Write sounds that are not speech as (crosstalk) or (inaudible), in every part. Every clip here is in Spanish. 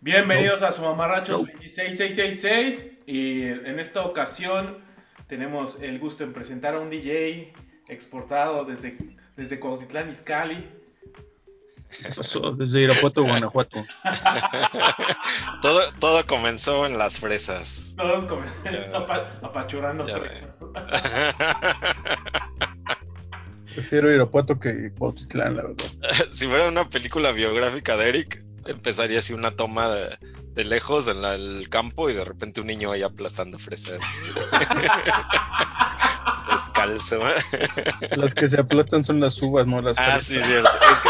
Bienvenidos a su Mamarrachos 26666 y en esta ocasión tenemos el gusto en presentar a un DJ exportado desde, desde Cuautitlán Izcalli. ¿Qué pasó? Desde Irapuato, Guanajuato. (laughs) todo, todo comenzó en las fresas. Todos comenzó apa- apachurrando. Ya fresas. (laughs) Prefiero Irapuato que Cuautitlán, la verdad. (laughs) si fuera una película biográfica de Eric, empezaría así una toma de, de lejos en la- el campo y de repente un niño ahí aplastando fresas. (laughs) Descalzo. (laughs) Las que se aplastan son las uvas, no las Ah, fresas. sí, cierto. Es que.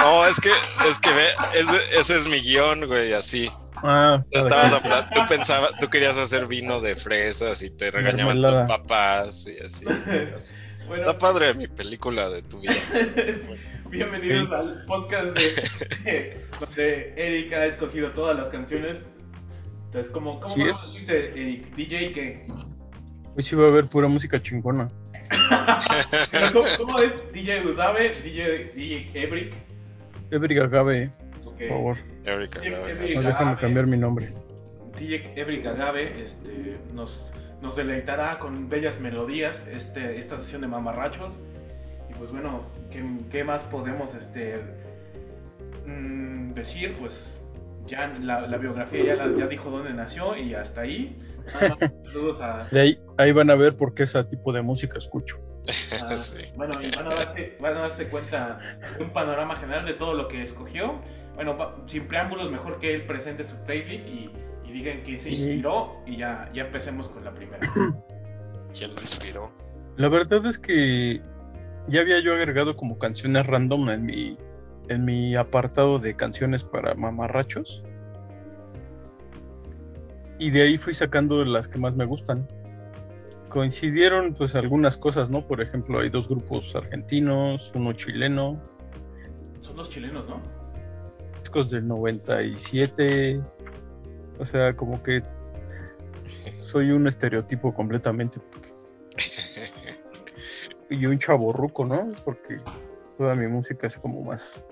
No, es que, es que ve, ese, ese es mi guion, güey, así. Ah, cada Estabas apla- tú pensabas, tú querías hacer vino de fresas y te regañaban Mermelada. tus papás y así. así. (laughs) Bueno, Está padre mi película de tu vida. (laughs) bienvenidos al podcast de, donde Eric ha escogido todas las canciones. Entonces, ¿cómo, cómo Sí es. dice Eric? DJ que... Hoy sí va a haber pura música chingona. (laughs) ¿Cómo, cómo es DJ Udave? DJ, DJ Ebrick. Ebri Agave, Por favor. Verdad, sí. No, déjame cambiar mi nombre. DJ Ebrick Agave este, nos, nos deleitará con bellas melodías este, esta sesión de mamarrachos. Y pues bueno, ¿qué, qué más podemos este, mm, decir? Pues ya la, la biografía ya, la- ya dijo dónde nació y hasta ahí. (laughs) Saludos a, De ahí, ahí van a ver por qué ese tipo de música escucho. a- (laughs) Sí. Bueno, y van a, darse, van a darse cuenta de un panorama general de todo lo que escogió. Bueno, sin preámbulos, mejor que él presente su playlist y, y digan que se Sí. inspiró y ya, ya empecemos con la primera. (clears throat) ¿Quién lo inspiró? La verdad es que ya había yo agregado como canciones random en mi, en mi apartado de canciones para mamarrachos. Y de ahí fui sacando las que más me gustan. Coincidieron pues algunas cosas, ¿no? Por ejemplo, hay dos grupos argentinos, uno chileno, Son los chilenos, ¿no? Discos del 97. O sea, como que soy un estereotipo completamente. porque- (laughs) Y un chaborruco, ¿no? Porque toda mi música es como más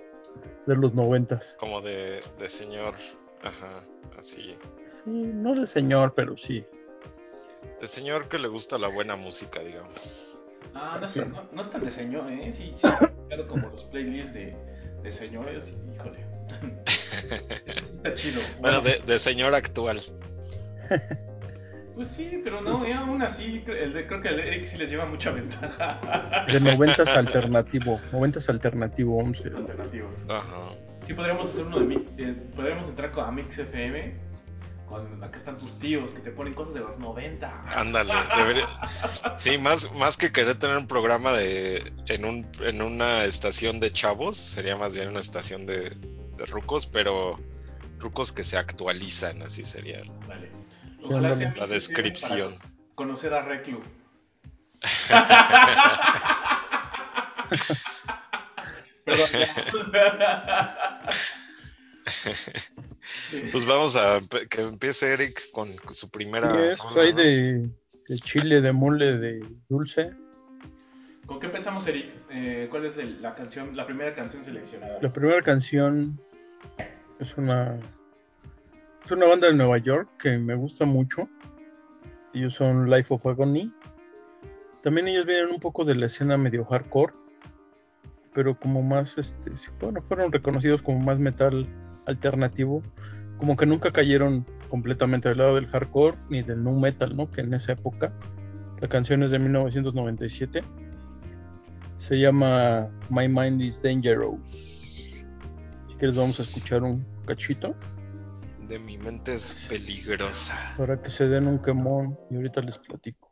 de los noventas. Como de, de señor. Ajá, así. Sí, no de señor, pero sí. De señor que le gusta la buena música, digamos. Ah, no, es- no, no es tan de señor, ¿eh? Sí, sí, (coughs) claro, como los playlists de, de señores, híjole. (laughs) Bueno, de, de señor actual. (laughs) Pues sí, pero no, y aún así, el de- creo que el Eric sí les lleva mucha ventaja. De noventas alternativo. Noventas alternativo, a Alternativos. Ajá. Sí, podríamos hacer uno de Mix, eh, podríamos entrar con, a Mix FM, acá están tus tíos que te ponen cosas de los 90. Ándale, debería... Sí, más, más que querer tener un programa de en un en una estación de chavos, sería más bien una estación de, de rucos, pero rucos que se actualizan, así sería Vale. Ojalá sea la descripción. para conocer a Reclu. (laughs) Perdón. Pues vamos a que empiece Eric con su primera. Sí, es, rola, hay ¿no? de, de chile, de mole, de dulce. ¿Con qué empezamos, Eric? Eh, ¿Cuál es el- la canción, la primera canción seleccionada? La primera canción es una es una banda de Nueva York que me gusta mucho. Ellos son Life of Agony. También ellos vienen un poco de la escena medio hardcore, pero como más este, bueno, fueron reconocidos como más metal alternativo, como que nunca cayeron completamente del lado del hardcore ni del nu metal, ¿no? Que en esa época la canción es de 1997. Se llama My Mind is Dangerous. Si quieres vamos a escuchar un cachito De mi mente es peligrosa. para que se den un quemón y ahorita les platico.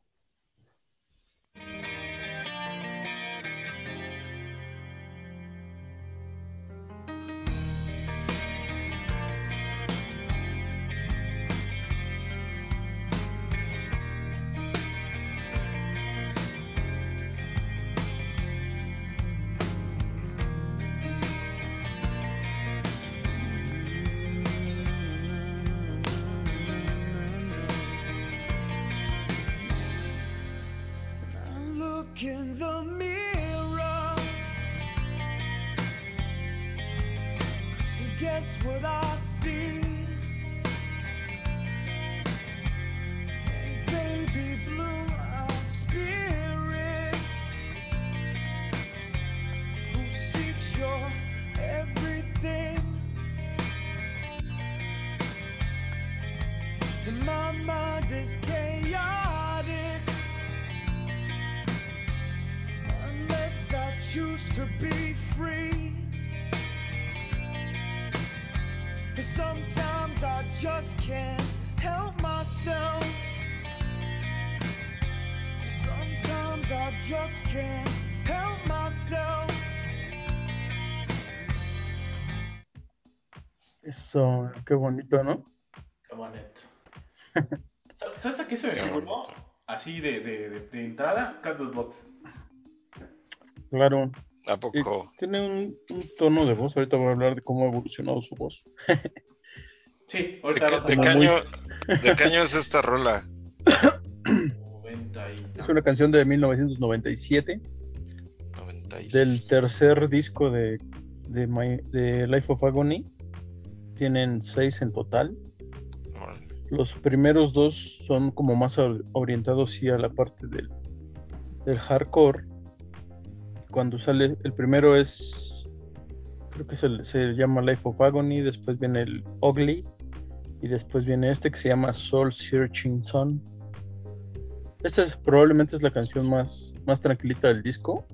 Qué bonito, ¿no? Qué bonito. (laughs) ¿Sabes a qué se me bonito. Así de, de, de, de entrada, Candle Box. Claro. ¿A Y poco? tiene un, un tono de voz. Ahorita voy a hablar de cómo ha evolucionado su voz. Sí, ¿De ahorita qué, vas a de como qué hablar. muy- año, de qué año es esta rola? 90 y Es una canción de 1997 96. del tercer disco de, de, My- de Life of Agony. Tienen seis en total. Los primeros dos son como más or- orientados sí a la parte del, del hardcore. Cuando sale, el primero es, creo que se, se llama Life of Agony, después viene el Ugly y después viene este que se llama Soul Searching Sun. Esta es, probablemente es la canción más, más tranquilita del disco.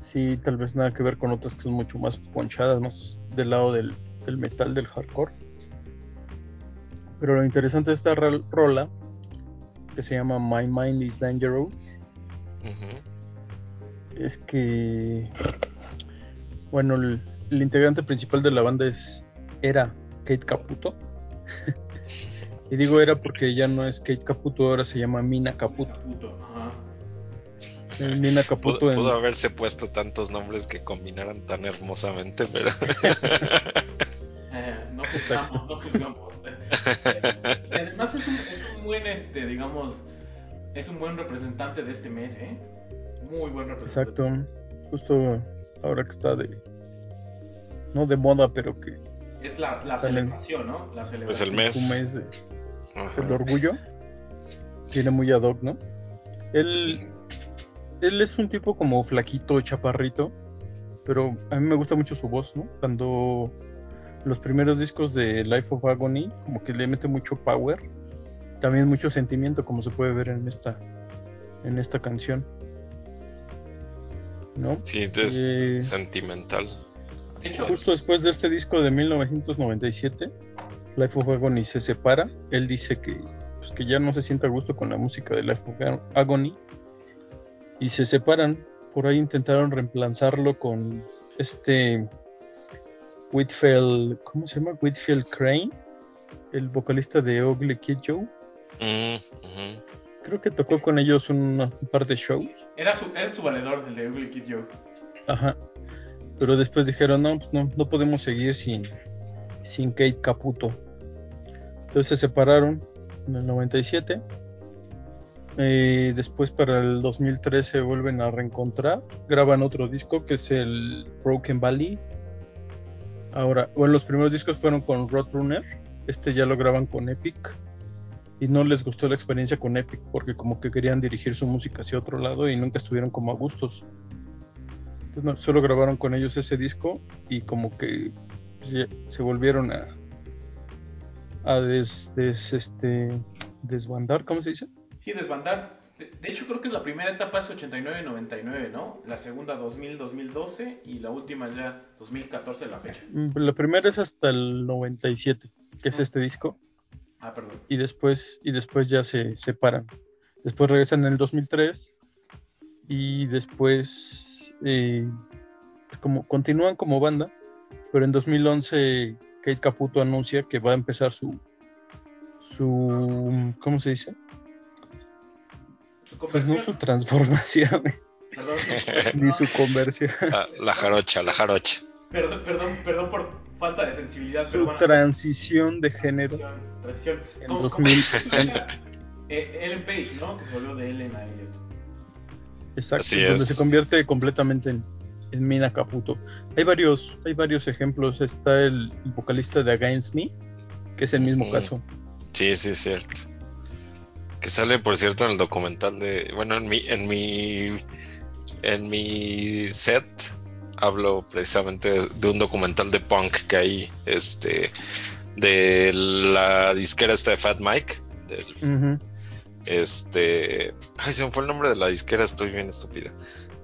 Sí, tal vez nada que ver con otras que son mucho más ponchadas, más del lado del, del metal, del hardcore. Pero lo interesante de esta rol- rola, que se llama My Mind is Dangerous, es que, bueno, el, el integrante principal de la banda es, era Kate Caputo. (laughs) y digo era porque ya no es Kate Caputo, ahora se llama Mina Caputo. Caputo. Ajá. Eh, Mina Pudo, Caputo en- pudo haberse puesto tantos nombres que combinaran tan hermosamente, pero (laughs) juzgamos, no juzgamos. Eh, además es un, es un buen, este, digamos, es un buen representante de este mes, ¿eh? Muy buen representante. Exacto, justo ahora que está de, no de moda, pero que Es la, celebración, ¿no? La celebración. el en mes. de- el orgullo tiene muy ad hoc, ¿no? Él, él es un tipo como flaquito, chaparrito, pero a mí me gusta mucho su voz, ¿no? Cuando los primeros discos de Life of Agony, como que le mete mucho power, también mucho sentimiento, como se puede ver en esta, en esta canción, ¿no? Sí, es Eh, sentimental. Justo después de este disco de 1997, Life of Agony se separa. Él dice que, pues, que ya no se siente a gusto con la música de Life of Agony y se separan. Por ahí intentaron reemplazarlo con este Whitfield, ¿cómo se llama? Whitfield Crane, el vocalista de Ugly Kid Joe. Mm. Creo que tocó con ellos un, un par de shows. Era su, era su valedor, el de Ugly Kid Joe. Ajá. Pero después dijeron, no, pues no, no podemos seguir sin, sin Kate Caputo. Entonces se separaron en el 97. Eh, después para el 2013 se vuelven a reencontrar. Graban otro disco que es el Broken Valley. Ahora, bueno, los primeros discos fueron con Roadrunner. Este ya lo graban con Epic. Y no les gustó la experiencia con Epic porque como que querían dirigir su música hacia otro lado y nunca estuvieron como a gustos. Entonces no, solo grabaron con ellos ese disco y como que pues, se volvieron a a des, des- este desbandar, ¿cómo se dice? Sí, desbandar. De, de hecho, creo que la primera etapa es 89-99, ¿no? La segunda 2000-2012 y la última ya 2014 la fecha. La primera es hasta el 97, que es Mm. este disco, Ah, perdón. y después y después ya se separan. Después regresan en el 2003 y después eh, pues como continúan como banda, pero en 2011 Kate Caputo anuncia que va a empezar su su ¿cómo se dice? Su Pues no su transformación (laughs) Perdón, ni su conversión, la jarocha, la jarocha. Perdón, perdón, perdón por falta de sensibilidad. pero su bueno, transición de género transición, transición. en ¿Cómo- 2000. cómo- (laughs) Eh, Ellen Page, ¿no? Que se volvió de Ellen a Ellen. Exacto, Así donde es. se convierte completamente en, en Mina Caputo. Hay varios, hay varios ejemplos. Está el, vocalista de Against Me, que es el mismo caso. Sí, sí, es cierto. Que sale, por cierto, en el documental de. Bueno, en mi, en mi. En mi set hablo precisamente de, un documental de punk que hay. Este. De la disquera esta de Fat Mike. Del. Este. Ay, se me fue el nombre de la disquera, estoy bien estúpida.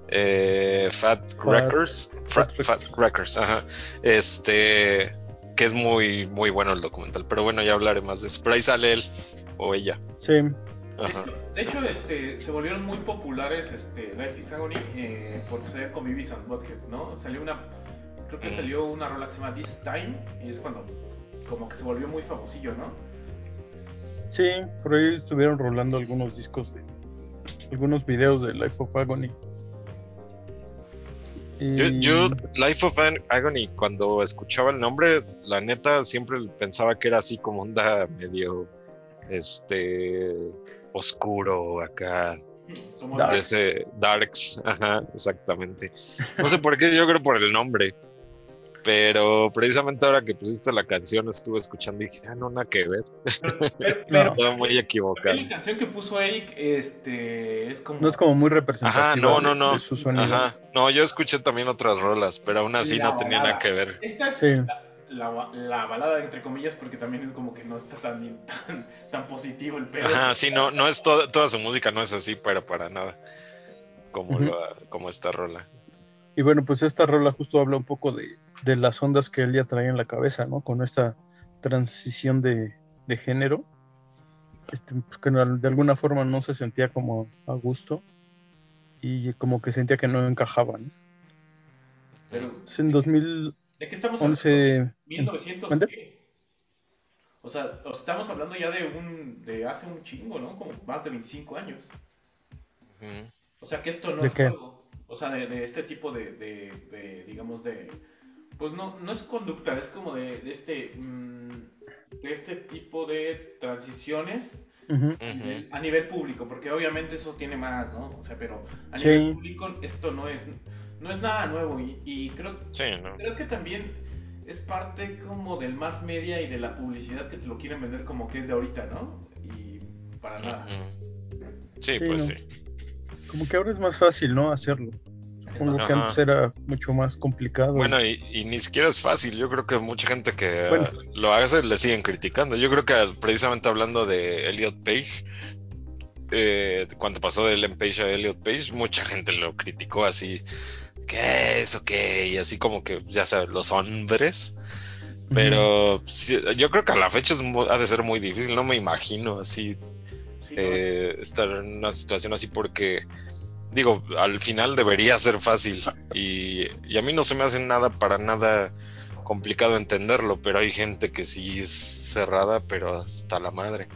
Eh, Fat, Fat- Records. Fat, Fat Fat Records, ajá. Este. Que es muy, muy bueno el documental. Pero bueno, ya hablaré más de eso. Pero ahí sale él o ella. Sí, Ajá. De hecho, este, se volvieron muy populares este, Life is Agony eh, por ser con Beavis and Butthead, ¿no? Salió una, creo que Ujú. salió una rola que se llama This Time y es cuando como que se volvió muy famosillo, ¿no? sí, por ahí estuvieron rolando algunos discos de algunos videos de Life of Agony. Yo, Y- yo, Life of Agony, cuando escuchaba el nombre, la neta siempre pensaba que era así como onda medio este oscuro acá, Como Dark. de ese Darks, ajá, exactamente. No sé por qué, yo creo por el nombre. Pero precisamente ahora que pusiste la canción estuve escuchando y dije, ah, no, nada que ver. Pero, (laughs) Estaba muy equivocado. la canción que puso Eric este, es como... no es como muy representativa Ajá, no, no, de- no. de su sonido. Ajá, no, yo escuché también otras rolas, pero aún así La no tenía nada que ver. Esta es Sí. la, la- la balada, entre comillas, porque también es como que no está tan, bien- (laughs) tan, tan positivo el pedo. Ajá, sí, no, no es toda, toda su música no es así, pero para nada. Como, Ujú. lo- como esta rola. Y bueno, pues esta rola justo habla un poco de, de las ondas que él ya traía en la cabeza, ¿no? Con esta transición de, de género, este, pues, que de alguna forma no se sentía como a gusto y como que sentía que no encajaba, ¿no? Pero, Entonces, en 2011, ¿De qué estamos hablando? 1900 ¿Mande? qué? O sea, estamos hablando ya de un de hace un chingo, ¿no? Como más de 25 años. O sea, que esto no ¿De es qué? juego. O sea, de, de este tipo de, de, de, digamos, de... Pues no, no es conducta, es como de, de este... mm, de este tipo de transiciones a nivel- Ujú. a nivel público, porque obviamente eso tiene más, ¿no? O sea, pero a Sí. nivel público esto no es, no es nada nuevo y, y creo, Sí, ¿no? creo que también es parte como del más media y de la publicidad que te lo quieren vender como que es de ahorita, ¿no? Y para nada. Sí, Sí, pues no. sí. como que ahora es más fácil, ¿no? Hacerlo. Supongo que antes era mucho más complicado. Bueno, y, y ni siquiera es fácil. Yo creo que mucha gente que Bueno. ah, lo hace le siguen criticando. Yo creo que precisamente hablando de Elliot Page, eh, cuando pasó de Ellen Page a Elliot Page, mucha gente lo criticó así. ¿Qué es o qué? Y así como que, ya sabes, los hombres. Pero sí, yo creo que a la fecha es ha de ser muy difícil. No me imagino así Sí, ¿no? eh, estar en una situación así porque digo, al final debería ser fácil y, y a mí no se me hace nada para nada complicado entenderlo, pero hay gente que sí es cerrada, pero hasta la madre.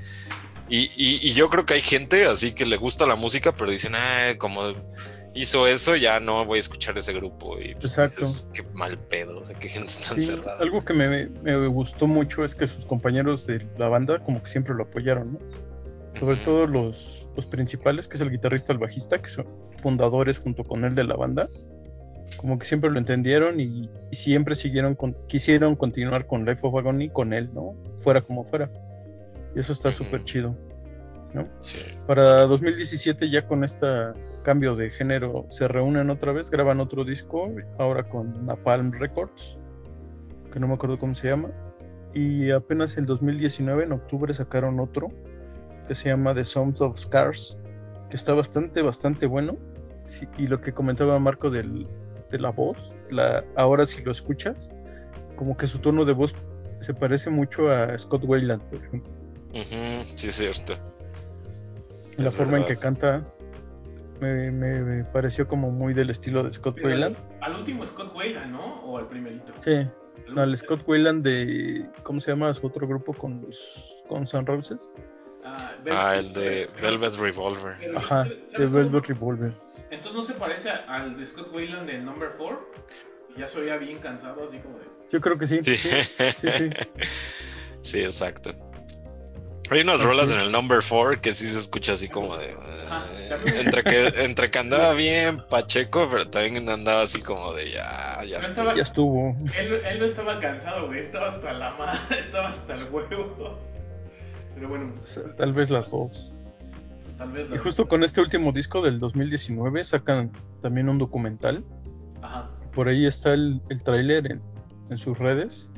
Y, y- y yo creo que hay gente así que le gusta la música, pero dicen, ah, como hizo eso, ya no voy a escuchar ese grupo. Y pues, Exacto. qué mal pedo, o sea, qué gente tan Sí, cerrada. algo que me, me gustó mucho es que sus compañeros de la banda como que siempre lo apoyaron, ¿no? Sobre todo los, los principales, que es el guitarrista el bajista, que son fundadores junto con él de la banda, como que siempre lo entendieron y, y siempre siguieron con, quisieron continuar con Life of Agony con él, ¿no? Fuera como fuera. Y eso está Ujú. súper chido. Sí. Para 2017 ya con este cambio de género se reúnen otra vez, graban otro disco, ahora con Napalm Records, que no me acuerdo cómo se llama. Y apenas en 2019, en octubre, sacaron otro que se llama The Songs of Scars, que está bastante, bastante bueno. Sí, y lo que comentaba Marco del, de la voz, la, ahora si lo escuchas, como que su tono de voz se parece mucho a Scott Weiland, por ejemplo. Sí, es cierto. La Es forma en que canta me, me- me pareció como muy del estilo de Scott Pero Weiland. al, al último Scott Wayland, ¿no? O al primerito. Sí, Al no, el. Scott Weiland de. ¿Cómo se llama su otro grupo con los con Sun Roses? Ah, Ah, el de Velvet Revolver. pero- Ajá, ¿sabes de cómo? Velvet Revolver. Entonces no se parece al de Scott Wayland del Number 4. Ya se oía bien cansado, así como de. Yo creo que sí. Sí. Sí, sí, sí. (laughs) Sí, exacto. Hay unas rolas en el number 4 que sí se escucha así como de. Eh, entre, que, entre que andaba bien Pacheco, pero también andaba así como de ya, ya estuvo. estaba- Ya estuvo. Él, él no estaba cansado, güey. Estaba hasta la madre, (laughs) estaba hasta el huevo. Pero bueno, Tal vez las dos. tal vez. Y justo con este último disco del 2019 sacan también un documental. Ajá. Por ahí está el, el tráiler en, en sus redes.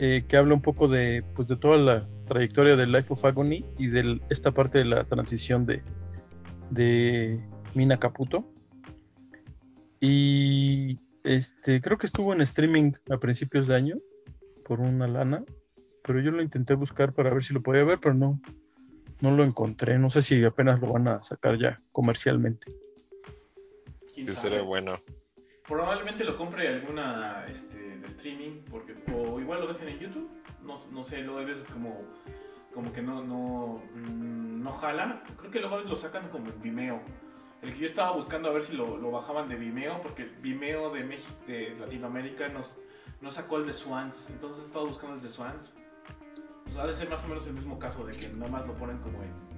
eh, que habla un poco de, pues, de toda la trayectoria del Life of Agony y de esta parte de la transición de, de Mina Caputo. Y este, creo que estuvo en streaming a principios de año por una lana, pero yo lo intenté buscar para ver si lo podía ver, pero no, no lo encontré. No sé si apenas lo van a sacar ya comercialmente. ¿Quién Sí, sería bueno. Probablemente lo compre alguna este, de streaming, porque o igual lo dejen en YouTube. No, no sé, luego hay veces como, como que no, no, mm, no jala. Creo que luego a veces lo sacan como en Vimeo. El que yo estaba buscando a ver si lo, lo bajaban de Vimeo, porque Vimeo de México, de Latinoamérica nos, no sacó el de Swans. Entonces he estado buscando el de Swans. Pues ha de ser más o menos el mismo caso de que nada más lo ponen como en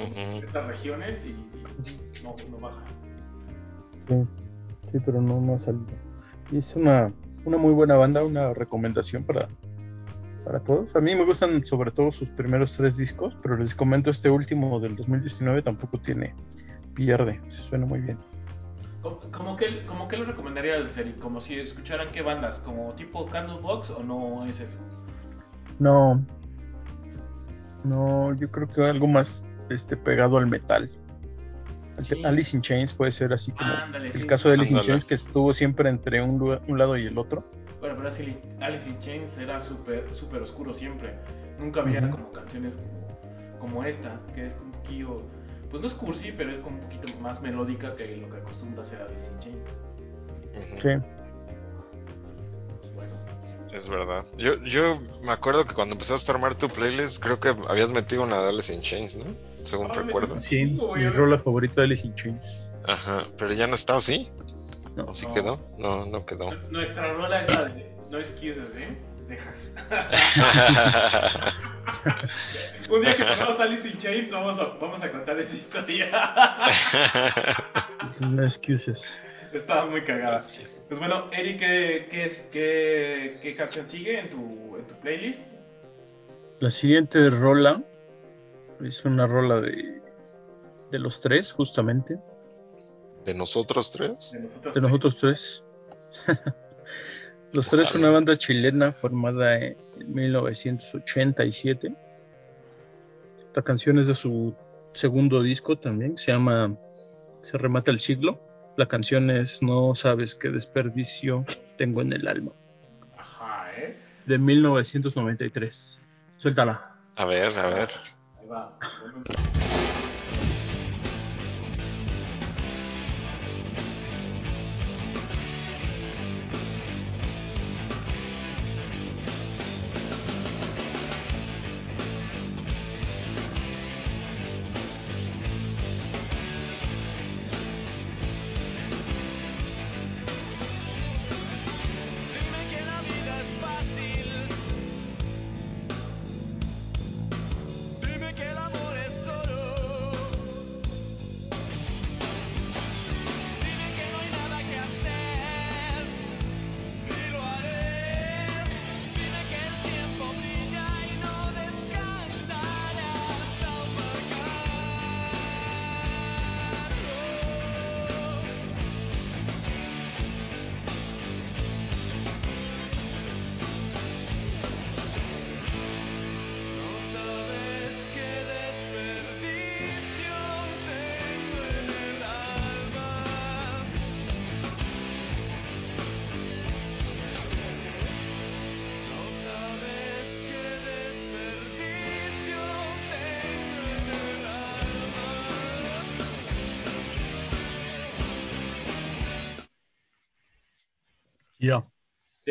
Ujú. estas regiones y, y no, no baja. Sí, sí, pero no, no ha salido. Y es una, una muy buena banda, una recomendación para, para todos. A mí me gustan sobre todo sus primeros tres discos, pero les comento este último del 2019 tampoco tiene pierde, suena muy bien. ¿Cómo, que, cómo que lo recomendarías, Eric? Como si escucharan qué bandas, como tipo Candlebox o no es eso? No, no, yo creo que algo más este, pegado al metal. Al- Sí. Alice in Chains puede ser así como Ándale, el sí. caso de Alice in Ándale. Chains que estuvo siempre entre un, lu- un lado y el otro. Bueno, pero Alice, Alice in Chains era súper súper oscuro siempre. Nunca había como canciones como, como esta, que es un poquito, pues no es cursi, pero es como un poquito más melódica que lo que acostumbra hacer Alice in Chains. Sí. Bueno, Es verdad. Yo, yo me acuerdo que cuando empezaste a armar tu playlist, creo que habías metido una de Alice in Chains, ¿no? Según Ah, recuerdo. Sí, mi rola favorita de Alice in Chains. Ajá, pero ya no está, ¿o sí? No. ¿O sí No. quedó? No, no quedó. N- Nuestra rola es la de No Excuses, ¿eh? Deja. (laughs) Un día que pongamos Alice in Chains vamos a, vamos a contar esa historia. (laughs) No excuses. Estaba muy cagada. Pues bueno, Eric, ¿qué, qué, es, qué, qué canción sigue en tu, en tu playlist? La siguiente rola es una rola de, de los tres, justamente. ¿De nosotros tres? De nosotros. De nosotros tres. (laughs) los tres, una banda chilena formada en 1987. La canción es de su segundo disco también, se llama Se remata el siglo. La canción es No sabes qué desperdicio tengo en el alma, Ajá, ¿eh? de 1993. Suéltala. A ver, a ver. Ahí va.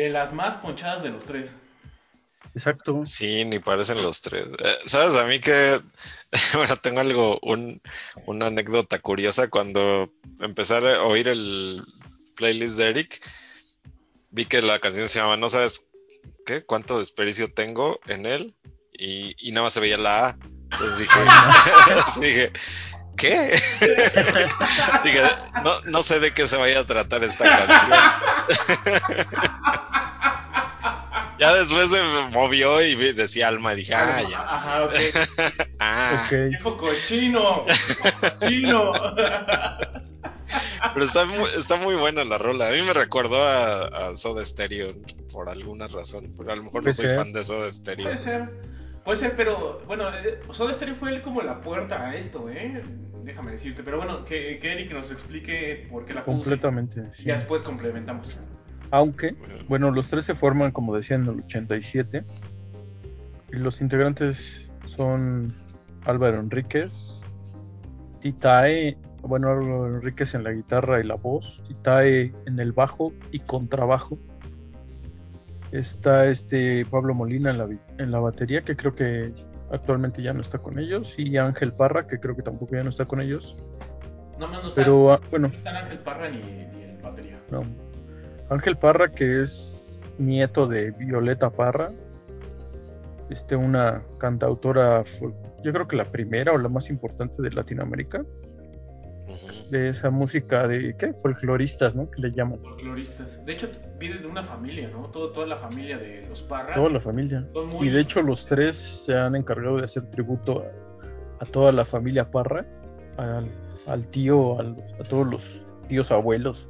De las más ponchadas de los tres. Exacto. Sí, ni parecen los tres. Eh, ¿Sabes? A mí que, (laughs) bueno, tengo algo, un, una anécdota curiosa. Cuando empecé a oír el playlist de Eric, vi que la canción se llama No sabes qué, cuánto desperdicio tengo en él. y, y nada más se veía la A. Entonces dije, (laughs) (laughs) dije ¿qué? dije, no, no sé de qué se vaya a tratar esta canción. Ya después se movió y vi- decía Alma, y dije, ah, ya. Ajá, ok. (laughs) Ah, Ok. Viejo cochino. Cochino. (laughs) pero está muy, está muy buena la rola. A mí me recordó a, a Soda Stereo por alguna razón. Pero a lo mejor no soy ser. fan de Soda Stereo. Puede ser. Puede ser, pero bueno, eh, Soda Stereo fue como la puerta a esto, ¿eh? Déjame decirte. Pero bueno, que, que Eric nos explique por qué la puso. Completamente. Y sí. después complementamos. Aunque, bueno, los tres se forman, como decía, en el 87. Y los integrantes son Álvaro Enríquez, Titae, bueno, Álvaro Enríquez en la guitarra y la voz, Titae en el bajo y contrabajo. Está este Pablo Molina en la, en la batería, que creo que actualmente ya no está con ellos, y Ángel Parra, que creo que tampoco ya no está con ellos. No no está, Pero ah, bueno, no está Ángel Parra ni, ni el batería. No. Ángel Parra, que es nieto de Violeta Parra, este, una cantautora, yo creo que la primera o la más importante de Latinoamérica, de esa música de, ¿qué? Folcloristas, ¿no? Que le llaman. Folcloristas. De hecho, viene de una familia, ¿no? Todo, toda la familia de los Parra. Toda la familia. Son muy- Y de hecho los tres se han encargado de hacer tributo a, a toda la familia Parra, al, al tío, al- a todos los tíos abuelos.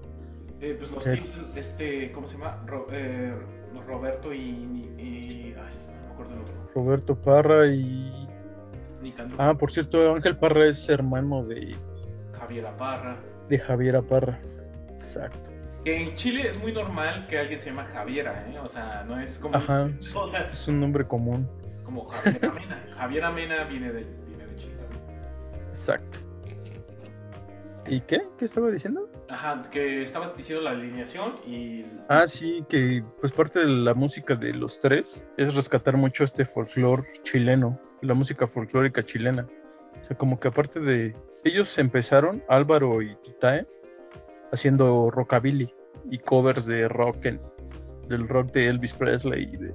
Eh, pues los Eh. tíos, este, ¿cómo se llama? Ro- eh, Roberto y, y- ay, no me acuerdo el otro. Roberto Parra y... Nicandro. Ah, por cierto, Ángel Parra es hermano de, Javiera Parra. de Javiera Parra. Exacto. En Chile es muy normal que alguien se llama Javiera, ¿eh? O sea, no es como. Ajá. O sea, Es un nombre común. como Javiera Mena. Javiera Mena viene de, viene de Chile. Exacto. ¿Y qué? ¿Qué estaba diciendo? Ajá, que estabas diciendo la alineación y. Ah, sí, que pues parte de la música de los tres es rescatar mucho este folclore chileno, la música folclórica chilena. O sea, como que aparte de... Ellos empezaron, Álvaro y Titae, haciendo rockabilly y covers de rock, en- del rock de Elvis Presley y de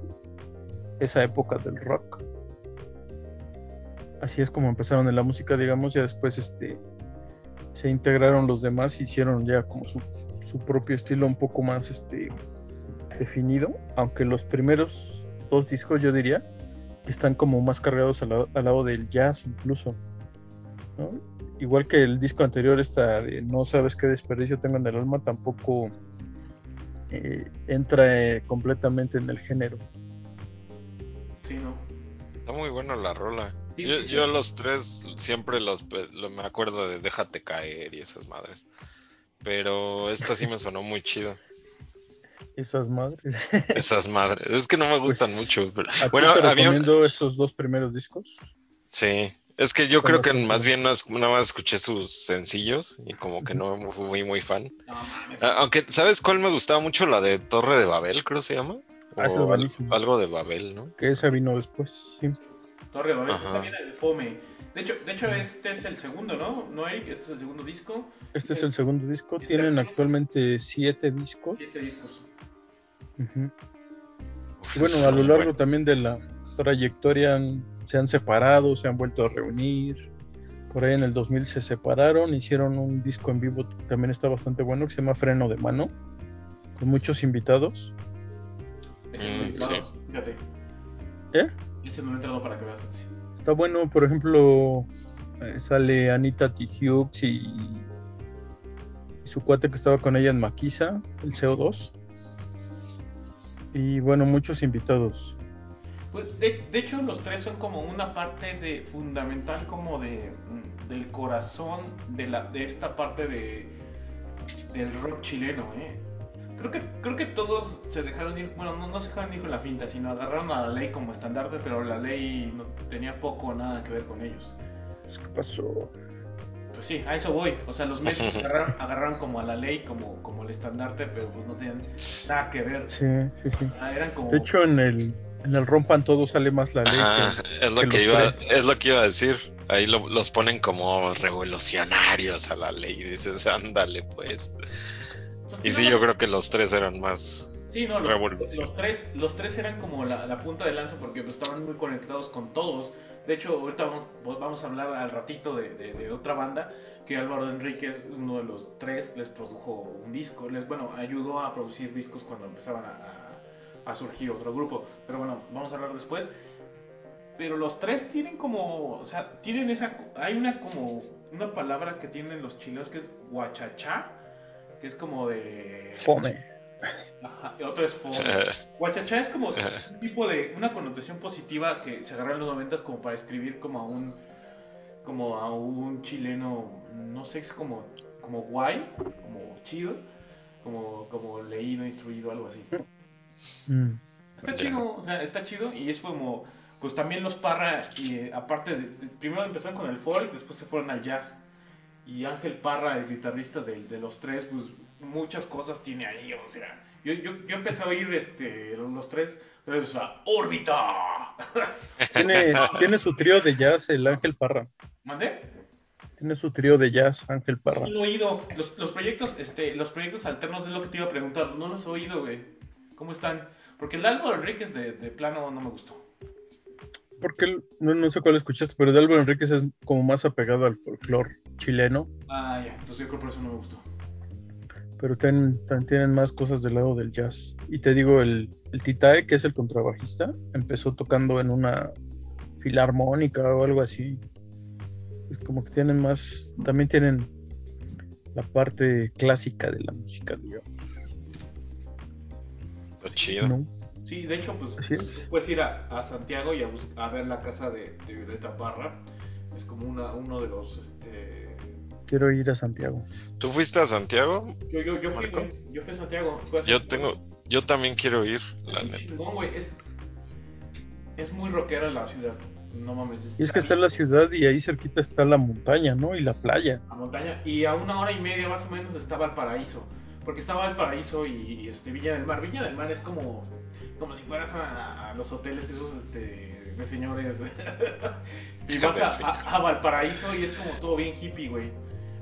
esa época del rock. Así es como empezaron en la música, digamos, ya después este se integraron los demás y hicieron ya como su, su propio estilo un poco más este definido, aunque los primeros dos discos yo diría están como más cargados al, lado- al lado del jazz incluso, ¿no? Igual que el disco anterior, esta de No sabes qué desperdicio tengo en el alma, tampoco eh, entra eh, completamente en el género. Sí, ¿no? Está muy buena la rola. Yo, los tres siempre los lo- me acuerdo de Déjate caer y esas madres. Pero esta sí me sonó muy chido. Esas madres. Esas madres. Es que no me gustan Pues, mucho. pero- A Bueno, te había esos dos primeros discos. Sí. Es que yo creo que más bien nada más escuché sus sencillos y como que no fui muy fan. No mames. Aunque, ¿sabes cuál me gustaba mucho? La de Torre de Babel, creo se llama. Ah, O algo de Babel, ¿no? Que esa vino después. Sí. Torre de Babel, Ajá. también el Fome. De hecho, de hecho, este es el segundo, ¿no? ¿No, Eric? Este es el segundo disco. Este es el segundo disco. Tienen actualmente siete discos. Siete discos. Uf, bueno, a lo largo también de la trayectoria se han separado, se han vuelto a reunir. Por ahí en el 2000 se separaron, hicieron un disco en vivo que también está bastante bueno, que se llama Freno de Mano, con muchos invitados. Mm, sí. fíjate. ¿Eh? Ese no he entrado para que veas. Está bueno, por ejemplo, eh, sale Anita Tijoux y, y su cuate que estaba con ella en Maquisa, el CO2. Y bueno, muchos invitados. Pues de, de hecho los tres son como una parte de fundamental como de mm, del corazón de la de esta parte de del rock chileno, ¿eh? Creo que creo que todos se dejaron ir, bueno, no, no se dejaron ir con la finta, sino agarraron a la ley como estandarte, pero la ley no tenía poco o nada que ver con ellos. Pues, ¿Qué pasó? Pues sí, a eso voy. O sea, los medios (laughs) agarraron, agarraron como a la ley como como el estandarte, pero pues no tenían nada que ver. Sí, sí, sí. Ah, Eran como De hecho, en el, en el Rompan Todo sale más la ley Ajá, que, es lo que iba, tres. es lo que iba a decir. Ahí lo- los ponen como revolucionarios a la ley. Dices, ándale, pues. Y sí, yo creo que los tres eran más. Sí, no, los, los tres, los tres eran como la, la punta de lanza porque pues, estaban muy conectados con todos. De hecho, ahorita vamos, vamos a hablar al ratito de, de- de otra banda que Álvaro Enríquez, uno de los tres, les produjo un disco. Les, bueno, ayudó a producir discos cuando empezaban a, a- a surgir otro grupo. Pero bueno, vamos a hablar después. Pero los tres tienen como, o sea, tienen esa, hay una como, una palabra que tienen los chilenos que es guachachá, que es como de... Fome. Ajá, y otro es fome. Guachachá es como un tipo de una connotación positiva que se agarró en los noventas como para escribir como a un como a un chileno, no sé, es como como guay, como chido, como como leído, instruido, algo así. Mm. Está chido, o sea, está chido y es como pues también los Parra y eh, aparte de, de- primero empezaron con el folk, después se fueron al jazz. Y Ángel Parra, el guitarrista de, de los tres, pues muchas cosas tiene ahí, o sea, yo, yo, yo empecé a oír este, los tres, pero, o sea, órbita. (laughs) Tiene, tiene su trío de jazz, el Ángel Parra. ¿Mandé? Tiene su trío de jazz, Ángel Parra. No lo he oído. Los, los proyectos, este, los proyectos alternos es lo que te iba a preguntar. No los he oído, güey. ¿Cómo están? Porque el Álvaro Enríquez de, de plano no me gustó. Porque el- no, no sé cuál escuchaste, pero de Álvaro Enríquez es como más apegado al folclore chileno. Ah, ya. Entonces yo creo por eso no me gustó. Pero ten- también tienen más cosas del lado del jazz. Y te digo, el, el Titae, que es el contrabajista, empezó tocando en una filarmónica o algo así. Es como que tienen más, también tienen la parte clásica de la música, digamos. Está chido. ¿no? Sí, de hecho, pues puedes ir a, a Santiago y a, bus- a ver la casa de, de Violeta Parra. Es como una, uno de los... Este... Quiero ir a Santiago. ¿Tú fuiste a Santiago? Yo, yo, yo, fui, güey. yo fui a Santiago. fui a Yo Santiago. tengo, yo también quiero ir, la Es neta. chingón, güey. Es, es muy rockera la ciudad. No mames. Y es que está en la ciudad y ahí cerquita está la montaña, ¿no? Y la playa. a montaña y a una hora y media más o menos estaba el paraíso porque estaba el paraíso y, y, este Villa del Mar Villa del Mar es como como si fueras a, a los hoteles esos este, de señores. (laughs) Y vas a, a- a Valparaíso y es como todo bien hippie güey.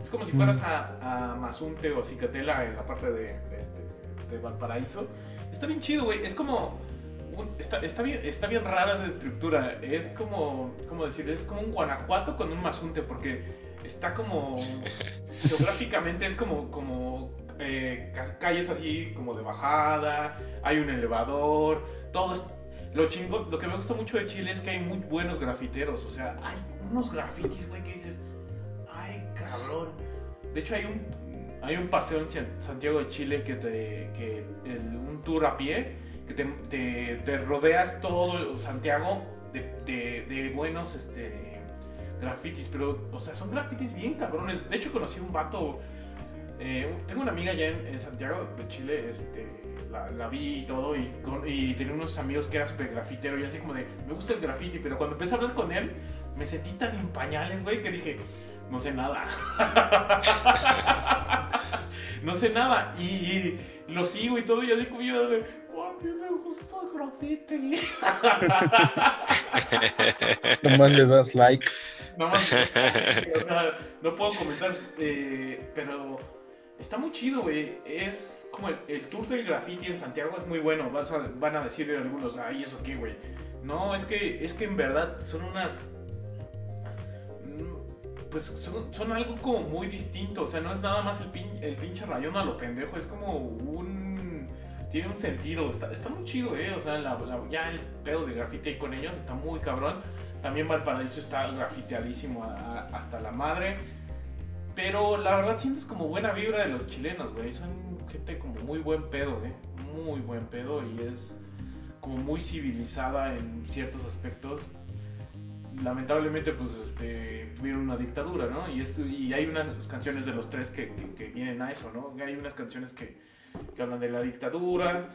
Es como si fueras a, a Mazunte o Cicatela en la parte de, de, este, de Valparaíso. Está bien chido güey. Es como un- está, está bien está bien rara esa estructura. Es como cómo decir es como un Guanajuato con un Mazunte porque está como (laughs) geográficamente es como como eh, ca- calles así como de bajada hay un elevador todo es lo chingo lo que me gusta mucho de Chile es que hay muy buenos grafiteros o sea hay unos grafitis güey que dices ay cabrón de hecho hay un hay un paseo en San- Santiago de Chile que te que un tour a pie que te, rodeas todo Santiago de buenos este grafitis, pero, o sea, son grafitis bien cabrones. De hecho, conocí un vato. Eh, tengo una amiga allá en, en Santiago de Chile, este, la, la vi y todo, y, con- y tenía unos amigos que era súper grafitero, y así como de, me gusta el grafiti, pero cuando empecé a hablar con él, me sentí tan en pañales, güey, que dije, no sé nada. (laughs) no sé nada, y, y lo sigo y todo, y así como yo, de, "Oh, a mí me gusta el graffiti. (laughs) Nomás le das like. Nada más, o sea, no puedo comentar, eh, pero está muy chido, güey. Es como el, tour del graffiti en Santiago es muy bueno. Vas a- van a decir algunos, ay, ¿eso qué, güey? No, es que, es que en verdad son unas... mm, Pues son, algo como muy distinto, o sea, no es nada más el, pin- el pinche rayón a lo pendejo, es como un... Tiene un sentido, está, muy chido, eh, o sea, ya el pedo de graffiti con ellos está muy cabrón. También Valparaíso está grafiteadísimo hasta la madre. Pero la verdad sientes como buena vibra de los chilenos, güey. Son gente como muy buen pedo, ¿eh? Muy buen pedo y es como muy civilizada en ciertos aspectos. Lamentablemente, pues, este, tuvieron una dictadura, ¿no? Y, esto- y hay unas canciones de los tres que, que- que vienen a eso, ¿no? Hay unas canciones que, que hablan de la dictadura.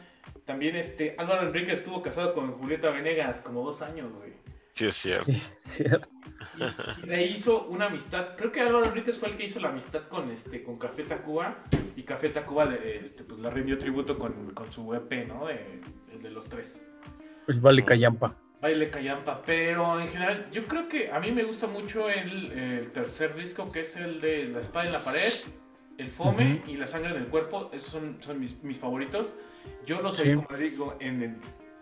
También, este, Álvaro Enrique estuvo casado con Julieta Venegas como dos años, güey. Sí, es cierto. Sí, cierto. Y, y de ahí hizo una amistad. Creo que Álvaro Enríquez fue el que hizo la amistad con este con Café Tacuba. Y Café Tacuba le, este, pues, le rindió tributo con, con su EP, ¿no? De- el de los tres. El Vale Callampa. Baile Callampa. Pero en general, yo creo que a mí me gusta mucho el, el tercer disco, que es el de La Espada en la Pared. el Fome y la sangre en el cuerpo, esos son, son mis, mis favoritos. Yo los Sí. oí, como digo, en el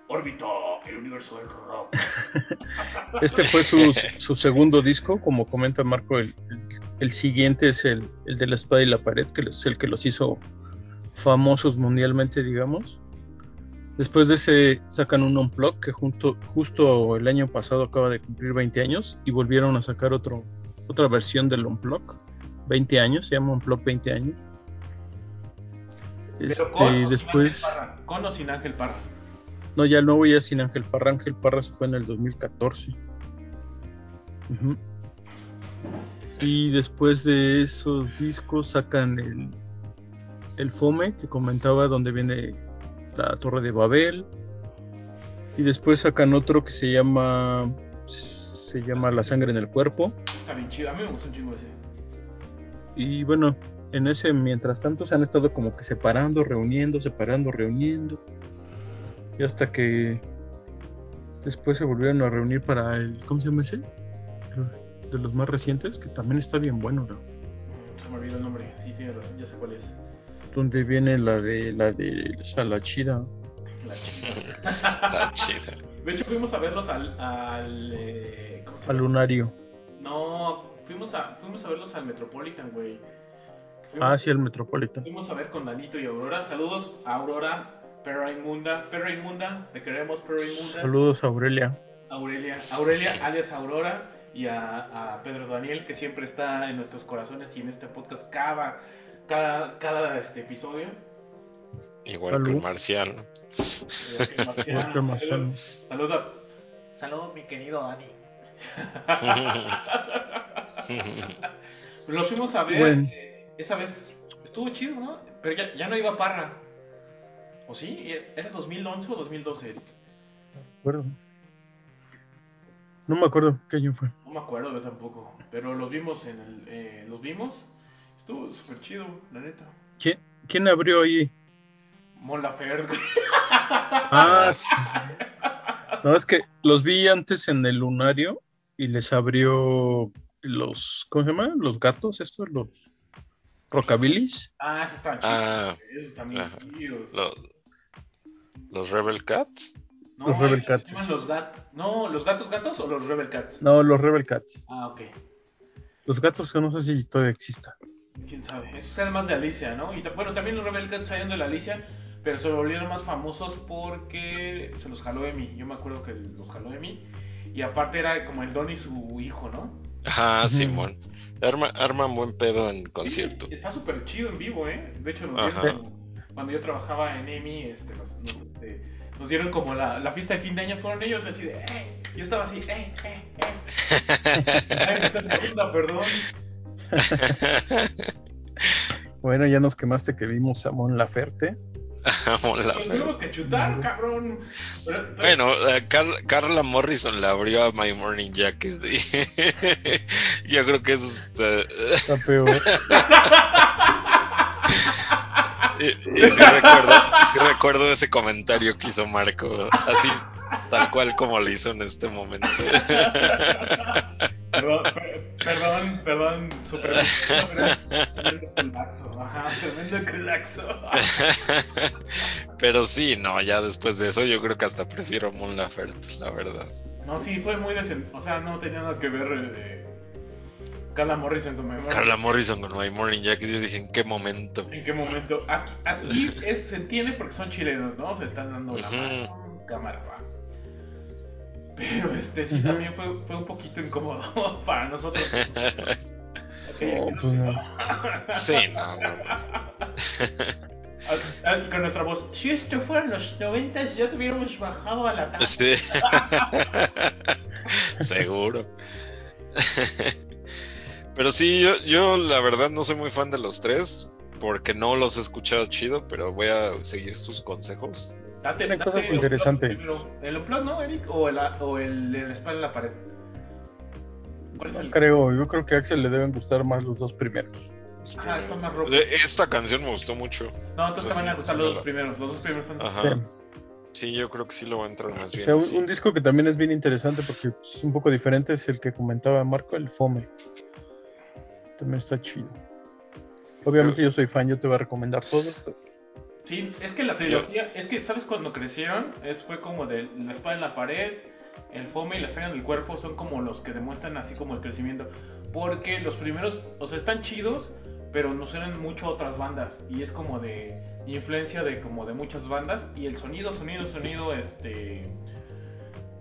órbito, el universo del rock. (laughs) Este fue su, su segundo disco, como comenta Marco, el, el- siguiente es el, el de la espada y la pared, que es el que los hizo famosos mundialmente, digamos. Después de ese sacan un Unplug que junto, justo el año pasado acaba de cumplir 20 años y volvieron a sacar otro, otra versión del Unplug, 20 años, se llama Unplug 20 años. Pero Este, con, o después, Ángel Parra, con o sin Ángel Parra. No, ya no voy a sin Ángel Parra, Ángel Parra se fue en el 2014. Ujú. Y después de esos discos sacan el, el Fome que comentaba donde viene la Torre de Babel. Y después sacan otro que se llama se llama La sangre en el cuerpo. Está bien chido, a mí me gustó un chingo ese. Y bueno, en ese mientras tanto se han estado como que separando, reuniendo, separando, reuniendo. Y hasta que después se volvieron a reunir para el ¿cómo se llama ese? De los más recientes, que también está bien bueno, ¿no? Se me olvidó el nombre, sí, tienes razón, ya sé cuál es. donde viene la de la de esa, la chida. La chica. (laughs) La chida. De hecho, fuimos a verlos al. al eh, ¿Cómo se Al lunario. No, fuimos a, fuimos a verlos al Metropolitan, güey. Fuimos, Ah, sí, el Metropolitan. fuimos a ver con Danito y Aurora. Saludos a Aurora, perra inmunda. Perra inmunda, te queremos, perra inmunda. Saludos a Aurelia. Aurelia, Aurelia alias Aurora y a, a Pedro Daniel que siempre está en nuestros corazones y en este podcast cada, cada, cada este episodio. Igual Salud. (laughs) que el Marciano, Marciano. salud, salud a- salud, mi querido Dani. (laughs) Los fuimos a ver Bueno. eh, esa vez. Estuvo chido, ¿no? Pero ya, ya no iba Parra. ¿O sí? ¿Era 2011 o 2012, Eric? No me acuerdo. No me acuerdo qué año fue. No me acuerdo yo tampoco. Pero los vimos en el. eh, los vimos. Estuvo súper chido, la neta. ¿Quién, quién abrió ahí? Laferte. Ah, sí. No, es que los vi antes en el lunario y les abrió los, ¿cómo se llama? Los gatos, estos, los rockabilis. Ah, eso está chido. Ah, Eso también ajá. Lo- los Rebel Cats. No, Los Rebel Cats, se llaman sí. Los gat- no, ¿los gatos gatos o los Rebel Cats? No, los Rebel Cats. Ah, ok. Los gatos que no sé si todavía exista. Quién sabe. Esos eran más de Alicia, ¿no? Y bueno, también los Rebel Cats salieron de la Alicia, pero se volvieron más famosos porque se los jaló Emi. Yo me acuerdo que los jaló Emi. Y aparte era como el Don y su hijo, ¿no? Ajá, Ujú. Simón. Arma, arman buen pedo en concierto. Sí, está súper chido en vivo, ¿eh? De hecho, dieron, cuando yo trabajaba en EMI, este, nos, nos, este, nos dieron como la, la fiesta de fin de año, fueron ellos así de, ¡eh! Yo estaba así, ¡eh, eh, eh! Ay, esa segunda, perdón. (laughs) Bueno, ya nos quemaste que vimos a Mon Laferte. (laughs) Mon Nos Laferte. tuvimos que chutar, cabrón. Bueno, Car- Carla Morrison la abrió a My Morning Jacket. (laughs) y yo creo que es. eh, Está peor. Y, y sí, recuerdo, sí recuerdo ese comentario que hizo Marco. Así, tal cual como lo hizo en este momento. Perdón, per- perdón, perdón, super. Tremendo culaxo, ajá, tremendo culaxo. Pero sí, no, ya después de eso yo creo que hasta prefiero Mon Laferte, la verdad. No, sí, fue muy decente. O sea, no tenía nada que ver eh, Carla Morrison con mi Carla Morrison con My Morning Jacket, yo dije, ¿en qué momento? ¿En qué momento? Aquí, aquí es- se entiende porque son chilenos, ¿no? Se están dando la cámara, va. Pero este sí también fue, fue un poquito incómodo (laughs) para nosotros. Ok, No, aquí pues no. Sí, no, no, no. Ah, Con nuestra voz, si esto fuera en los 90 ya te hubiéramos bajado a la taza. Sí. (laughs) Seguro. (laughs) Pero sí, yo, yo la verdad no soy muy fan de los tres, porque no los he escuchado chido, pero voy a seguir sus consejos. Date, Tienen date cosas el interesantes. ¿El unplug, no, Eric? ¿O el, o el, el espalda en la pared? ¿Cuál es No el? creo, yo creo que a Axel le deben gustar más los dos primeros. Ajá, está más rock. Esta canción me gustó mucho. No, entonces te van a gustar los dos primeros. Los dos primeros están. Ajá. Sí. Sí, yo creo que sí lo va a entrar más O bien. sea, un, sí. un disco que también es bien interesante porque es un poco diferente es el que comentaba Marco, el Fome. También está chido. Obviamente yo soy fan, yo te voy a recomendar pero- Sí, es que la trilogía, es que, ¿sabes cuando crecieron? Es, fue como de la espada en la pared, el fome y la saga en el cuerpo son como los que demuestran así como el crecimiento. Porque los primeros, o sea, están chidos, pero no suenan mucho a otras bandas. Y es como de influencia de como de muchas bandas. Y el sonido, sonido, sonido, este...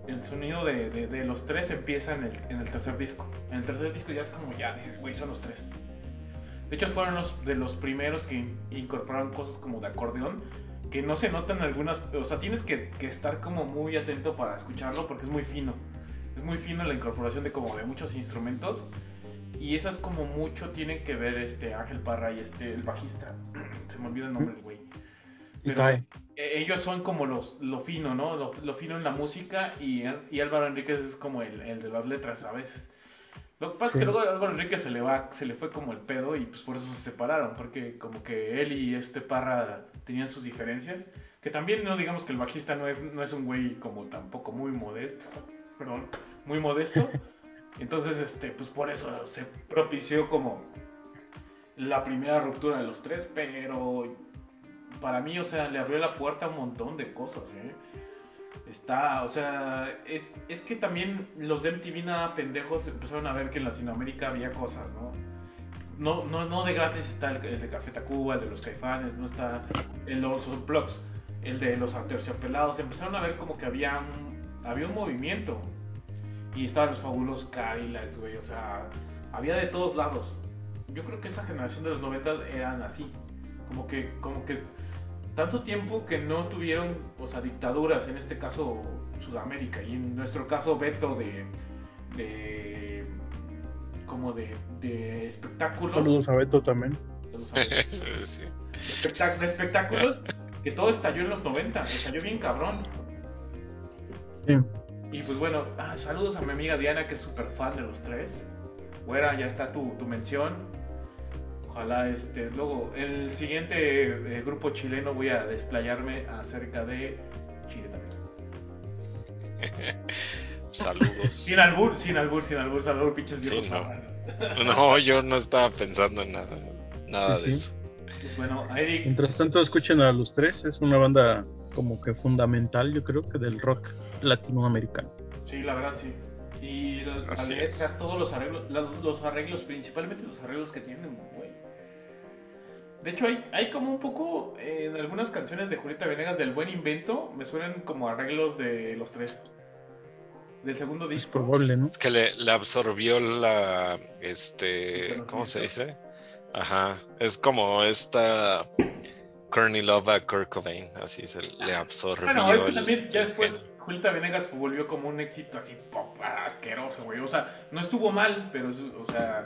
El sonido de, de- los tres empieza en el, en el tercer disco. En el tercer disco ya es como, ya, dices, güey, son los tres. De hecho, fueron los de los primeros que in- incorporaron cosas como de acordeón, que no se notan algunas, o sea, tienes que, que estar como muy atento para escucharlo porque es muy fino. Es muy fino la incorporación de como de muchos instrumentos y esas como mucho tienen que ver este Ángel Parra y este el bajista. (clears throat) se me olvida el nombre del güey. Pero eh, ellos son como los, lo fino, ¿no? Lo, lo fino en la música y, y Álvaro Enríquez es como el, el de las letras a veces. Lo que pasa Sí. es que luego Álvaro Enríquez se le va, se le fue como el pedo y pues por eso se separaron, porque como que él y este Parra tenían sus diferencias. Que también no digamos que el bajista no es, no es un güey como tampoco muy modesto, perdón, muy modesto. (laughs) Entonces, este, pues por eso se propició como la primera ruptura de los tres, pero para mí, o sea, le abrió la puerta a un montón de cosas, ¿eh? Está, o sea, es, es que también los de MTV nada pendejos empezaron a ver que en Latinoamérica había cosas, ¿no? No, no, no de gratis está el, de Café Tacuba, el de los Caifanes, no está el de los Unplugs, el de los Aterciopelados. Empezaron a ver como que había un, había un movimiento. Y estaban los fabulosos Cadillacs, güey, o sea, había de todos lados. Yo creo que esa generación de los 90 eran así. Como que, como que tanto tiempo que no tuvieron, o sea, dictaduras, en este caso Sudamérica, y en nuestro caso Beto de, de como de, de espectáculos. Saludos a Beto también. Saludos a Beto. (laughs) sí, sí. Espectac- de espectáculos, que todo estalló en los 90, estalló bien cabrón. Sí. Y pues bueno, ah, saludos a mi amiga Diana, que es súper fan de los tres. Güera, ya está tu, tu mención. Ojalá, este, luego, el siguiente eh, grupo chileno voy a desplayarme acerca de Chile también. (laughs) Saludos. Sin albur, sin albur, sin albur, albur, pinches Sí, viejos (laughs) no. yo no estaba pensando en nada, nada Sí, de sí. eso. Bueno, Eric, Mientras tanto, escuchen a los tres. Es una banda como que fundamental, yo creo que del rock latinoamericano. sí, la verdad sí. Y la- las todos los arreglos, los, los arreglos, principalmente los arreglos que tienen. De hecho, hay, hay como un poco eh, en algunas canciones de Julieta Venegas del Buen Invento, me suenan como arreglos de los tres. Del segundo Es disco. probable, ¿no? Es que le, le absorbió la, este, ¿cómo se dice? Ajá, es como esta Courtney Love a Kurt Cobain, así se le absorbió. Bueno, es que también ya después gen. Julieta Venegas volvió como un éxito así pop asqueroso, güey. O sea, no estuvo mal, pero, es- o sea,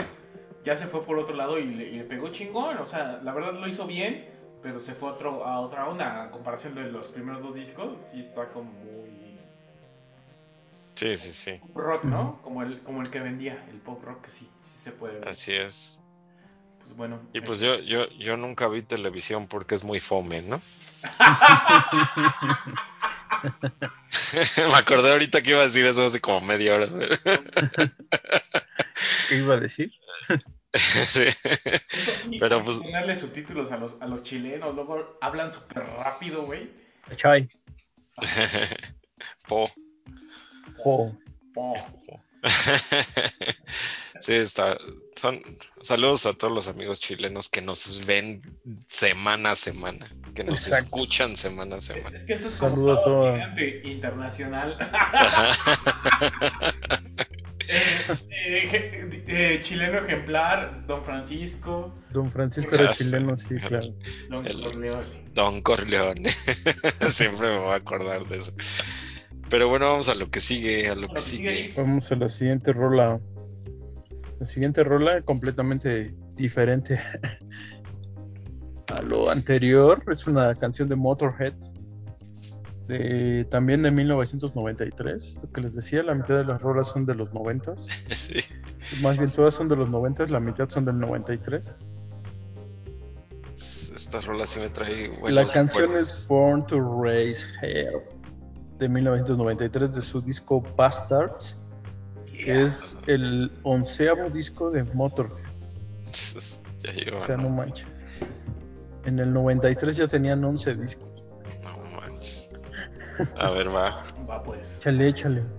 ya se fue por otro lado y le, y le pegó chingón. O sea, la verdad lo hizo bien, pero se fue a, otro, a otra onda. A comparación de los primeros dos discos, sí está como muy Sí, sí, sí, pop rock, ¿no? Como el, como el que vendía, el pop rock, que sí, sí se puede ver. así es. Pues bueno. Y eh, pues yo, yo, yo nunca vi televisión porque es muy fome, ¿no? (laughs) (laughs) Me acordé ahorita que iba a decir eso hace como media hora. (laughs) güey. ¿Qué iba a decir? (laughs) Sí. pero pues- ponerle subtítulos a los, a los chilenos, luego hablan súper rápido, güey. Chai. (laughs) Po. Po. Oh. (laughs) Sí, está. Son saludos a todos los amigos chilenos que nos ven semana a semana, que nos Exacto. escuchan semana a semana. Es que esto es gigante internacional. Eh, eh, chileno ejemplar, Don Francisco, Don Francisco era chileno, sí, claro. Don El- Corleone. Don Corleone. (laughs) Siempre me voy a acordar de eso. Pero bueno, vamos a lo que sigue, a lo que Lo que sigue sigue. Vamos a la siguiente rola. La siguiente rola completamente diferente (laughs) a lo anterior. Es una canción de Motorhead. De, también de 1993. Lo que les decía, la mitad de las rolas son de los 90. (laughs) Sí. Más bien todas son de los 90, la mitad son del 93. Esta rola sí me trae la canción es Born to Raise Hell de 1993 de su disco Bastards, que es el onceavo disco de Motorhead. (laughs) Ya O sea, no manches. En el 93 ya tenían 11 discos. A ver, va. Va pues. Échale, échale.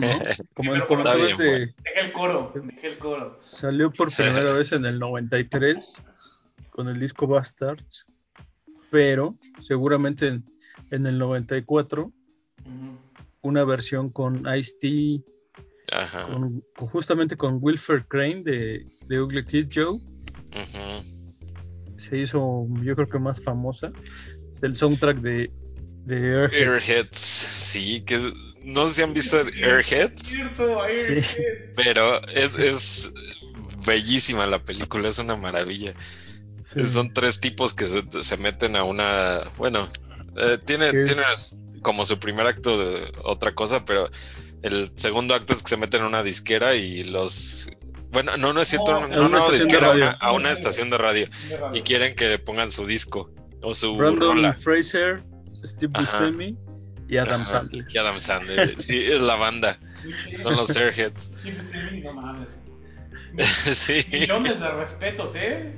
(laughs) Como el. Deja coro, deja el coro. Salió por primera vez en el 93 con el disco Bastards, pero seguramente en, en el 94 Ujú. una versión con Ice-T, Ajá. con, con- justamente con Wilfred Crane de, de Ugly Kid Joe, se hizo yo creo que más famosa, del soundtrack de, de Airhead. Airheads, sí, que es- no sé si han visto Airheads, Sí. pero es, es bellísima la película, es una maravilla. Sí, Son tres tipos que se, se meten a una, bueno, eh, tiene, tiene como su primer acto de otra cosa, pero el segundo acto es que se meten a una disquera y los, bueno, no, no es cierto, No, no, a no, una no, estación de disquera, a radio. una, a una estación de radio de radio. y quieren que pongan su disco o su Brandon rola. Fraser, Steve Ajá. Buscemi y Adam Ajá, Sandler. Y Adam Sandler, sí, es la banda, son los Airheads. Sí, sí, no mames. sí, Millones de respetos, ¿eh?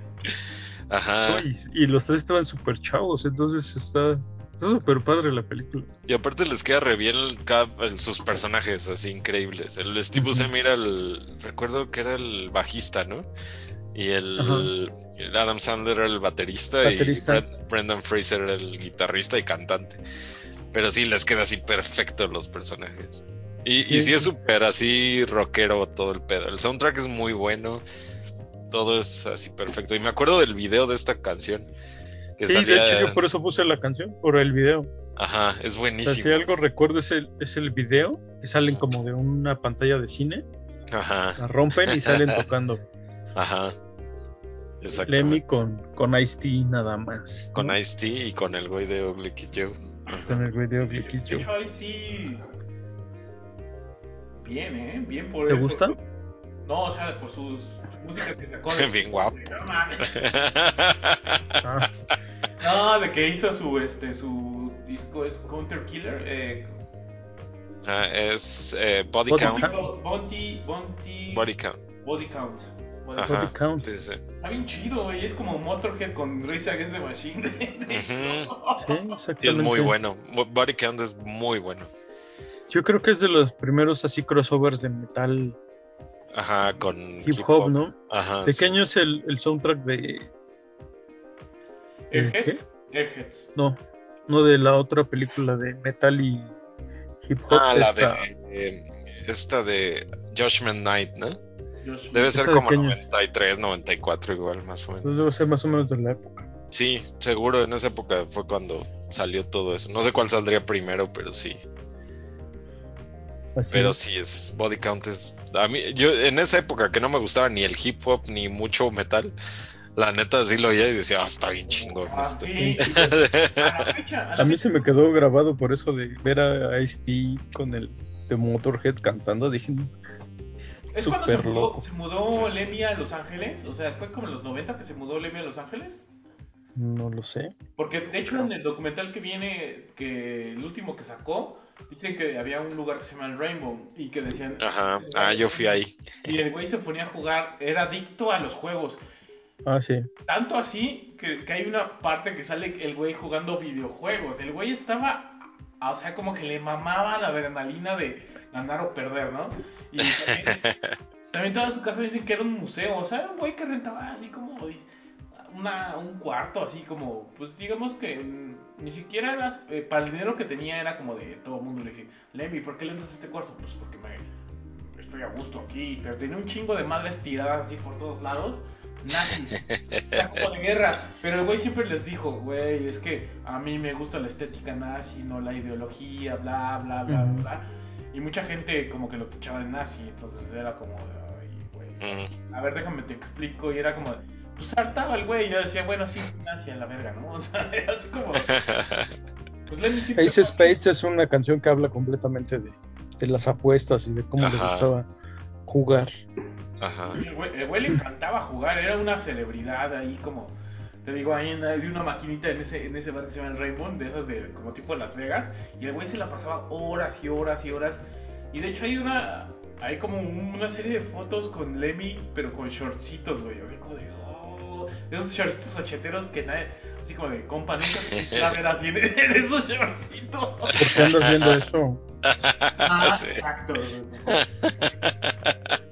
ajá. Y, y los tres estaban súper chavos, entonces está está súper padre la película. Y aparte les queda re bien el- cada- el- sus personajes, así increíbles. El Steve. Buscemi era el. Recuerdo que era el bajista, ¿no? Y el, el Adam Sandler era el baterista, Baterista. y Bren- Brendan Fraser era el guitarrista y cantante. Pero sí les queda así perfecto los personajes. Y sí, y Sí. es súper así rockero todo el pedo. El soundtrack es muy bueno. Todo es así perfecto. Y me acuerdo del video de esta canción. Que Sí, de salía. hecho yo por eso puse la canción, por el video. Ajá, es O sea, buenísimo. si algo recuerdo es el, es el video, que salen como de una pantalla de cine, Ajá. la rompen y salen (laughs) tocando. Ajá. Lemmy con, con Ice-T nada más. Con ¿no? Ice-T y con el güey de Ugly Kid Joe. Con el video De de Kid Joe. Ice-T. Bien, ¿eh? Bien por ¿Te por- gusta? No, o sea, por sus su música que sacó. de- (laughs) Bien guapo. Ah, No, de que hizo su este su disco es Counter Killer. Eh, Ah, es eh, Body, Body Count. Count. Bounty, Bounty, Body Count. Body Count. Ajá. Count. Sí, sí. Está bien chido, güey. Es como Motorhead con Race Against the Machine. (laughs) Ujú. sí, exactamente. Sí, es muy bueno. Bo- Body Count es muy bueno. Yo creo que es de los primeros así crossovers de metal Ajá, con hip hop, ¿no? Ajá. ¿De sí. qué año es el, el soundtrack de. Airheads. Airheads. No, no de la otra película de metal y hip hop? Ah, la esta- de. eh, esta de Judgment Night, ¿no? Josh Debe ¿Esa ser como qué año? 93, 94 igual, más o menos. Pues debe ser más o menos de la época. Sí, seguro en esa época fue cuando salió todo eso. No sé cuál saldría primero, pero sí. Así Pero es. sí es Body Count es a mí yo en esa época que no me gustaba ni el hip hop ni mucho metal, la neta sí lo oía y decía, "Ah, está bien chingón Ah, esto." sí. A la fecha, a la A mí se me quedó grabado por eso de ver a Ice-T con el de Motorhead cantando. Dije, ¿Es cuando se mudó, loco. se mudó Lemmy a Los Ángeles? O sea, ¿fue como en los 90 que se mudó Lemmy a Los Ángeles? No lo sé. Porque de hecho en el documental que viene, que el último que sacó, dicen que había un lugar que se llama el Rainbow y que decían... Ajá. Ah, yo fui ahí. Y el güey se ponía a jugar, era adicto a los juegos. Ah, sí. Tanto así que, que hay una parte que sale el güey jugando videojuegos. El güey estaba, o sea, como que le mamaba la adrenalina de ganar o perder, ¿no? Y también, (laughs) también toda su casa dicen que era un museo. O sea, era un güey que rentaba así como una, un cuarto, así como, pues digamos que ni siquiera era, eh, para el dinero que tenía era como de todo el mundo. Le dije, Lemmy, ¿por qué le entras a este cuarto? Pues porque me, estoy a gusto aquí. Pero tenía un chingo de madres tiradas así por todos lados. Nazis. Era como de guerra. Pero el güey siempre les dijo, güey, es que a mí me gusta la estética nazi, no la ideología, bla, bla, bla, bla. Y mucha gente como que lo tachaba de nazi. Entonces era como, de, ay, güey. Mm. A ver, déjame te explico. Y era como, de, pues hartaba el güey. Y yo decía, bueno, sí, nazi a la verga, ¿no? (laughs) O sea, era así como. Pues Ace Spades es una canción que habla completamente de, de las apuestas y de cómo le Ajá. gustaba jugar. Ajá. El güey, el güey le encantaba jugar, era una celebridad ahí como, te digo, ahí en- había una maquinita en ese, en ese bar que se llama el Rainbow, de esas de como tipo Las Vegas, y el güey se la pasaba horas y horas y horas, y de hecho hay una, hay como un- una serie de fotos con Lemmy, pero con shortcitos, güey, así como de, oh, esos shortcitos ocheteros que nadie, así como de, compa, nunca te quisiera ver así en, (laughs) en esos shortcitos. ¿Por qué andas viendo eso? (laughs) Ah, Sí. exacto, güey. (laughs)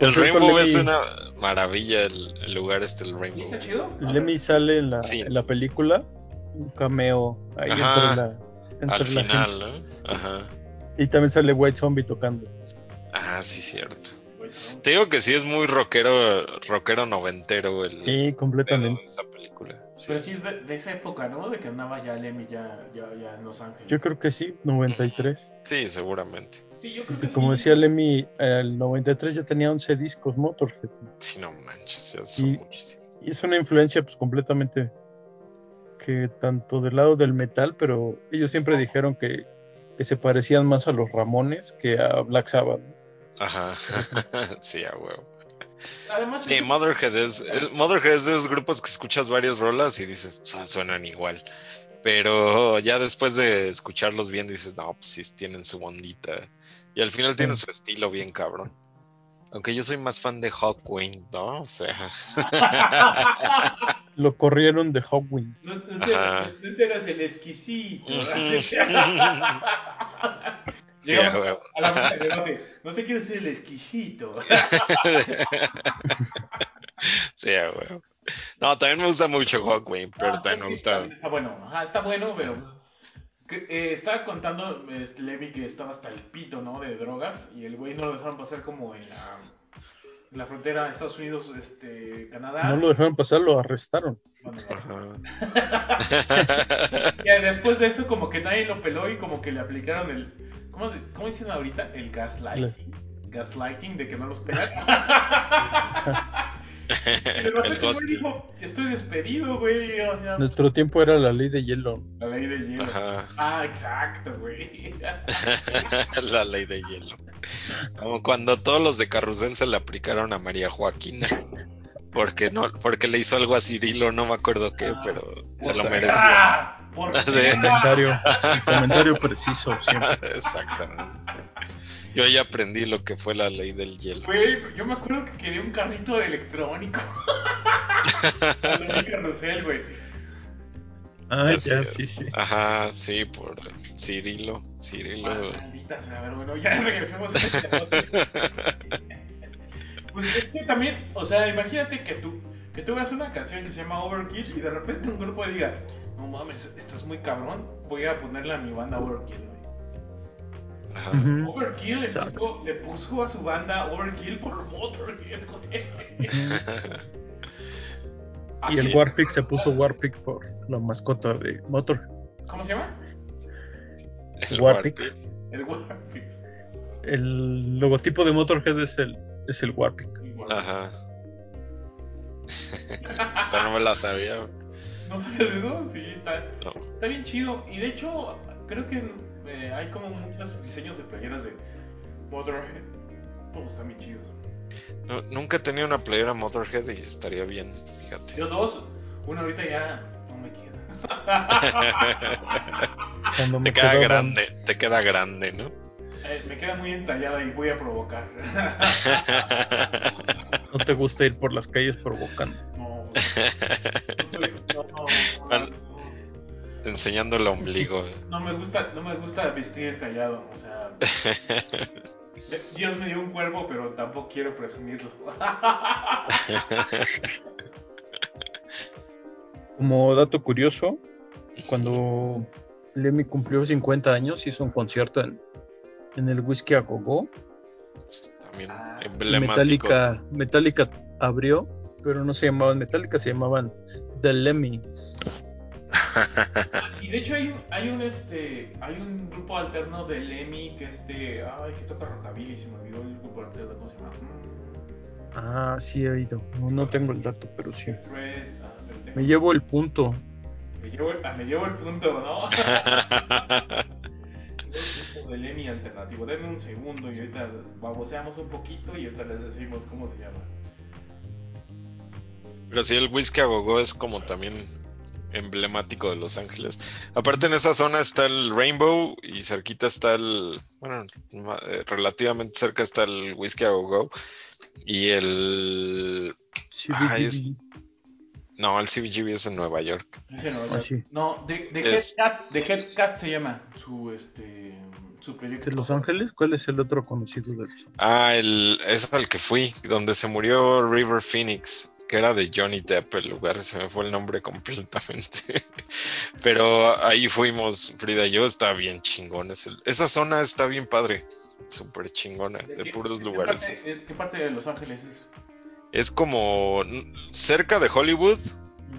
El Rainbow es una maravilla el, el lugar este, el ¿Sí Rainbow. está chido? Lemmy sale en la, Sí. en la película, un cameo ahí Ajá. entre la, entre Al la final, gente. ¿no? Ajá. Y también sale White Zombie tocando. Ah, sí, cierto. Te digo que sí es muy rockero, rockero noventero el Sí, completamente. esa película. Sí. Pero sí es de, de esa época, ¿no? De que andaba ya Lemmy ya, ya, ya en Los Ángeles. Yo creo que sí, 93. Sí, seguramente. Sí, yo creo Porque que como sí. decía Lemmy, el 93 ya tenía 11 discos Motorhead. Sí, no manches, ya son Y- muchísimos. Y es una influencia pues completamente que tanto del lado del metal, pero ellos siempre dijeron que, que se parecían más a los Ramones que a Black Sabbath. Ajá. (laughs) sí, a huevo. Además, Sí, es- Motherhead es, es- Motherhead es de esos grupos que escuchas varias rolas y dices, "Ah, suenan igual. Pero ya después de escucharlos bien dices, no, pues sí tienen su ondita. Y al final tienen Sí. su estilo bien cabrón. Aunque yo soy más fan de Hawkwind, ¿no? O sea, (laughs) Lo corrieron de Hawkwind. no, no te, no te hagas el exquisito. (laughs) sí, Llegamos a la de debate, no te quiero ser el exquisito. (laughs) sí, a huevo. No, también me gusta mucho Hawkwind, pero Ah, también me gusta. también Está bueno, ajá, está bueno, pero. Eh, estaba contando este, Levi que estaba hasta el pito, ¿no? De drogas. Y el güey no lo dejaron pasar como en la, en la frontera de Estados Unidos, este, Canadá. No lo dejaron pasar, lo arrestaron. Bueno, Ajá. (laughs) Y después de eso, como que nadie lo peló y como que le aplicaron el. ¿Cómo, cómo dicen ahorita? El gaslighting. Gaslighting de que no los (laughs) pelan. (laughs) El el güey ghosting. dijo: Estoy despedido, güey. O sea, Nuestro tiempo era la ley de hielo. la ley de hielo. Ajá. Ah, exacto, güey. (laughs) La ley de hielo. Como cuando todos los de Carrusel se le aplicaron a María Joaquina. Porque no, porque le hizo algo a Cirilo, no me acuerdo qué, Ah, pero se lo perra, merecía. (laughs) Por Sí. Comentario, el comentario preciso siempre. (laughs) Exactamente. Yo ya aprendí lo que fue la ley del hielo. Güey, yo me acuerdo que quería un carrito electrónico. (laughs) Cuando vi carrusel, güey. Ah, Así ya, sí, sí. Ajá, sí, por Cirilo. Cirilo. Maldita sea, pero bueno, ya regresemos a este. (laughs) Pues es que también, o sea, imagínate que tú, que tú hagas una canción que se llama Overkill y de repente un grupo diga, no mames, esto es muy cabrón, voy a ponerle a mi banda Overkill. Ajá. Overkill le puso, le puso a su banda Overkill por Motorhead. (laughs) Y el Warpic se puso Warpic por la mascota de Motor. ¿Cómo se llama? El Warpic. Warpic. El Warpic. El logotipo de Motorhead es el, es el Warpic. El Warpic. Ajá. (laughs) O sea, no me la sabía. ¿No sabes eso? Sí, está, No. está bien chido. Y de hecho, creo que eh, hay como muchos diseños de playeras de Motorhead. Todos están bien chidos. No- nunca he tenido una playera Motorhead y estaría bien, fíjate. Yo dos, uno ahorita ya no me queda. Te queda grande, te queda grande, ¿no? Eh, me queda muy entallada y voy a provocar. No te gusta ir por las calles provocando. no, no, soy- no, no, no, Bueno. no. Enseñando el ombligo. No me gusta, no me gusta vestir callado, o sea, (laughs) Dios me dio un cuerpo, pero tampoco quiero presumirlo. Como dato curioso, cuando Lemmy cumplió 50 años, hizo un concierto en, en el Whisky a Gogo. También Ah. emblemático. Metallica, Metallica abrió, pero no se llamaban Metallica, se llamaban The Lemmys. Y de hecho hay un, hay un este, hay un grupo alterno de Lemmy que este, ay, que toca rockabilly, se me olvidó el grupo alterno, ¿cómo se llama? Ah, sí he oído. No, no tengo el dato, pero sí. Red, ah. Me llevo el punto. Me llevo, el- ah, me llevo el punto, ¿no? (laughs) El grupo de Lemmy alternativo. Denme un segundo y ahorita baboseamos un poquito y ahorita les decimos cómo se llama. Pero sí, el whisky a es como también emblemático de Los Ángeles. Aparte en esa zona está el Rainbow y cerquita está el, bueno, eh, relativamente cerca está el whisky a gogo y el, Ah, es- no, el CBGB es en Nueva York. Ah, sí. no de, de Es- Headcat, de Headcat se llama su este su proyecto. ¿De Los Ángeles? ¿Cuál es el otro conocido de Los Ángeles? Ah, el, es al que fui, donde se murió River Phoenix, que era de Johnny Depp el lugar, se me fue el nombre (laughs) completamente. Pero ahí fuimos, Frida y yo, está bien chingón. ese- esa zona está bien padre, súper chingona, de qué- puros qué lugares. parte- ¿Qué parte de Los Ángeles es? Es como cerca de Hollywood,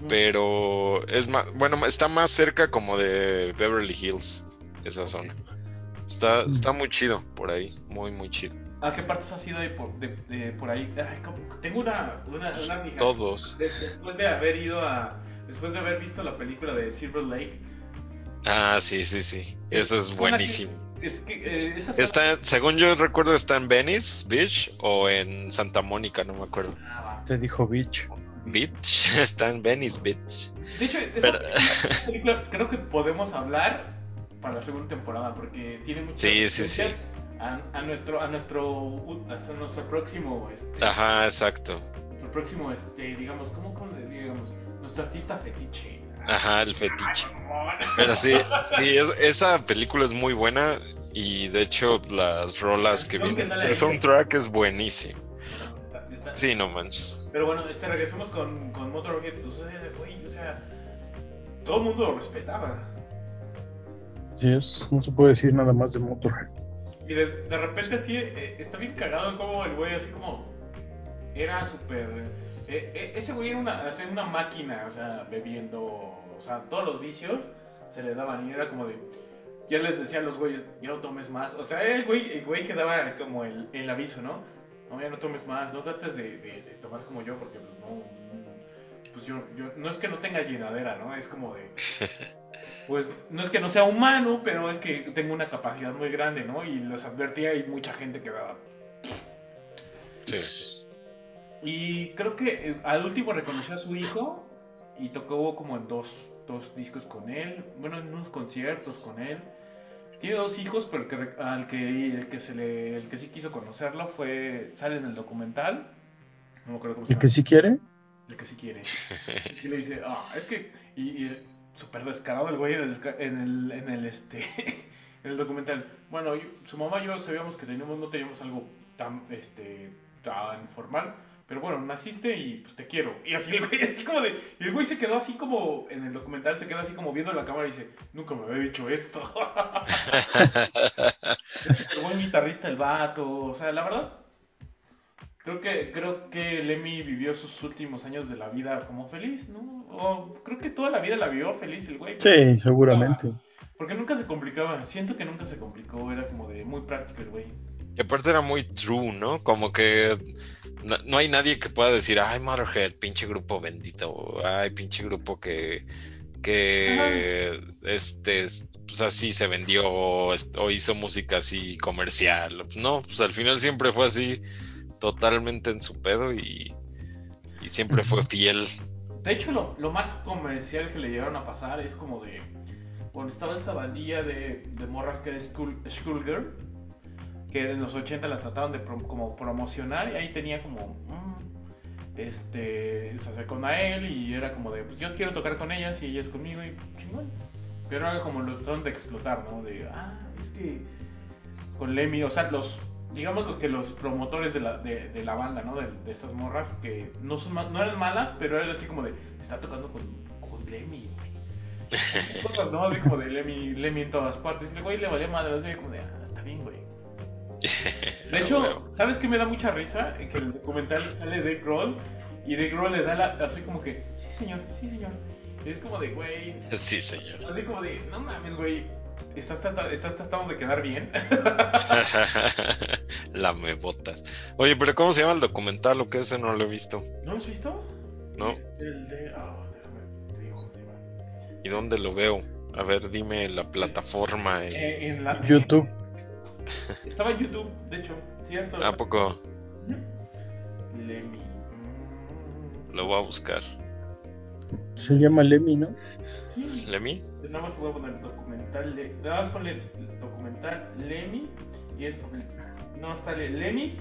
pero es más, bueno, está más cerca como de Beverly Hills, esa zona. Está, Mm. está muy chido por ahí, muy, muy chido. ¿A qué partes has ido de por, de, de por ahí? Tengo una, una, una amiga. Todos. de- después de haber ido a. Después de haber visto la película de Silver Lake. Ah, sí, sí, sí. Eso es buenísimo. Es que, eh, esa Está, según yo recuerdo, está en Venice Beach o en Santa Mónica, no me acuerdo. Ah, Te dijo Beach. Beach, (laughs) está en Venice Beach. De hecho, esa Pero- esa película creo que podemos hablar para la segunda temporada porque tiene muchas Sí, sí, sí. A, a nuestro a nuestro a nuestro próximo este, Ajá, exacto. nuestro próximo este digamos cómo, cómo le digamos nuestro artista fetiche Ajá, el fetiche. Pero sí, sí, es- esa película es muy buena y de hecho las rolas que vienen, el soundtrack es buenísimo. Está- está- Sí, no manches. Pero bueno, este, regresemos con, con Motorhead. Pues, eh, o sea, todo el mundo lo respetaba. Sí, es, no se puede decir nada más de Motorhead. Y de, de repente así, eh, está bien cagado como el güey así como... Era súper... eh, eh, ese güey era una, una máquina, o sea, bebiendo... O sea, todos los vicios se le daban y era como de... Ya les decía a los güeyes, ya no tomes más. O sea, el güey, el güey que daba como el, el aviso, ¿no? No, ya no tomes más, no trates de, de- de tomar como yo, porque pues no... Pues yo, yo... No es que no tenga llenadera, ¿no? Es como de... (laughs) Pues no es que no sea humano, pero es que tengo una capacidad muy grande, ¿no? Y les advertía y mucha gente quedaba. Sí. Y creo que eh, al último reconoció a su hijo y tocó como en dos, dos discos con él, bueno, en unos conciertos con él. Tiene dos hijos, pero el que, re- al que, el que, se le, el que sí quiso conocerlo fue, sale en el documental. No me acuerdo cómo se ¿El que sí quiere? El que sí quiere. Y le dice, ah, es que. Y, y súper descarado el güey en el, en el, en el, este, (laughs) en el documental. Bueno, yo- su mamá y yo sabíamos que teníamos, no teníamos algo tan, este, tan formal. Pero bueno, naciste y pues te quiero. Y así el güey, (laughs) así como de. Y el güey se quedó así como. En el documental se quedó así como viendo la cámara y dice: Nunca me había dicho esto. (laughs) es buen guitarrista el vato. O sea, la verdad. Creo que, creo que Lemmy vivió sus últimos años de la vida como feliz, ¿no? O creo que toda la vida la vivió feliz el güey. Sí, seguramente. Porque nunca se complicaba. Siento que nunca se complicó. Era como de muy práctico el güey. Y aparte era muy true, ¿no? Como que no, no hay nadie que pueda decir, ay, Motorhead, pinche grupo bendito, ay, pinche grupo que, que, este, es- pues sea, sí se vendió o, hizo música así comercial. No, pues al final siempre fue así, totalmente en su pedo y, y siempre fue fiel. De hecho, lo, lo más comercial que le llegaron a pasar es como de. Bueno, estaba esta bandilla de, de morras que era School, Schoolgirl. Que en los 80 la trataban de prom- como promocionar y ahí tenía como. mm, este. Se acercó a él y era como de. Pues yo quiero tocar con ellas y ellas conmigo y chingón. Pero era como lo trataron de explotar, ¿no? De. Ah, es que. Con Lemmy, o sea, los. Digamos los que los promotores de la, de, de la banda, ¿no? De, de esas morras que no son no eran malas, pero era así como de. Está tocando con, con Lemmy. (laughs) Cosas, ¿no? Así como de Lemmy, Lemmy en todas partes. Y el güey le valía madre, así como de. Ah, está bien, güey. (laughs) De hecho. ¿sabes qué me da mucha risa? Que en el documental sale Dave Grohl y Dave Grohl le da la, así como que, sí señor, sí señor. Y es como de, güey, Sí, señor. así como de, no mames, güey, estás, trata- estás tratando de quedar bien. (laughs) La me botas. Oye, pero ¿cómo se llama el documental o qué? Ese no lo he visto. ¿No lo has visto? No. El de, ah, déjame, te digo. ¿Y dónde lo veo? A ver, dime la plataforma. y- Eh, en la, YouTube. estaba en YouTube, de hecho, ¿cierto? ¿A poco. Lemmy. Mm. lo voy a buscar? Se llama Lemmy, ¿no? ¿Lemmy? Nada más voy a poner documental, Le- nada más ponle documental Lemmy y es no sale Lemmy,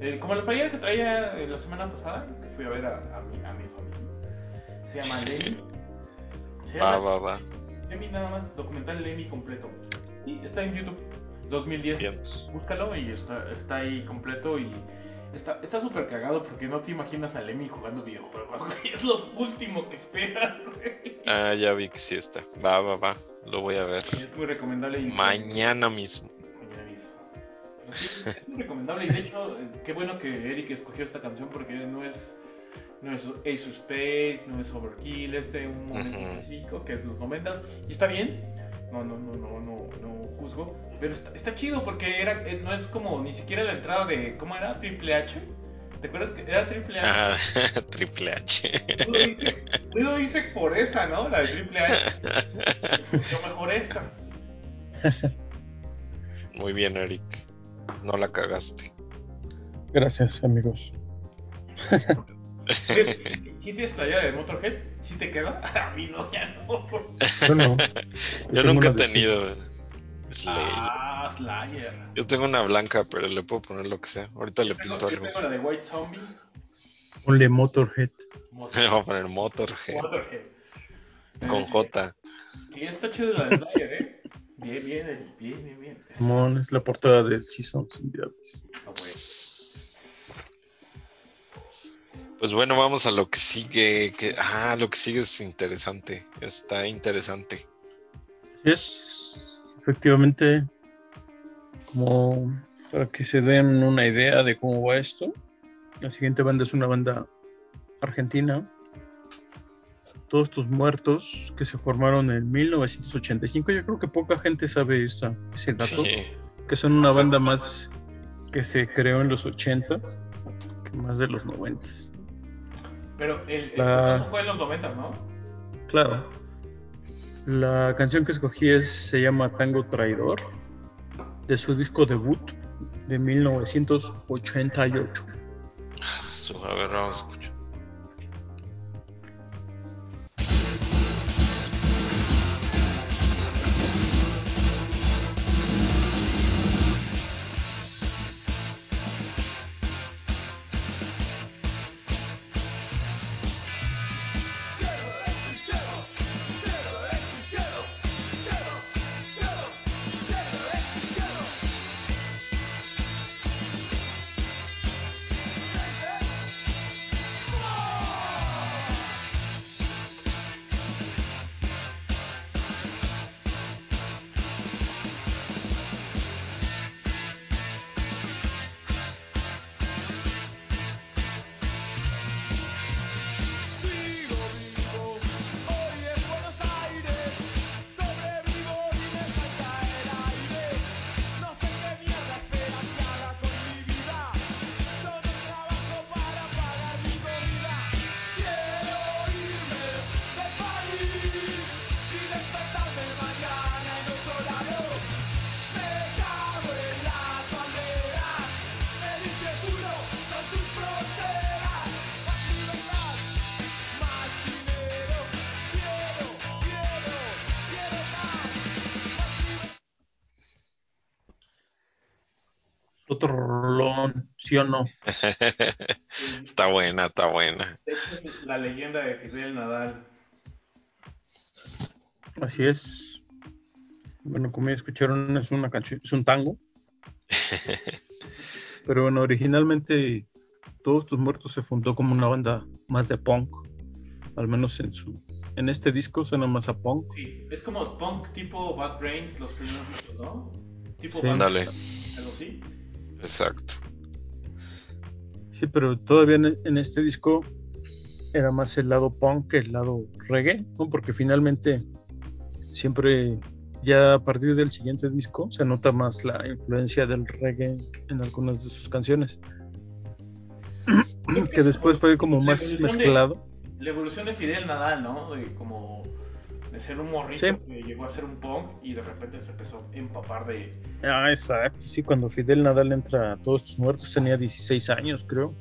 eh, como la playera que traía la semana pasada que fui a ver a, a mi, a mi familia, se llama Lemmy, se Va, llama va, va. Lemmy nada más, documental Lemmy completo y está en YouTube 2010, Bien. búscalo y está, está ahí completo y Está está súper cagado porque no te imaginas a Lemmy jugando videojuegos, (laughs) güey. Es lo último que esperas, güey. Ah, ya vi que sí está. Va, va, va. Lo voy a ver. Es muy recomendable. y- Mañana mismo. Mañana mismo. Sí, es muy recomendable y de hecho, eh, qué bueno que Eric escogió esta canción porque no es no es Ace of Space, no es Overkill, es de un momento específico que es los 90 y está bien. No, no, no, no, no, no juzgo, pero está, está chido porque era eh, no es como ni siquiera la entrada de ¿cómo era? Triple H. ¿Te acuerdas que era Triple H? Ah, (laughs) Triple H. Pudo irse, pudo irse por esa, ¿no? La de Triple H. Yo mejor esta. (laughs) Muy bien, Eric. No la cagaste. Gracias, amigos. (laughs) ¿Sí, sí tienes playera de Motorhead? ¿Sí te queda? (laughs) A mí no, ya no. Yo no. Yo nunca he tenido Slayer. Ah, Slayer. Yo tengo una blanca, pero le puedo poner lo que sea. Ahorita le Yo tengo, pinto yo algo. tengo la de White Zombie. Ponle Motorhead. (laughs) Le voy a poner Motorhead Motorhead. con Eh, J. Y está chido la de Slayer, ¿eh? Bien, bien, bien, bien, bien. Simón es la portada del Seasons in the Abyss. Ah, güey. Pues bueno, vamos a lo que sigue. Que, ah, lo que sigue es interesante. Está interesante. Es efectivamente como para que se den una idea de cómo va esto. La siguiente banda es una banda argentina. Todos estos muertos que se formaron en 1985. Yo creo que poca gente sabe esa, ese dato. Sí. Que son una banda más que se creó en los 80 que más de los 90. Pero el, el La- eso fue en los 90, ¿no? Claro. La canción que escogí es, se llama Tango Traidor, de su disco debut de 1988. Ah, su- A ver, vamos ¿sí o no? está buena, está buena. Es la leyenda de Fidel Nadal. Así es. Bueno, como ya escucharon, es una canción, es un tango. (laughs) Pero bueno, originalmente Todos tus muertos se fundó como una banda más de punk. Al menos en su en este disco suena más a punk. Sí, es como punk tipo Bad Brains, los primeros discos, ¿no? Tipo Sí. Bad. Brains, algo así. Exacto. Sí, pero todavía en, en este disco era más el lado punk que el lado reggae, ¿no? Porque finalmente siempre, ya a partir del siguiente disco, se nota más la influencia del reggae en algunas de sus canciones. que después fue como La más de- mezclado. La evolución de Fidel Nadal, ¿no? Como de ser un morrito Sí. que llegó a ser un punk y de repente se empezó a empapar de... Ah, exacto. Sí, cuando Fidel Nadal entra a todos tus muertos tenía 16 años, creo.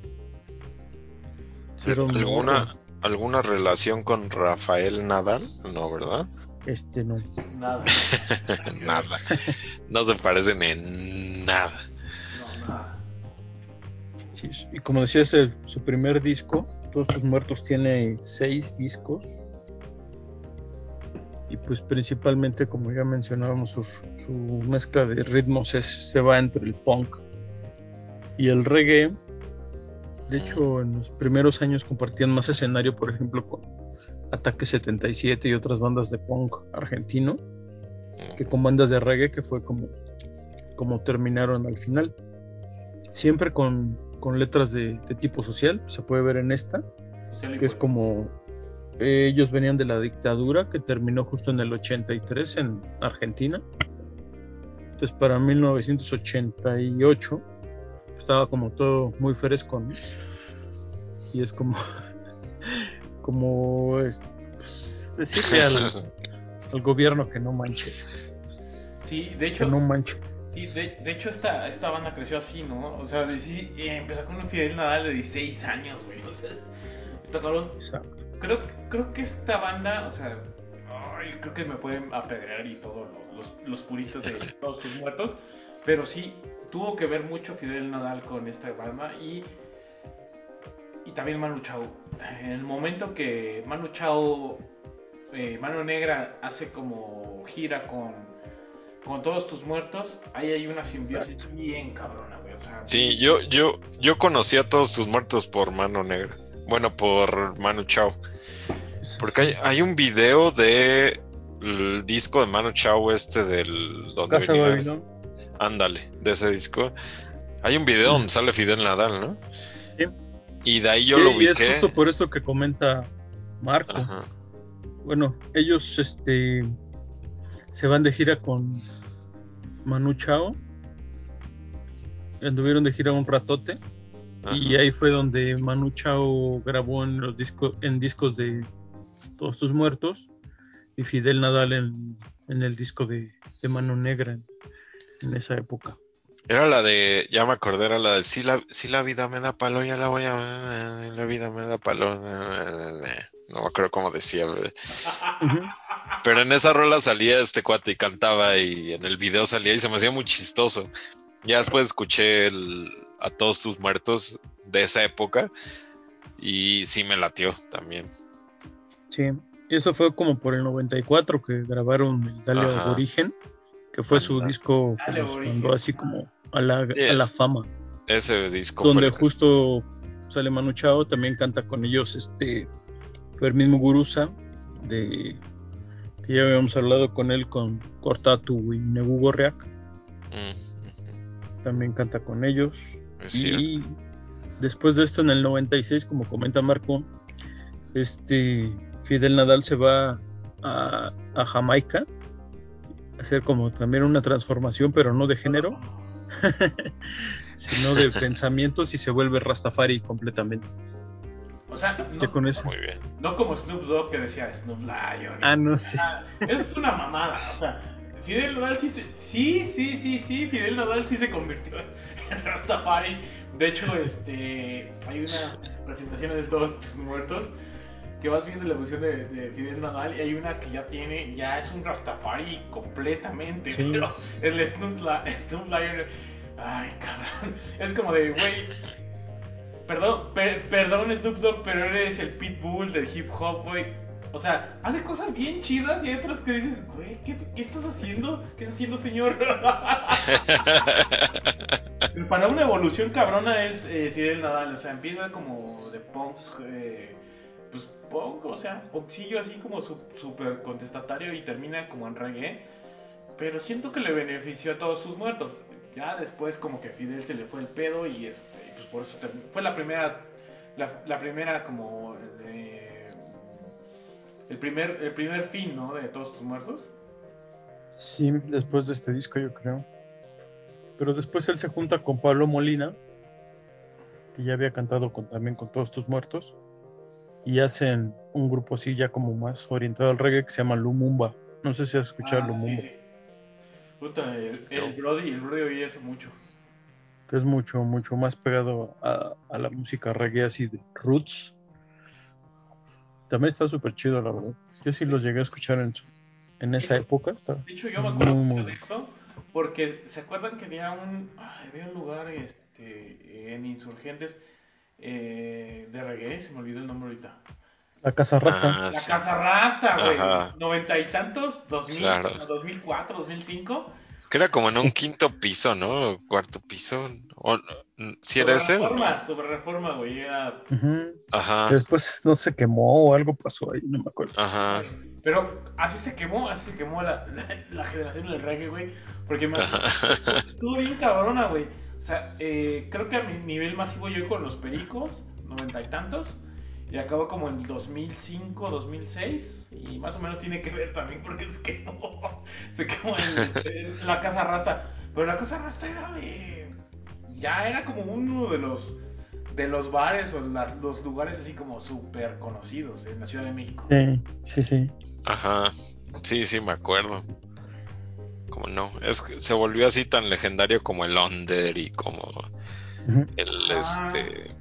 Sí, ¿Alguna. ¿Alguna relación con Rafael Nadal? No, ¿verdad? Este no. Nada. (laughs) nada. No se parecen en nada. No, nada. Sí, y como decía, es el- su primer disco. Todos tus muertos tiene seis discos. Y pues principalmente, como ya mencionábamos, su, su mezcla de ritmos es, se va entre el punk y el reggae. De hecho, en los primeros años compartían más escenario, por ejemplo, con Ataque 77 y otras bandas de punk argentino, que con bandas de reggae, que fue como, como terminaron al final. Siempre con, con letras de, de tipo social, se puede ver en esta, que es como eh, ellos venían de la dictadura que terminó justo en el 83 en Argentina. Entonces para 1988 estaba como todo muy fresco, ¿no? Y es como (laughs) como es, pues, decirle al, al gobierno que no manche, Sí, de que hecho, no manche. sí, de, de hecho esta, esta banda creció así, ¿no? O sea, sí, eh, empezó con un Fidel Nadal de 16 años, güey. O sea, es- tocaron Exacto. Creo, creo que esta banda, o sea, ay, creo que me pueden apedrear y todo, lo- los, los puritos de (laughs) todos tus muertos, pero sí, tuvo que ver mucho Fidel Nadal con esta banda y, y también Manu Chao. En el momento que Manu Chao, eh, Mano Negra, hace como gira con, con todos tus muertos, ahí hay una simbiosis bien cabrona, güey. O sea, Sí, yo, yo, yo conocí a todos tus muertos por Mano Negra. Bueno, por Manu Chao. Porque hay, hay un video de el disco de Manu Chao este del donde Casa. Ándale, de ese disco. Hay un video donde sale Fidel Nadal, ¿no? Sí. Y de ahí yo Sí, lo y es justo por esto que comenta Marco. Ajá. Bueno, ellos este se van de gira con Manu Chao. Anduvieron de gira un ratote y ahí fue donde Manu Chao grabó en los discos en discos de Todos tus muertos y Fidel Nadal en, en el disco de, de Mano Negra en, en esa época. Era la de, ya me acordé, era la de si la, si la vida me da palo, ya la voy a... La vida me da palo. No me acuerdo cómo decía. Pero en esa rola salía este cuate y cantaba y en el video salía y se me hacía muy chistoso. Ya después escuché el- a todos tus muertos de esa época y sí me latió también. Sí, y eso fue como por el 94 que grabaron el Dale Ajá. Aborigen, que fue su disco que Dale los mandó así como a la, Yeah. a la fama. Ese disco donde fue... justo sale Manu Chao, también canta con ellos este Fermín Muguruza, de que ya habíamos hablado con él con Cortatu y Nebu Gorriak, Mm, también canta con ellos. es Y cierto. después de esto, en el 96, como comenta Marco, este Fidel Nadal se va a, a Jamaica a hacer como también una transformación, pero no de género, (laughs) sino de (laughs) pensamientos y se vuelve Rastafari completamente. o sea, no, con eso. Muy bien. no como Snoop Dogg que decía Snoop Lion. Ah, no sé. Eso es una mamada. O sea, Fidel Nadal sí, se- sí, sí, sí, sí, Fidel Nadal sí se convirtió en Rastafari. De hecho, este, hay unas presentaciones de todos tus muertos que vas viendo la evolución de, de Fidel Nadal y hay una que ya tiene, ya es un Rastafari completamente. Sí. Pero el Snoop, Lion Ay, cabrón. Es como de, güey. Perdón, per- perdón, Snoop Dogg, pero eres el pitbull del hip hop, güey. O sea, hace cosas bien chidas y hay otras que dices, güey, ¿qué, qué estás haciendo? ¿Qué estás haciendo, señor? (laughs) Para una evolución cabrona es eh, Fidel Nadal, o sea, empieza como de punk, eh, punk, o sea, punkcillo así como su- súper contestatario y termina como en reggae. Pero siento que le benefició a todos sus muertos. Ya después como que Fidel se le fue el pedo y este, pues por eso fue la primera, la, primera como eh, el primer, el primer fin, ¿no? De todos tus muertos. Sí, después de este disco, yo creo. Pero después él se junta con Pablo Molina, que ya había cantado también con Todos Tus Muertos, y hacen un grupo así ya como más orientado al reggae que se llama Lumumba. No sé si has escuchado Ah, sí, Lumumba, sí. Puta, el. Brody, el Brody oía eso mucho. que es mucho, mucho más pegado a, a la música reggae así de roots. También está súper chido, la verdad. Yo sí los llegué a escuchar en, su- en esa época. Está De hecho, yo me acuerdo muy, mucho muy de esto porque se acuerdan que había un, ay, había un lugar este, en Insurgentes eh, de reggae, se me olvidó el nombre ahorita. La Casa Rasta. Ah, La sí. Casa Rasta, güey. Noventa y tantos, dos mil, Claro. no, 2004, 2005. Que era como en un Sí. quinto piso, ¿no? Cuarto piso. O, ¿Sí sobre era ese? reforma, sobre reforma, güey. Era... Ajá. Después no se quemó o algo pasó ahí, no me acuerdo. Ajá. Pero así se quemó, así se quemó la, la, la generación del reggae, güey. Porque me estuvo bien cabrona, güey. O sea, eh, creo que a mi nivel masivo yo con los pericos, noventa y tantos. Y acabó como en 2005, 2006. Y más o menos tiene que ver también porque se quemó. (laughs) Se quemó en, en la casa Rasta. Pero la casa Rasta era de. Ya era como uno de los. De los bares o las- los lugares así como súper conocidos en la Ciudad de México. Sí, sí, sí. Ajá. Sí, sí, me acuerdo. Como no. Es que se volvió así tan legendario como el Under y como el Ah. este.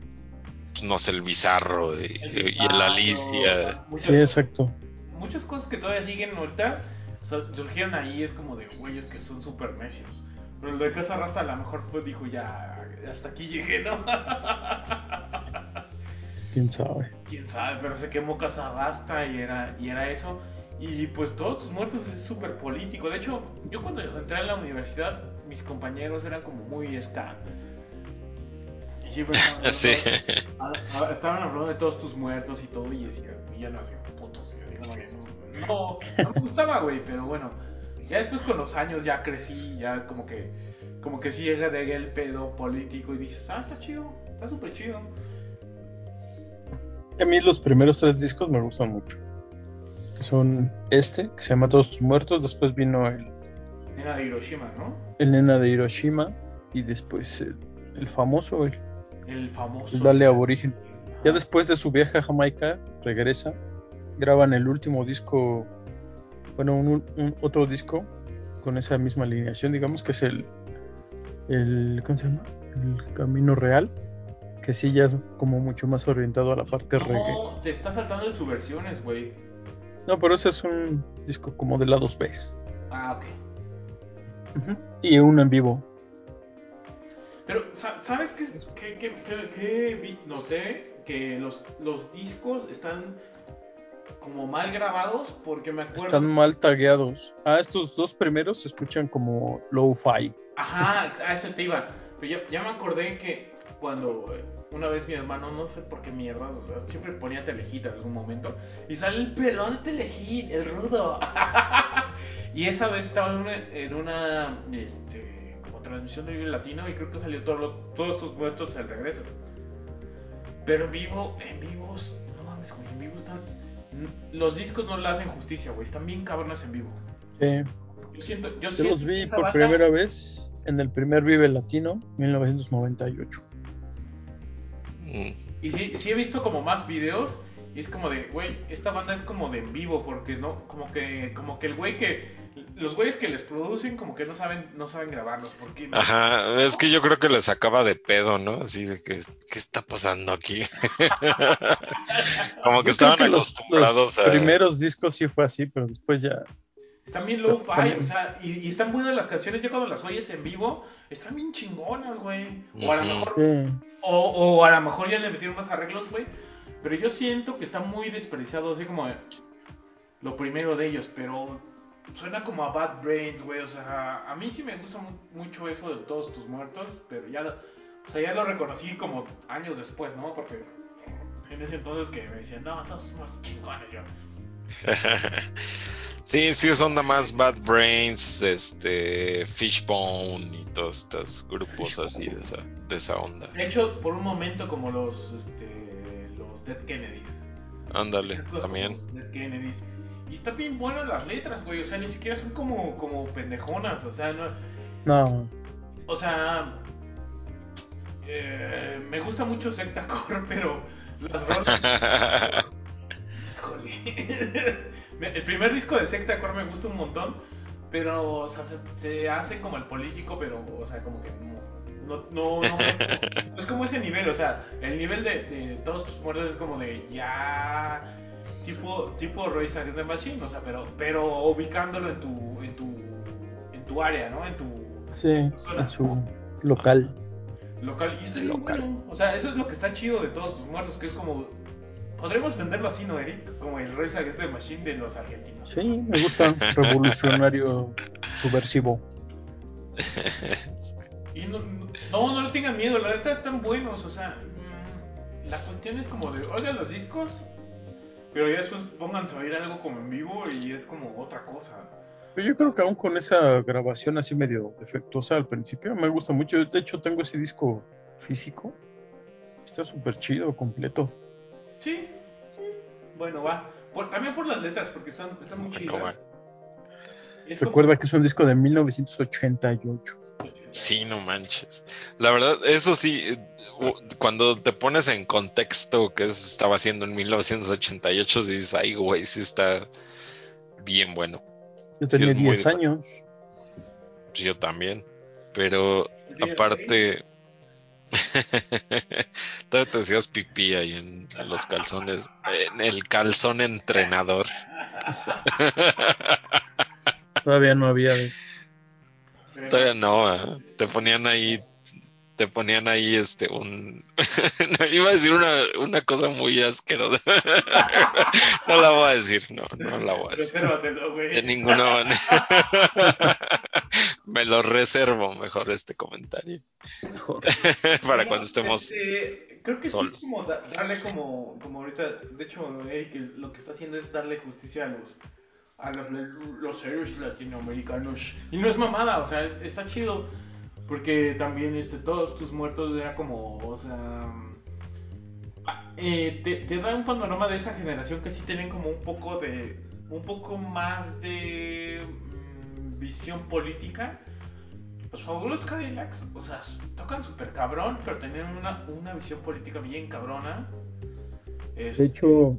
pues, No sé, el bizarro y, El y el Bizarro, Alicia. muchas Sí, cosas- exacto. muchas cosas que todavía siguen ahorita o sea, surgieron ahí es como de güeyes que son súper necios. Pero el de Casa Rasta a lo mejor fue, dijo ya, hasta aquí llegué, ¿no? Quién sabe. Quién sabe, pero se quemó Casa Rasta y era, y era eso. Y pues todos tus muertos es súper político. De hecho, yo cuando entré a la universidad, mis compañeros eran como muy ska. Y siempre (laughs) estaban hablando- Sí. Ah, estaban hablando de todos tus muertos y todo, y decía, y ya no hacía putos. y no, no me gustaba, güey, pero bueno. Ya después con los años ya crecí, ya como que, como que sí llega de el pedo político y dices, ah, está chido, está súper chido. A mí los primeros tres discos me gustan mucho. Que son este, que se llama Todos muertos. Después vino el, Era de Hiroshima, ¿no? el Nena de Hiroshima. Y después el, el famoso, el, El famoso. el Dale Aborigen. Ya después de su viaje a Jamaica, regresa. Graban el último disco. Bueno, un, un- otro disco con esa misma alineación, digamos que es el, el. ¿Cómo se llama? El Camino Real. Que sí, ya es como mucho más orientado a la parte reggae. No, te está saltando en subversiones, güey. No, pero ese es un disco como de lados B. Ah, ok. Y uno en vivo. Pero, sa- ¿sabes qué, qué, qué- qué- noté? Que los, los discos están como mal grabados porque me acuerdo... Están mal tagueados. Ah, estos dos primeros se escuchan como low-fi. Ajá, a eso te iba. Pero ya, ya me acordé que cuando eh, una vez mi hermano, no sé por qué mierda, o sea, siempre ponía Telehit en algún momento. Y sale el pelón de Telehit, el rudo. (laughs) y esa vez estaba en una, en una este, como transmisión de Vive Latino y creo que salió todos, los- todos estos muertos al regreso. Pero en vivo, en vivos, no mames, güey, en vivo están... Los discos no le hacen justicia, güey, están bien cabrones en vivo. Sí, Yo siento, yo yo siento los vi por banda- primera vez en el primer Vive Latino, 1998. Mm. Y sí, sí he visto como más videos y es como de, güey, esta banda es como de en vivo porque no, como que, como que el güey que, los güeyes que les producen como que no saben, no saben grabarlos porque no- Ajá, es que yo creo que les sacaba de pedo, ¿no? Así de que, ¿qué está pasando aquí? (laughs) Como que Yo estaban que los, acostumbrados los a. primeros discos sí fue así, pero después ya Están bien low-fi, También. o sea, y, y están buenas las canciones. Ya cuando las oyes en vivo, están bien chingonas, güey. O a lo mejor Sí. O, o a lo mejor ya le metieron más arreglos, güey. Pero yo siento que está muy despreciado, así como lo primero de ellos. Pero suena como a Bad Brains, güey. O sea, a mí sí me gusta mu- mucho eso de todos tus muertos. Pero ya lo, o sea, ya lo reconocí como años después, ¿no? Porque en ese entonces que me decían, no, todos tus muertos chingones. Yo, (laughs) sí, sí es onda más Bad Brains, este, Fishbone y todos estos grupos así de esa, de esa onda. de hecho, por un momento, como los, este, los Dead Kennedys. Ándale, también. Dead Kennedys. Y están bien buenas las letras, güey. O sea, ni siquiera son como, como pendejonas. O sea, no. No. O sea. eh, me gusta mucho Secta Core, (laughs) pero las rolas. (laughs) Híjole. (laughs) El primer disco de Secta Core me gusta un montón. Pero, o sea, se, se hace como el político, pero, o sea, como que no. No, no, no, no (laughs) es como ese nivel, o sea, el nivel de, de todos tus muertos es como de ya. Tipo, tipo Royce Against the Machine, o sea, pero, pero ubicándolo en tu, en tu, en tu área, ¿no? En tu Sí, en su local. local. Y está Local. bueno. O sea, eso es lo que está chido de todos tus muertos, que es como. Podremos venderlo así, ¿no, Eric? Como el Royce Against the Machine de los argentinos. Sí, me gusta. (laughs) Revolucionario subversivo. Y no, no, no, le tengan miedo, la neta están buenos, o sea, mm, la cuestión es como de, oigan los discos, pero ya después pónganse a oír algo como en vivo y es como otra cosa. Pero yo creo que aún con esa grabación así medio defectuosa al principio, me gusta mucho. De hecho, tengo ese disco físico. Está súper chido, completo. Sí, sí. bueno, va. Por- también por las letras, porque están, están muy chidas. como- Recuerda que es un disco de 1988. Sí, no manches. La verdad, eso sí, eh, cuando te pones en contexto que es- estaba haciendo en 1988, dices, ay, güey, sí está bien bueno. Yo Sí, tenía muy 10 años. Yo también. Pero ¿Tú tienes aparte, (laughs) te hacías pipí ahí en los calzones, en el calzón entrenador. Todavía no había Todavía no, ¿ah? te ponían ahí, te ponían ahí este un no, (laughs) iba a decir una, una cosa muy asquerosa. (laughs) no la voy a decir, no, no la voy a decir. De ninguna manera. (laughs) Me lo reservo mejor este comentario. Mejor. Para cuando estemos. Creo que solos. sí, como da- darle como, como ahorita, de hecho, Eric lo que está haciendo es darle justicia a los a los, los héroes latinoamericanos. Y no es mamada, o sea, es- está chido. Porque también este, todos tus muertos era como, o sea... eh, te, te da un panorama de esa generación que sí tienen como un poco de... Un poco más de mm, visión política. Los fabulosos Cadillacs, o sea, tocan súper cabrón, pero tenían una, una visión política bien cabrona. Este, De hecho,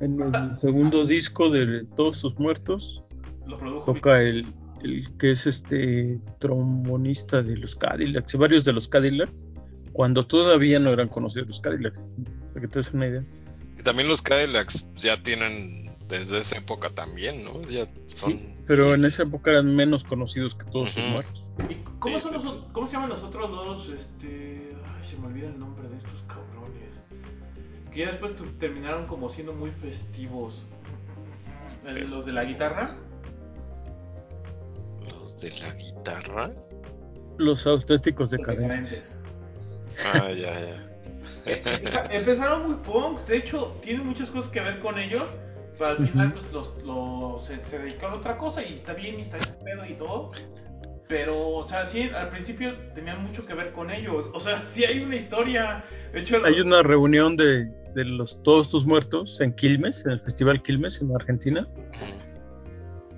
en el segundo disco de Todos tus muertos, lo produjo toca el, el que es este trombonista de los Cadillacs y varios de los Cadillacs, cuando todavía no eran conocidos los Cadillacs. Para que te des una idea. Y también los Cadillacs ya tienen desde esa época también, ¿no? Ya son. Sí, pero en esa época eran menos conocidos que todos sus Ujú. muertos. ¿Y cómo, son los, ¿Cómo se llaman los otros dos? Este. Ay, se me olvida el nombre de estos cabrones. Que ya después tu- terminaron como siendo muy festivos. Los de la guitarra. Los de la guitarra. Los auténticos Los decadentes. Ah, ya, ya. (laughs) Empeza- Empezaron muy punks, de hecho, tienen muchas cosas que ver con ellos. Pero al final, pues los, los- se, se dedicaron a otra cosa y está bien y está bien pedo y todo. Pero, o sea, sí, al principio tenían mucho que ver con ellos. O sea, (laughs) sí hay una historia. De hecho, Hay una reunión de, de los Todos tus muertos en Quilmes, en el Festival Quilmes en Argentina,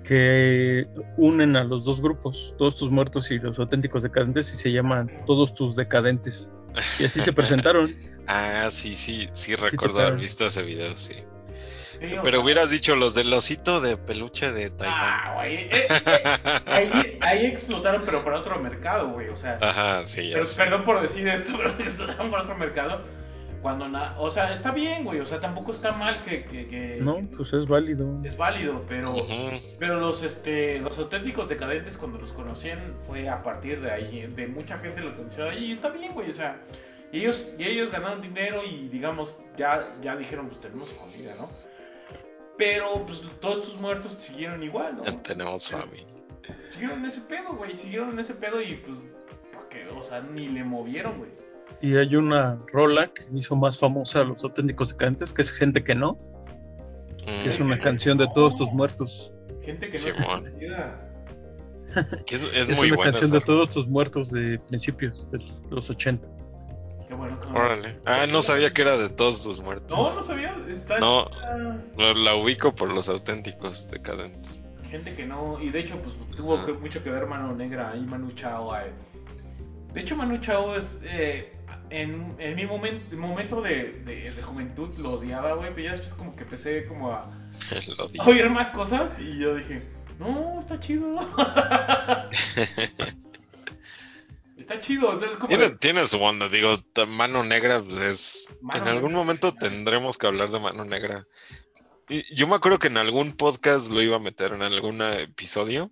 que unen a los dos grupos, Todos tus muertos y los auténticos decadentes, y se llaman Todos tus decadentes. Y así se (laughs) presentaron. Ah, sí, sí, sí recuerdo haber visto ese video, sí. Sí, Pero sea, hubieras dicho los del osito de peluche de Taiwán. Ah, güey. eh, eh, ahí, ahí explotaron, pero para otro mercado, güey. O sea, Ajá, sí, ya pero- perdón por decir esto, (laughs) pero explotaron para otro mercado. cuando na- o sea, está bien, güey, o sea, tampoco está mal que, que- que- No, pues es válido. es válido, pero pero los este los auténticos decadentes cuando los conocían fue a partir de ahí, de mucha gente lo conoció ahí y está bien, güey, o sea, y ellos y ellos ganaron dinero y digamos ya ya dijeron, pues tenemos familia, ¿no? Pero pues todos tus muertos siguieron igual, ¿no? Tenemos familia. Siguieron en ese pedo, güey, siguieron en ese pedo y pues ¿pa' qué? o sea, ni le movieron, güey. Y hay una rola que hizo más famosa a los auténticos decadentes, que es Gente que no, Mm, que es una canción de todos tus muertos. Gente que no (laughs) es, es Es, muy una buena canción esa. de todos tus muertos de principios de los 80. Qué bueno que no- Órale. Ah, no sabía que era de todos tus muertos. No, no sabía, está No. La, la ubico por los auténticos decadentes. Gente que no, y de hecho, pues tuvo que- mucho que ver Mano Negra y Manu Chao. eh. De hecho, Manu Chao es. eh, en, en mi momento, momento de, de- de juventud lo odiaba, güey, pero ya después, como que empecé como a (laughs) oír más cosas y yo dije, no, está chido. (laughs) está chido, o sea, es como. Tiene, de- tiene su onda, digo, Mano Negra, pues es... Mano en algún Negra. momento tendremos que hablar de Mano Negra. Y yo me acuerdo que en algún podcast lo iba a meter en algún episodio,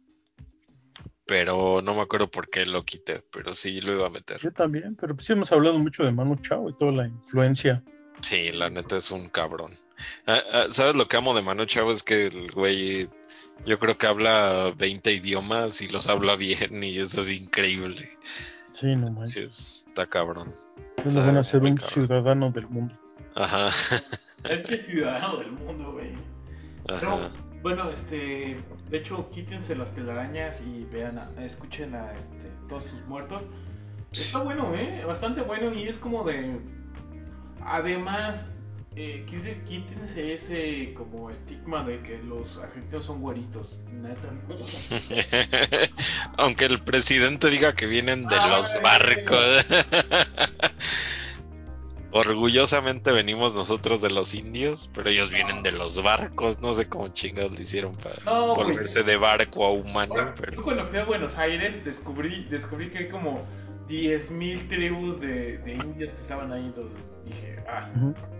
pero no me acuerdo por qué lo quité, pero sí lo iba a meter. Yo también, pero pues sí hemos hablado mucho de Manu Chao y toda la influencia. Sí, la neta es un cabrón. Ah, ah, ¿Sabes lo que amo de Manu Chao? Es que el güey, yo creo que habla 20 idiomas y los habla bien y eso es increíble. Sí, no manches. Sí, es- está cabrón. es lo bueno ser muy un cabrón. ciudadano del mundo. Ajá. Es que ciudadano del mundo, güey. Pero, bueno, este, de hecho, quítense las telarañas y vean, a- escuchen a este, todos sus muertos. Está bueno, ¿eh? Bastante bueno y es como de... Además, eh, quítense ese como estigma de que los argentinos son güeritos. Neta, ¿no? (laughs) Aunque el presidente diga que vienen de los barcos. (laughs) Orgullosamente venimos nosotros de los indios, pero ellos vienen de los barcos. No sé cómo chingados le hicieron para No, güey. volverse de barco a humano, Ahora, Yo cuando fui a Buenos Aires descubrí, descubrí que hay como 10.000 tribus de, de indios que estaban ahí. Entonces dije, ah,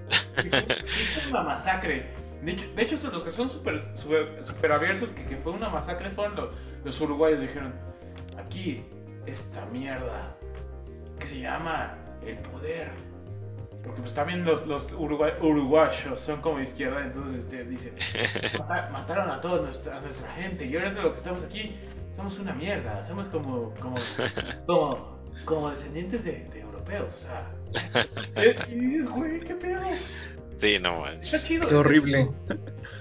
fue una masacre. De hecho, de hecho los que son súper super, super abiertos, que, que fue una masacre, fueron los, los uruguayos. Dijeron, aquí, esta mierda, que se llama el poder. Porque pues también los, los urugua- uruguayos son como izquierda, entonces este, dicen, (laughs) "Mata- mataron a toda nuestra, a nuestra gente y ahora lo que estamos aquí somos una mierda, somos como, como, (laughs) como, como descendientes de, de europeos. O sea, (laughs) y dices, güey, qué pedo. sí, no Está manches. chido. Qué horrible.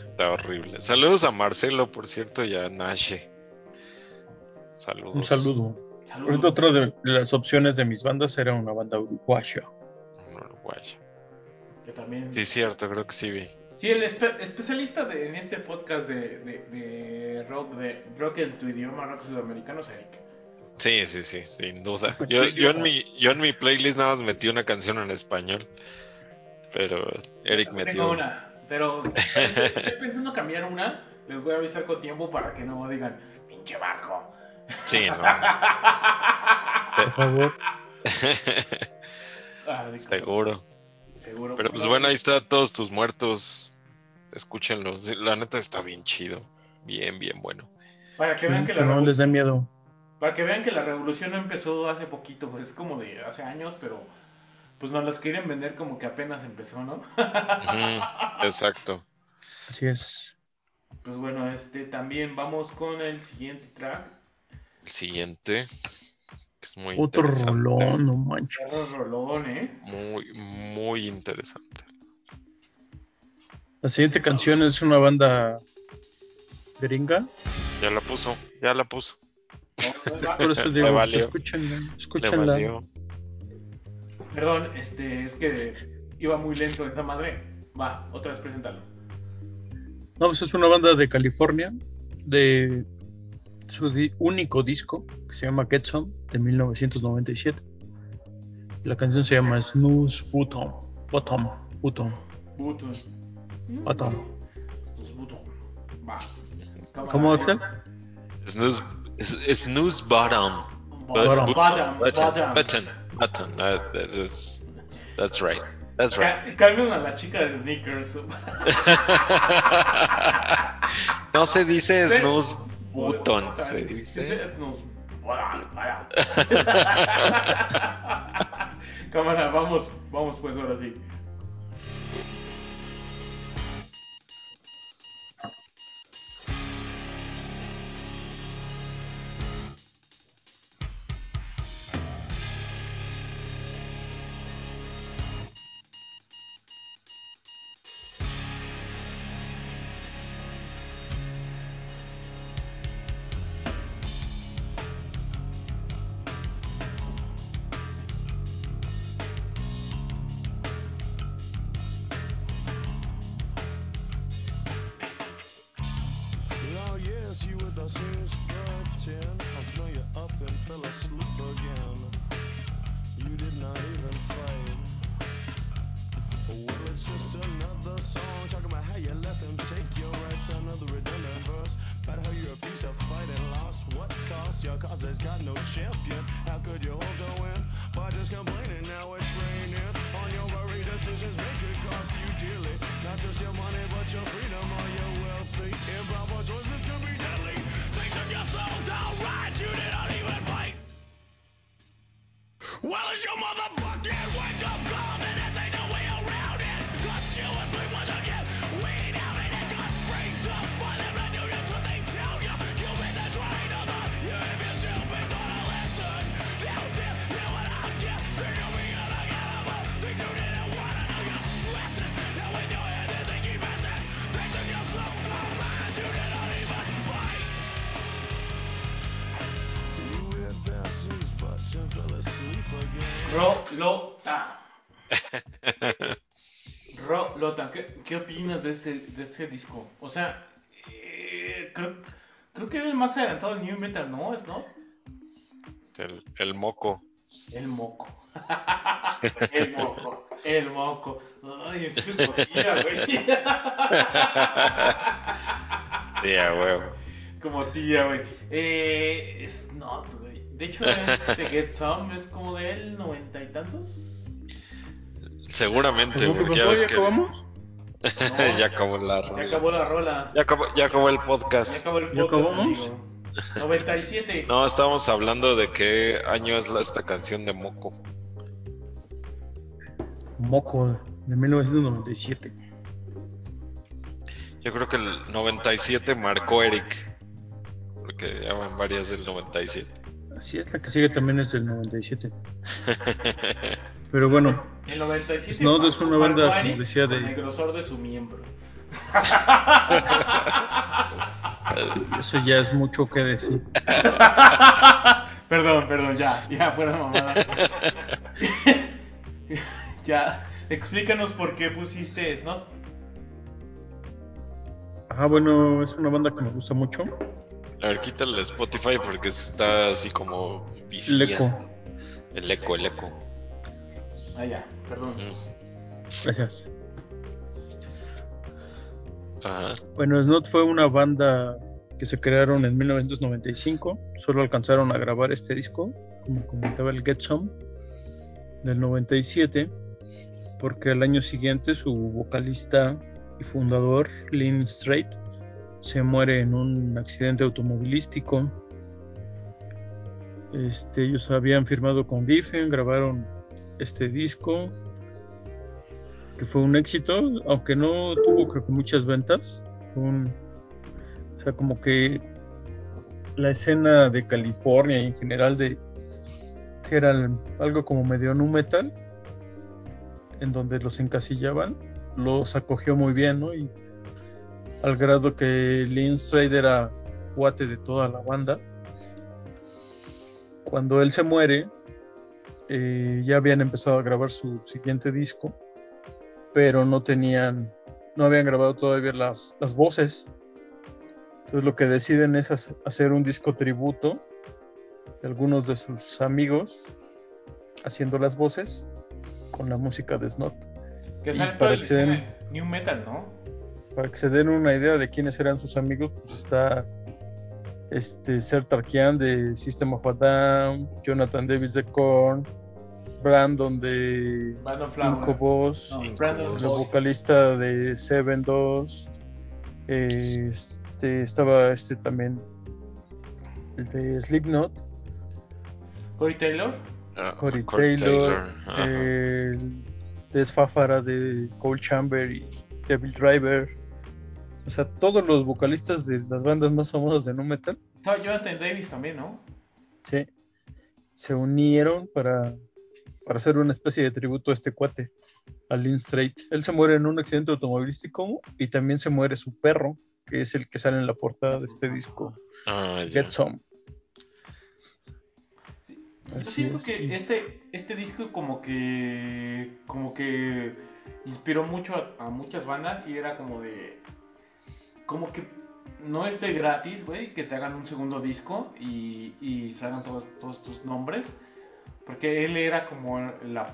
Está horrible. Saludos a Marcelo, por cierto, y a Nashe. Saludos. Un saludo. Saludos. Ahorita otra de las opciones de mis bandas era una banda uruguaya. Un uruguayo. Que también. Sí, cierto, creo que sí vi. Sí, el espe- especialista de- en este podcast de, de, de rock, de rock en tu idioma, rock sudamericano, es Eric. Sí, sí, sí, sin duda. (laughs) Yo, yo, en mi, yo en mi playlist nada más metí una canción en español. Pero Eric Tengo metió. una, pero estoy, (laughs) pensando cambiar una. Les voy a avisar con tiempo para que no digan, pinche barco. Sí, no. (laughs) Por favor. Ah, Seguro. Seguro. Pero pues bueno, ahí está todos tus muertos. Escúchenlos. La neta está bien chido. Bien, bien bueno. Para que Sí, vean que que la no les dé miedo. Para que vean que la revolución no empezó hace poquito, pues es como de hace años, pero pues nos las quieren vender como que apenas empezó, ¿no? Exacto. Así es. Pues bueno, este también vamos con el siguiente track. El siguiente. Es muy Otro interesante. rolón, no manches. Perro rolón, ¿eh? Muy, muy interesante. La siguiente canción es una banda gringa. Ya la puso, ya la puso. (laughs) Por eso Le digo, valió. escúchenla. Perdón, este, es que iba muy lento esa madre. Va, otra vez preséntalo. No, pues es una banda de California. De su di- único disco que se llama Get Some de 1997. La canción se llama Snooze. Bottom. Button. Bottom. Pues Button. Va. ¿Cómo, Axel? Snooze, s- snooze bottom. Bottom. But- Bottom. button, Bottom. button, button. Uh, that is- that's right. That's right. Ca- Cambian a la chica de sneakers. No se dice snooze button, se dice. Snooze. (laughs) (laughs) Cámara, vamos, vamos pues ahora sí. ¿Qué, opinas de ese, de ese disco? O sea, eh, creo, creo que es el más adelantado del New Metal, ¿no? ¿Es no? El, el moco. El moco. (laughs) el moco. El moco. Ay, es como (laughs) tía, güey. Sí, a huevo. como tía, güey. Eh, es not, güey. De hecho, este Get Some es como del noventa y tantos. Seguramente, ¿Seguro porque que ya ves ¿Ya que acabamos? No, (laughs) ya acabó la Ya rola. acabó la rola. Ya acabó, ya acabó el Ya podcast. acabó el ¿Ya podcast, acabamos? amigo. 97. (laughs) No, estábamos hablando de qué año es la, esta canción de Moco. Moco, de 1997. Yo creo que el 97 marcó Eric. Porque ya van varias del 97. Así es, la que sigue también es del 97. Pero bueno, El 97. Snot es una banda, a Eric como decía, de- con el grosor de su miembro. (laughs) eso ya es mucho que decir. (laughs) perdón, perdón, ya, ya fuera mamada. (laughs) ya, explícanos por qué pusiste Snot. Ajá, bueno, es una banda que me gusta mucho. A ver, quítale el Spotify porque está así como El eco. El eco, el eco. Ah, ya, perdón. Mm. Gracias. Ajá. Bueno, Snot fue una banda que se crearon en 1995. Solo alcanzaron a grabar este disco, como comentaba el Get Some, del 97, porque al año siguiente su vocalista y fundador, Lynn Strait, se muere en un accidente automovilístico. Este, ellos habían firmado con Giffen, grabaron este disco, que fue un éxito, aunque no tuvo creo que muchas ventas. Fue un- o sea, como que la escena de California y en general de que era algo como medio nu metal, en donde los encasillaban, los acogió muy bien, ¿no? Y al grado que Lynn Strait era cuate de toda la banda. Cuando él se muere, eh, ya habían empezado a grabar su siguiente disco, pero no tenían, no habían grabado todavía las, las voces. Entonces lo que deciden es hace- hacer un disco tributo de algunos de sus amigos haciendo las voces con la música de Snot. Que escena de New Metal, ¿no? Para que se den una idea de quiénes eran sus amigos, pues está este Ser Tarkian de System of a Down, Jonathan Davis de Korn, Brandon de No, Incubus. Brandon el vocalista de Seven Dos, este, estaba este también, el de Slipknot, Corey Taylor. Ah, Corey Corey Taylor, ajá. el desfáfara de Cole Chamber y Devil Driver. O sea, todos los vocalistas de las bandas más famosas de nu metal Estaba Jonathan Davis también, ¿no? sí, se unieron para, para hacer una especie de tributo a este cuate, a Lynn Strait. Él se muere en un accidente automovilístico y también se muere su perro, que es el que sale en la portada de este disco, Ah. Get Some. Yo siento es, que este, este disco como que como que inspiró mucho a, a muchas bandas y era como de como que no es de gratis, güey, que te hagan un segundo disco y, y salgan todos, todos tus nombres. Porque él era como la,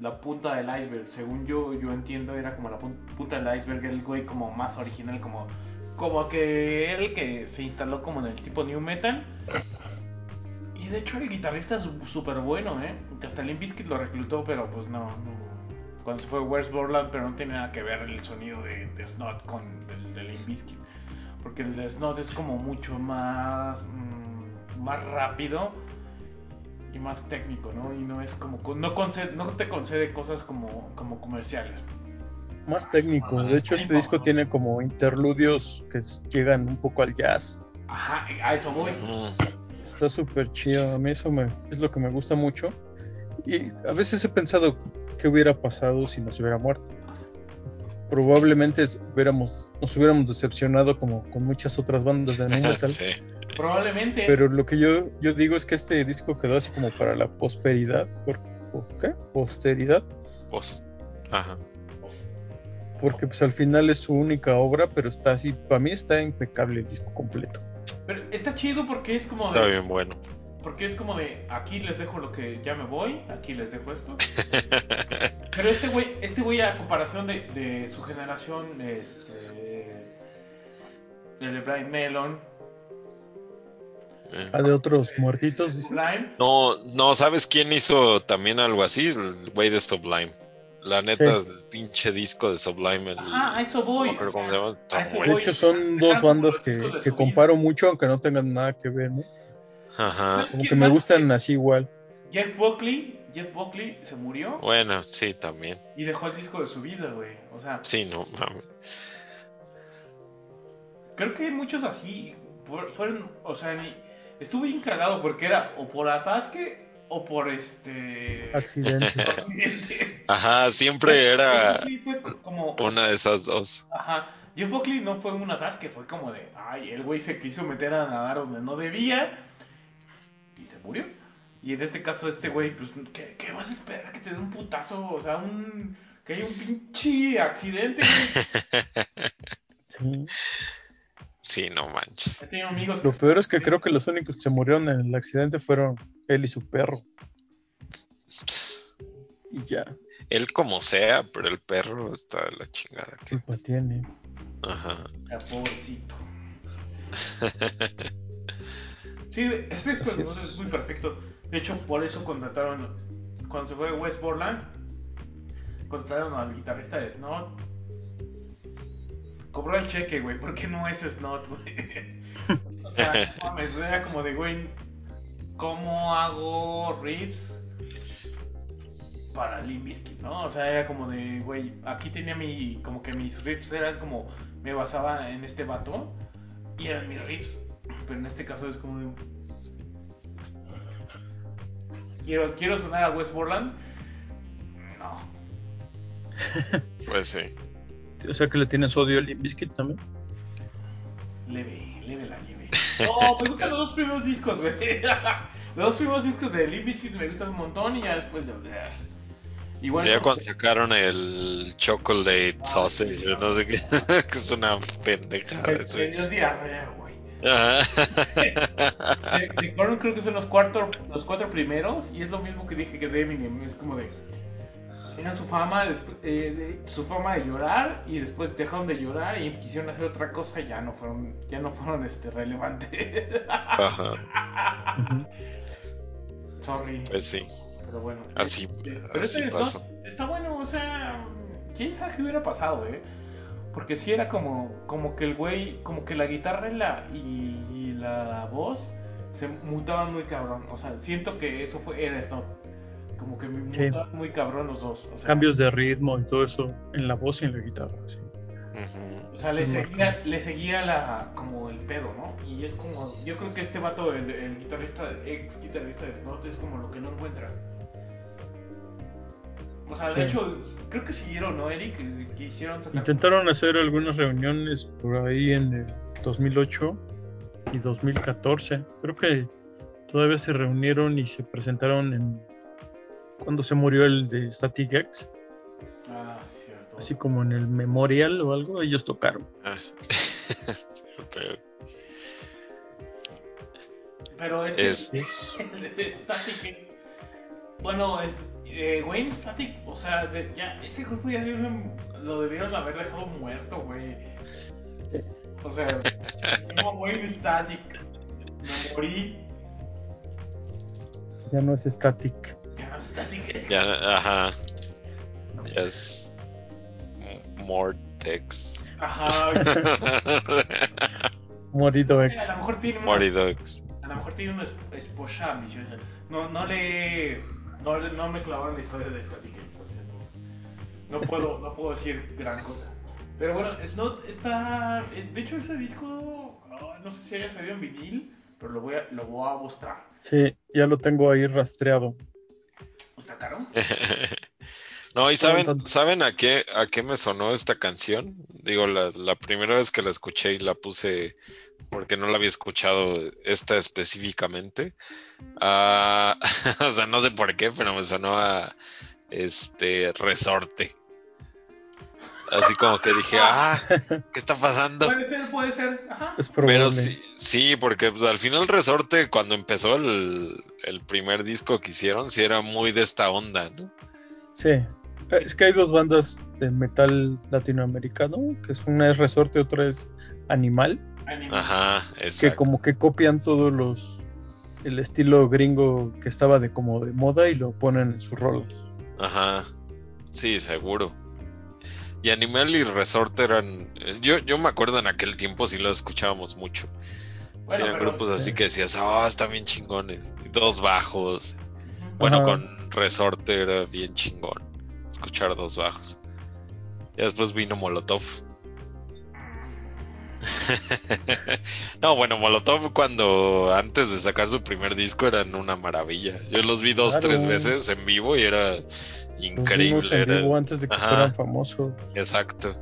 la punta del iceberg. Según yo, yo entiendo, era como la pun- punta del iceberg, el güey como más original, como, como que él que se instaló como en el tipo new metal. Y de hecho el guitarrista es súper bueno, ¿eh? Hasta Limp lo reclutó, pero pues no, no. Cuando se fue West Borland, pero no tiene nada que ver el sonido de, de Snot con el de Limp Bizkit. Porque el de Snot es como mucho más, mm, más rápido y más técnico, ¿no? Y no es como, no, concede, no te concede cosas como, como comerciales. Más técnico. De hecho, este disco tiene como interludios que llegan un poco al jazz. Ajá, a eso voy. Está súper chido. A mí eso me, es lo que me gusta mucho. Y a veces he pensado qué hubiera pasado si nos hubiera muerto. Probablemente hubiéramos, nos hubiéramos decepcionado como con muchas otras bandas de nu metal. (laughs) sí. Probablemente. Pero lo que yo, yo digo es que este disco quedó así como para la prosperidad. ¿Por, por qué? Posteridad. Pues, ajá. Porque pues al final es su única obra, pero está así, para mí está impecable el disco completo. Pero está chido porque es como Está bien bueno. Porque es como de, aquí les dejo lo que ya me voy, aquí les dejo esto. (laughs) Pero este güey, este güey a comparación de, de su generación, este, el de Brian Melon, Eh. Ah, de otros muertitos, dice. Sublime, No, no, ¿sabes quién hizo también algo así? El güey de Sublime. La neta, Sí. el pinche disco de Sublime. El, Ajá, a eso voy. no o sea. De hecho, son dos bandas que, que comparo mucho, aunque no tengan nada que ver, ¿no? Ajá. Como que me gustan así igual. Jeff Buckley, Jeff Buckley se murió Bueno, sí, también. y dejó el disco de su vida, güey. O sea, Sí, no mames. creo que muchos así fu- fueron, o sea, ni, estuve bien cagado porque era o por atasque o por este Accidente. (laughs) accidente. Ajá, siempre era Jeff Buckley fue co- como una de esas dos. Ajá. Jeff Buckley no fue un atasque, fue como de, ay, el güey se quiso meter a nadar donde no debía murió. Y en este caso, este güey, pues, ¿qué, qué vas a esperar? Que te dé un putazo, o sea, un. que haya un pinche accidente, güey. Sí. (laughs) Sí, no manches. Amigos. Lo peor es que creo que los únicos que se murieron en el accidente fueron él y su perro. Y ya, Él como sea, pero el perro está de la chingada. ¿qué culpa tiene? Ajá. Pobrecito. (laughs) Sí, este disco es. muy perfecto. De hecho, por eso contrataron. Cuando se fue West Borland, contrataron al guitarrista de Snot. Cobró el cheque, güey, porque no es Snot, güey. (laughs) O sea, no mames, era como de, güey, ¿cómo hago riffs para Limp Bizkit, no? O sea, era como de, güey, aquí tenía mi, como que mis riffs eran como, me basaba en este vato y eran mis riffs, pero en este caso es como de, quiero, quiero sonar a West Borland, no. (laughs) Pues sí. O sea que le tienes odio al Limp Bizkit también. Leve, leve la nieve. (laughs) No, me gustan los dos primeros discos, güey. (laughs) Los dos primeros discos de Limp Bizkit me gustan un montón y ya después de... Igual ya cuando sacaron el chocolate Ah, sausage, sí. no sé qué, que es una pendejada. dio diarrea. De, de Korn creo que son los cuatro, los cuatro primeros y es lo mismo que dije que de Eminem, es como de tenían su fama, eh, de- su fama de llorar y después dejaron de llorar y quisieron hacer otra cosa y ya no fueron, ya no fueron este relevantes. Ajá. Sorry, Pues sí. Pero bueno. Así- este, pero así este, no, pasó. está bueno, o sea, quién sabe qué hubiera pasado, eh. Porque sí era como, como que el güey, como que la guitarra y la, y, y la voz se mutaban muy cabrón. O sea, siento que eso fue, era Snob. Como que me Sí. mutaban muy cabrón los dos. O sea, Cambios de ritmo y todo eso en la voz y en la guitarra. sí. O sea, le seguía, le seguía la, como el pedo, ¿no? Y es como, yo creo que este vato, el, el guitarrista, ex guitarrista de Snot, es como lo que no encuentra. O sea, de Sí. hecho, creo que siguieron, ¿no, Eric? Que- hicieron sacar... Intentaron hacer algunas reuniones por ahí en el 2008 y 2014. Creo que todavía se reunieron y se presentaron en cuando se murió el de Static X, Ah, sí, cierto. así como en el Memorial o algo, ellos tocaron. Ah. (laughs) Pero es que Es- (laughs) el de Static X... Bueno, es, eh, Wayne Static, o sea, de- ya, ese grupo ya debieron- lo debieron haber dejado muerto, güey. O sea, no, Wayne Static, me morí, Ya no es Static. ya no es Static ya, ajá. Ya es Mortex. Ajá, (laughs) Morido a X. lo mejor tiene una, Moridox. a lo mejor tiene una es- esposa ambiciosa. No, no le, no, le- no me clavaron la historia de X, o sea, no, no puedo, no puedo decir gran cosa. Pero bueno, Snot está, eh, de hecho ese disco, ah, no sé si haya salido en vinil, pero lo voy a, lo voy a mostrar. Sí, ya lo tengo ahí rastreado. ¿Está caro? (laughs) No, y saben, ¿saben a qué, a qué me sonó esta canción? Digo, la, la primera vez que la escuché y la puse porque no la había escuchado esta específicamente. Ah, (laughs) o sea, no sé por qué, pero me sonó a este resorte. Así como que dije, ah, ¿qué está pasando? Puede ser, puede ser, ajá. Es probable. Pero sí, sí, porque pues, al final Resorte, cuando empezó el, el primer disco que hicieron, sí era muy de esta onda, ¿no? Sí. Eh, Es que hay dos bandas de metal latinoamericano, que es una es Resorte, otra es Animal. Ajá, que como que copian todos los el estilo gringo que estaba de como de moda y lo ponen en sus rolas. Ajá, sí, seguro. Y Animal y Resorte eran. Yo, yo me acuerdo en aquel tiempo sí lo escuchábamos mucho. Sí, eran pero- grupos así sí. que decías, ah, están bien chingones. Dos bajos. Bueno, Ajá. con Resorte era bien chingón escuchar dos bajos. Y después vino Molotov. (laughs) no, bueno, Molotov cuando antes de sacar su primer disco eran una maravilla. Yo los vi dos, Claro. tres veces en vivo y era Los increíble. vimos en era- vivo antes de que Ajá. fueran famosos. Exacto.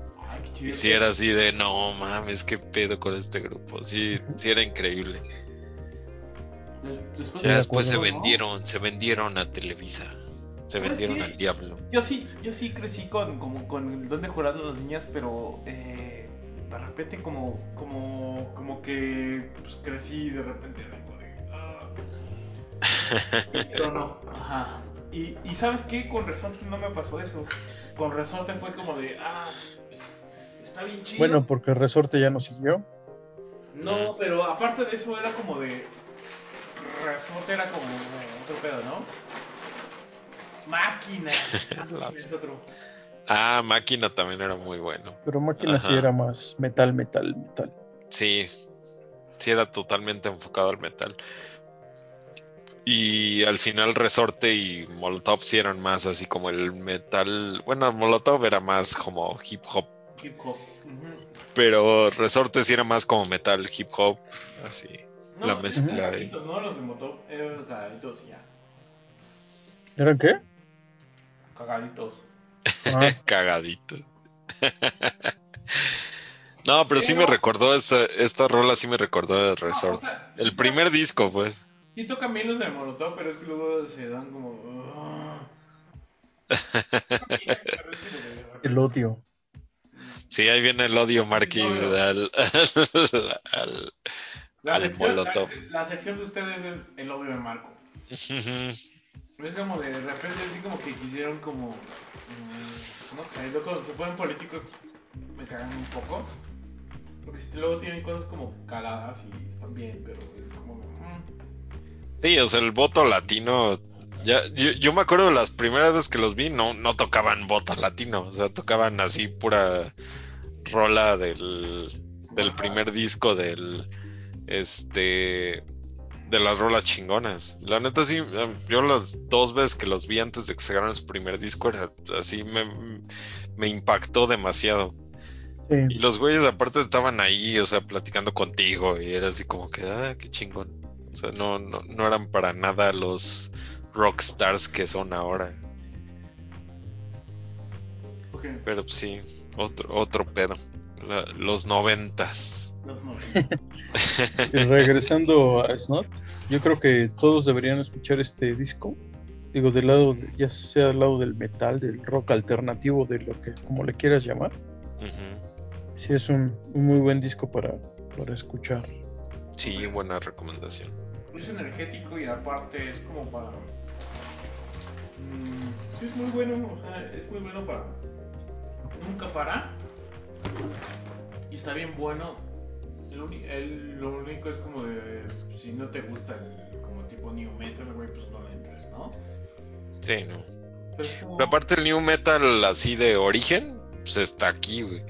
Y si era así de, no mames, qué pedo con este grupo. Sí, sí era increíble. Des- Después, Ya de después se vendieron, se vendieron a Televisa. Se ¿Sabes vendieron qué? al diablo. Yo sí, yo sí crecí con, como, con el don de jurado las niñas, pero eh, de repente como, como, como que pues, crecí y de repente era como de... ah. Pero no, ajá. Y, y ¿sabes qué? Con Resorte no me pasó eso. Con Resorte fue como de, ah, está bien chido. Bueno, porque Resorte ya no siguió. No, pero aparte de eso era como de... Resorte era como otro pedo, ¿no? Máquina. Las- (laughs) es otro. Ah, Máquina también era muy bueno. Pero Máquina sí era más metal, metal, metal. Sí, sí era totalmente enfocado al metal. Y al final Resorte y Molotov sí eran más así como el metal. Bueno, Molotov era más como hip hop, Hip hop. Pero Resorte sí era más como metal, hip hop, así. No, La mezcla de- No, los de motor eran y ya. ¿Eran qué? Cagaditos. Ah, (laughs) Cagadito. (laughs) no, pero sí me recordó esta, esta rola, sí me recordó No, Resorte. o sea, El primer disco, pues. Sí tocan bien los de Molotov, pero es que luego se dan como... el odio. Sí, ahí viene el odio, Marky, No, no. al, al- La al sección, Molotov. la, la sección de ustedes es el odio de Marco. Es como de, de repente así como que quisieron como... mm, no sé, luego se ponen políticos me cagan un poco. Porque si luego tienen cosas como caladas y están bien, pero es como... mm, Sí, o sea, el voto latino Ya, yo, yo me acuerdo las primeras veces que los vi, no, no tocaban bota latino, o sea, tocaban así pura rola del, del primer disco del, este, de las rolas chingonas. La neta sí, em, yo las dos veces que los vi antes de que sacaran su primer disco, era así me, me impactó demasiado. Y los güeyes aparte estaban ahí, o sea, platicando contigo y era así como que, ah, qué chingón. O sea, no, no, no eran para nada los rockstars que son ahora. Ok, Pero pues, sí, otro, otro pedo. La- los noventas. (laughs) regresando a Snot, yo creo que todos deberían escuchar este disco. Digo, del lado, ya sea del lado del metal, del rock alternativo, de lo que como le quieras llamar. Ujú. Sí, es un, un muy buen disco para, para escuchar. Sí, buena recomendación. Es energético y aparte es como para. Mm, sí, es muy bueno, o sea, es muy bueno para. Nunca para. Y está bien bueno. El uni- el- lo único es como de. Si no te gusta el como tipo new metal, güey, pues no le entres, ¿no? Sí, no. Pero es como- Pero aparte el new metal así de origen, pues está aquí, güey.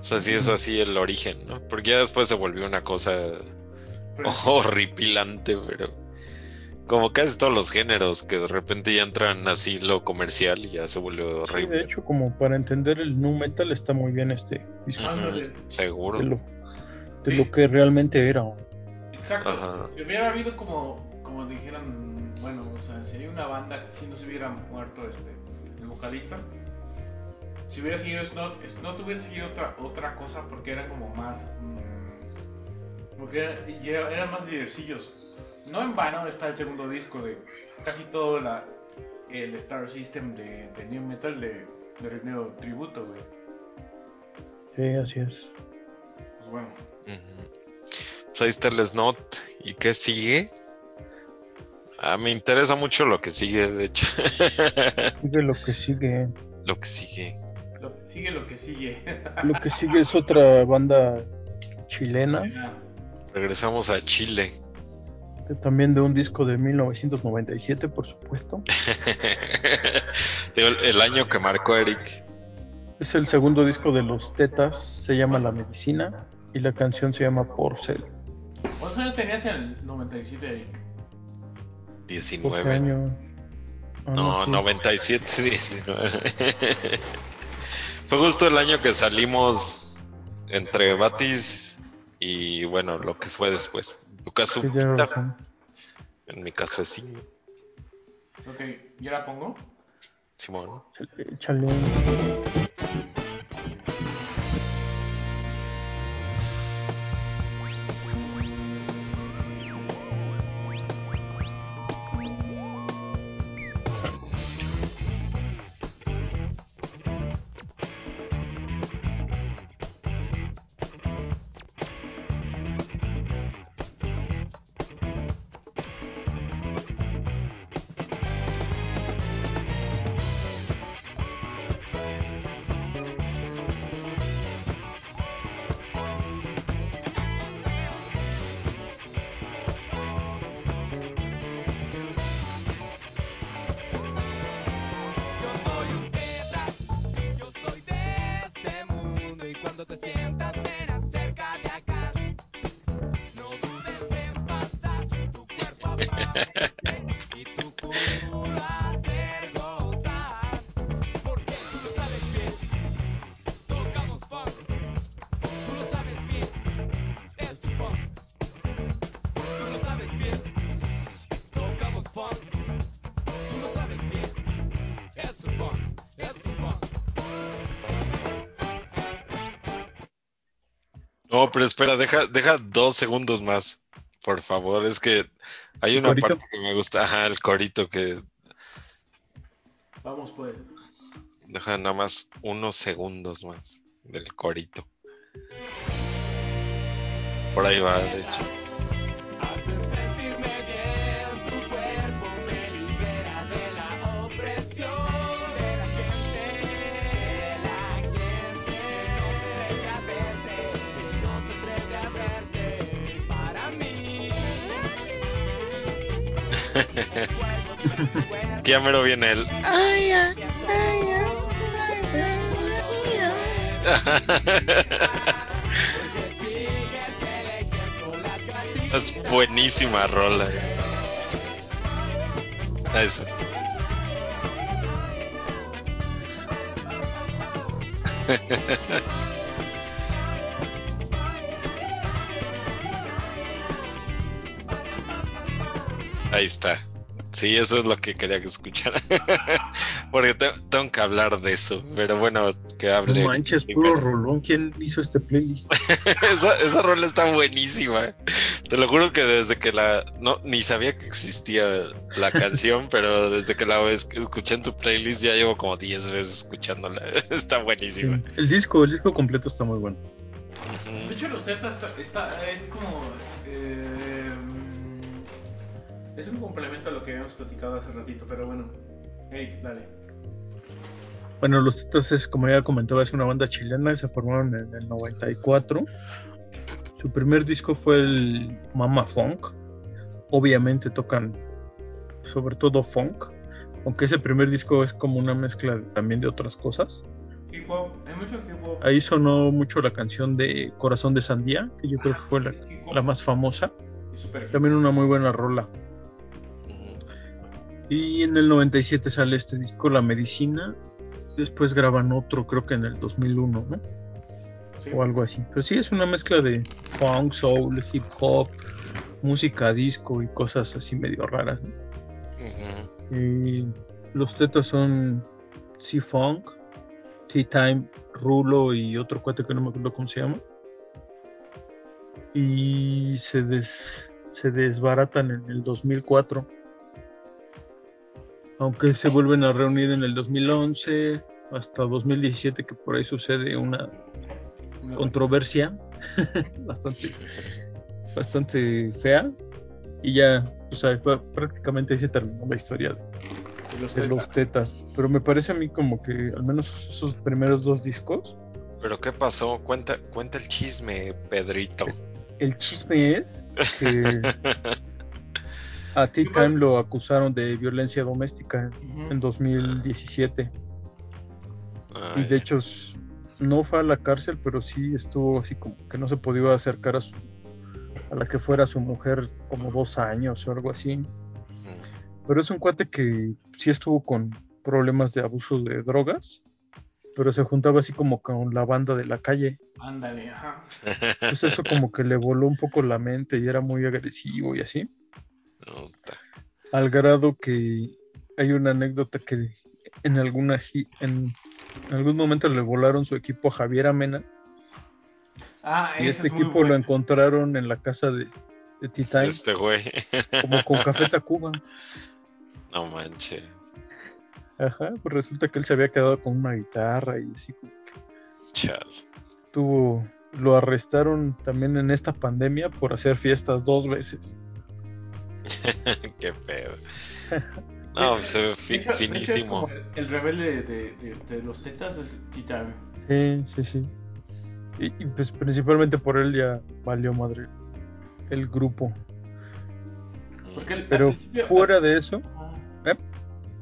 O sea, sí es así el origen, ¿no? Porque ya después se volvió una cosa pero- horripilante, pero como casi todos los géneros que de repente ya entran así lo comercial y ya se vuelve Sí, horrible. de hecho, como para entender el nu metal está muy bien este disco. Seguro. Lo, de Sí. lo que realmente era. Exacto. Ajá. Si hubiera habido como, como dijeran, bueno, o sea, si hay una banda si no se hubiera muerto este, el vocalista, si hubiera seguido Snot, Snot hubiera seguido otra, otra cosa porque eran como más, mm, porque era- era- eran más lidercillos. No en vano está el segundo disco de casi todo la, el Star System de, de New Metal de, de rindido tributo, güey. Sí, así es. Pues bueno, Pues ahí está el Snot. ¿Y qué sigue? Ah, me interesa mucho lo que sigue, de hecho. (laughs) Sigue lo que sigue. lo que sigue. lo- sigue lo que sigue. (laughs) Lo que sigue es otra banda chilena, Regresamos a Chile. de- también de un disco de 1997, por supuesto. (laughs) El año que marcó Eric. Es el segundo disco de los Tetas, se llama La Medicina y la canción se llama Porcel. ¿Cuántos años tenías en el 97, Eric? 12 19. años. Ah, No, sí. 97, 19. Fue justo el año que salimos entre Batis y bueno, lo que fue después. En tu caso, Sí, en mi caso es sí, Ok, ¿ya la pongo? Simón. Échale. Espera, deja, deja dos segundos más, por favor. Es que hay ¿El una corito? parte que me gusta, ajá, el corito que Vamos pues. deja nada más unos segundos más del corito. Por ahí va, de hecho. Ya mero viene ay. Es buenísima rola. Sí, eso es lo que quería que escuchara. (laughs) Porque te- tengo que hablar de eso. Pero bueno, que hable. No manches, primero. puro rolón. ¿Quién hizo este playlist? (laughs) esa, esa rola está buenísima. Te lo juro que desde que la. No, ni sabía que existía la (laughs) canción, pero desde que la es- escuché en tu playlist ya llevo como 10 veces escuchándola. Está Sí, buenísima. El disco, el disco completo está muy bueno. Ujú. De hecho, los tetas está, está- es como. eh, es un complemento a lo que habíamos platicado hace ratito, pero bueno. Hey, dale. Bueno, los Tetas es, como ya comentaba, es una banda chilena, se formaron en el 94. Su primer disco fue el Mama Funk. Obviamente tocan sobre todo funk, aunque ese primer disco es como una mezcla también de otras cosas. Hip hop, hay mucho hip hop. Ahí sonó mucho la canción de Corazón de Sandía, que yo creo que fue la, hop la más famosa. También una muy buena rola. Y en el 97 sale este disco, La Medicina. Después graban otro, creo que en el 2001, ¿no? Sí. o algo así. Pero sí es una mezcla de funk, soul, hip hop, música disco y cosas así medio raras. ¿no? Ujú. Y los tetas son C-Funk, T-Time, Rulo y otro cuate que no me acuerdo cómo se llama. Y se, des- se desbaratan en el 2004. Aunque se vuelven a reunir en el 2011 hasta 2017 que por ahí sucede una controversia (laughs) bastante, bastante fea. Y ya, o sea, fue- prácticamente ahí se terminó la historia de los de tetas. los tetas. Pero me parece a mí como que al menos esos primeros dos discos, Pero ¿qué pasó? Cuenta, cuenta el chisme, Pedrito. el chisme es que (laughs) a Tea Time lo acusaron de violencia doméstica Ujú. en 2017. Ay, Y de hecho no fue a la cárcel, pero sí estuvo así como que no se podía acercar a su a la que fuera su mujer como dos años o algo así. mm, Pero es un cuate que sí estuvo con problemas de abuso de drogas, pero se juntaba así como con la banda de la calle. Ándale, ajá. Entonces eso como que le voló un poco la mente y era muy agresivo y así. Al grado que hay una anécdota que en alguna en, en algún momento le volaron su equipo a Javier Amena Ah, y este es equipo lo encontraron en la casa de, de T-Time Este güey. como con Café Tacuba. No manches. Ajá, pues resulta que él se había quedado con una guitarra y así como que Chal. tuvo, lo arrestaron también en esta pandemia por hacer fiestas dos veces. (laughs) Qué pedo. No, pues, se De de finísimo. como el, el rebelde de, de- de los tetas es Titán. Sí, sí, sí. Y, y, pues principalmente por él ya valió madre el grupo. Porque al Pero fuera de eso. ¿eh?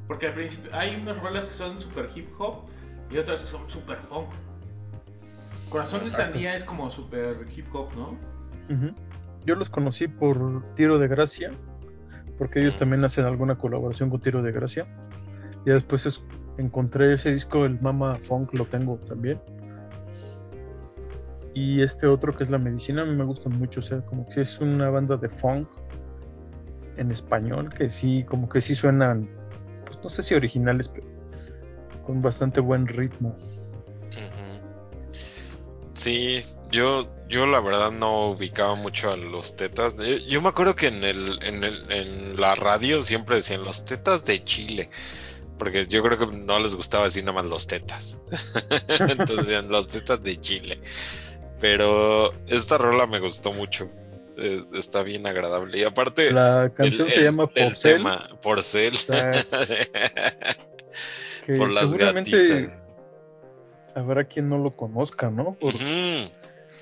Porque al principio hay unas rolas que son super hip hop y otras que son super funk. Corazón de Exacto. Sandía es como super hip hop, ¿no? yo los conocí por Tiro de Gracia, porque ellos también hacen alguna colaboración con Tiro de Gracia. Y después es- encontré ese disco, el Mama Funk, lo tengo también. Y este otro que es La Medicina, a mí me gustan mucho, o sea, como que es una banda de funk en español, que sí, como que sí suenan, pues no sé si originales, pero con bastante buen ritmo. Sí, yo, yo la verdad no ubicaba mucho a los tetas. Yo, yo me acuerdo que en el, en el, en la radio siempre decían los tetas de Chile. Porque yo creo que no les gustaba decir nada más los tetas. (laughs) Entonces decían los tetas de Chile. Pero esta rola me gustó mucho. Eh, está bien agradable. Y aparte, La canción el- se llama el Porcel, tema, Porcel. (laughs) Que por las seguramente gatitas. Habrá quien no lo conozca, ¿no? Por, Ujú.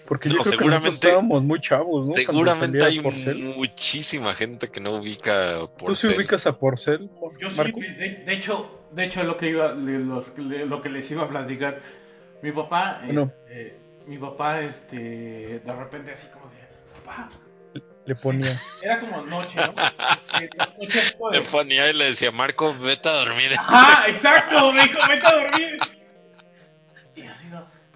Porque No, yo creo que nosotros seguramente- estábamos muy chavos, ¿no? Seguramente hay Porcel. muchísima gente que no ubica ¿Tú por sí ubicas a Porcel, Yo sí, Marco? güey, de, de hecho, de hecho lo que iba, le- los- lo que les iba a platicar, mi papá, Bueno. este, mi papá, este, de repente así como de, papá, Le ponía. era como noche, ¿no? (laughs) Noche de- Le ponía y le decía, Marco, vete a dormir. Ajá, exacto, me dijo, vete a dormir.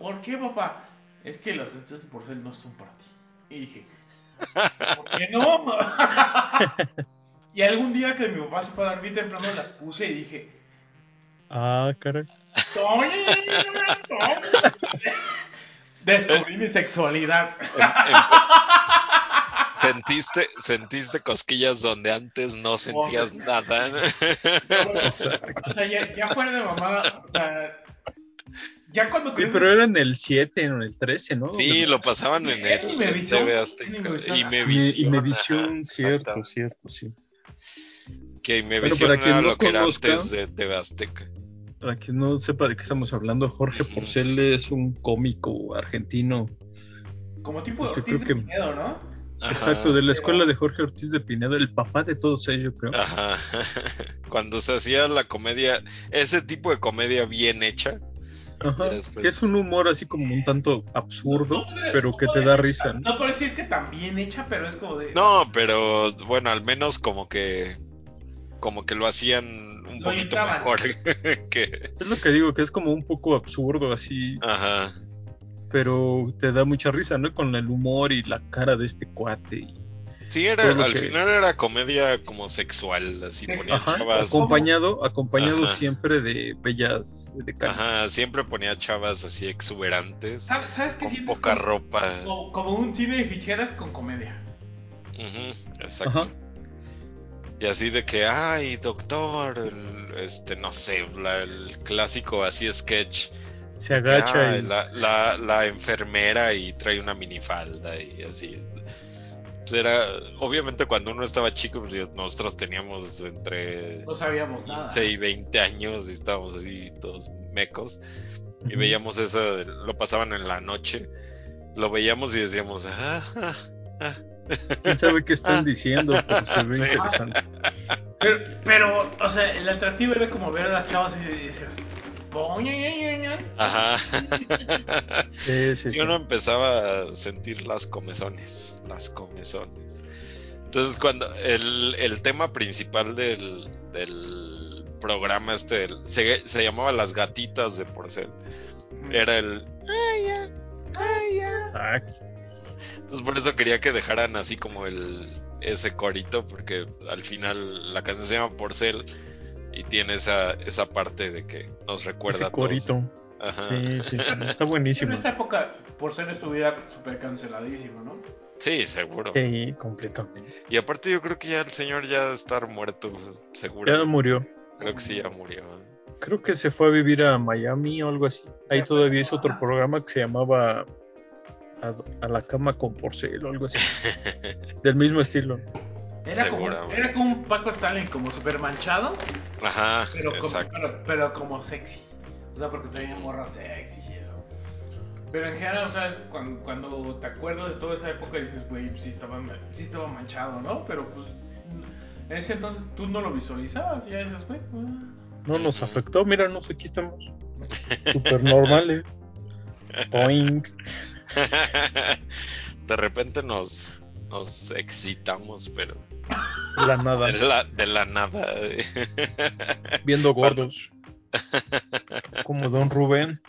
¿Por qué, papá? Es que las testas de porcel no son para ti. Y dije, ¿por qué no? (laughs) y algún día que mi papá se fue a dormir temprano, la puse y dije, Ah, caray. Descubrí mi sexualidad. (laughs) Sentiste, sentiste cosquillas donde antes no sentías nada. (laughs) o sea, ya, ya fuera de mamada, o sea, ya cuando Sí, creces- pero era en el 7, en el 13, ¿no? Sí, lo pasaban en el en Imevisión. TV Azteca. Imevisión. Imevisión. Y Imevisión, ajá, cierto, cierto, sí. Que para quien era no lo que era antes de TV Azteca. Para quien no sepa de qué estamos hablando, Jorge. Porcel es un cómico argentino. como tipo de Ortiz de que- Pinedo, ¿no? Ajá, Exacto, de la escuela de Jorge Ortiz de Pinedo, el papá de todos ellos, yo creo. Ajá. (laughs) Cuando se hacía la comedia, ese tipo de comedia bien hecha. Ajá, ya después- que es un humor así como un tanto absurdo, pero que te da decir- risa, ¿no? No puedo decir que tan bien hecha, pero es como de. No, pero bueno, al menos como que como que lo hacían un Lo poquito mejor (laughs) que Es lo que digo, que es como un poco absurdo así, ajá. pero te da mucha risa, ¿no? Con el humor y la cara de este cuate. y- Sí, era, al que- final era comedia como sexual, así Ajá, chavas. acompañado, acompañado Ajá. siempre de bellas de cara. Ajá, siempre ponía chavas así exuberantes, ¿Sabes, ¿sabes qué con sientes? poca como, ropa. como, como un cine de ficheras con comedia. Ujú, exacto. Ajá. Y así de que, ay, doctor, el- este, no sé, la- el clásico así sketch. Se que, agacha ay, y la, la, la enfermera y trae una minifalda y así. Era, obviamente cuando uno estaba chico, pues, nosotros teníamos entre No sabíamos nada. 15 y 20 años y estábamos así todos mecos. Y veíamos eso, lo pasaban en la noche. Lo veíamos y decíamos, ah, ah, ah". quién sabe qué están (laughs) diciendo, pero se ve Sí. interesante. Pero, pero, o sea, el atractivo era como ver a las chavas y decías. "Poña, Ajá. (laughs) Sí, sí, Sí, uno empezaba a sentir las comezones, las comezones. Entonces, cuando el, el tema principal del, del programa este se, se llamaba Las gatitas de porcel, era el "Ay, ya, ay, ya". Ah, Entonces, por eso quería que dejaran así como el ese corito, porque al final la canción se llama Porcel y tiene esa, esa parte de que nos recuerda ese a todos. corito. Ajá. Sí, sí, está En buenísimo. esta época, por ser estuviera súper canceladísimo, ¿no? Sí, seguro. Sí, completamente. Y aparte yo creo que ya el señor ya debe estar muerto, seguro. Ya murió. Creo que sí, ya murió. Creo que se fue a vivir a Miami o algo así. Ahí todavía hizo otro programa que se llamaba A, a la cama con porcel o algo así. (laughs) Del mismo estilo. Era como, era como un Paco Stalin, como súper manchado, Ajá, pero como, exacto. pero, pero como sexy. O sea, porque tenía morras sexy y eso. Pero en general, o sea, cuando, cuando te acuerdas de toda esa época dices, güey, sí estaba, sí estaba manchado, ¿no? Pero pues en ese entonces tú no lo visualizabas, ya dices, güey. ah". No nos Ujú. afectó, míranos, aquí estamos. (laughs) Super normales. Boing. (laughs) De repente nos, nos excitamos, pero La nada. de la, de la nada. Viendo gordos. Como Don Rubén.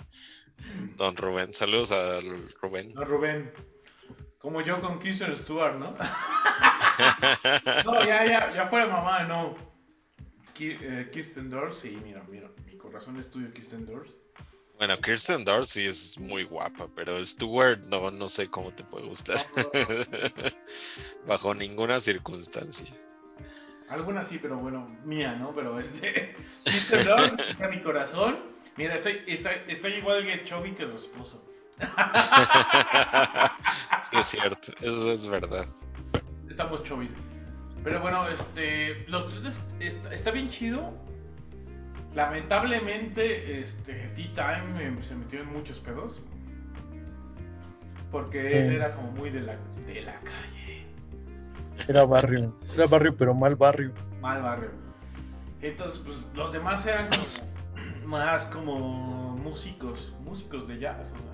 Don Rubén, saludos al Rubén. No, Rubén. Como yo con Kirsten Stewart, ¿no? (laughs) No, ya, ya, ya fuera mamá, no. Eh, Kirsten Dunst, sí, mira, mira, mi corazón es tuyo, Kirsten Dunst. Bueno, Kirsten Dunst sí es muy guapa, pero Stewart no, no sé cómo te puede gustar. (laughs) Bajo ninguna circunstancia. Algunas sí, pero bueno, mía, ¿no? Pero este. (laughs) Kirsten Dunst está mi corazón. Mira, estoy, igual de chubby que su esposo. (laughs) Sí, es cierto, eso es verdad. Estamos chubby. Pero bueno, este. Los tres está, está bien chido. Lamentablemente, este. Tea Time eh, se metió en muchos pedos. porque él era como muy de la, de la calle, Era barrio. Era barrio, pero mal barrio. mal barrio. Entonces, pues los demás eran como (clears throat) más como músicos, músicos de jazz. o sea.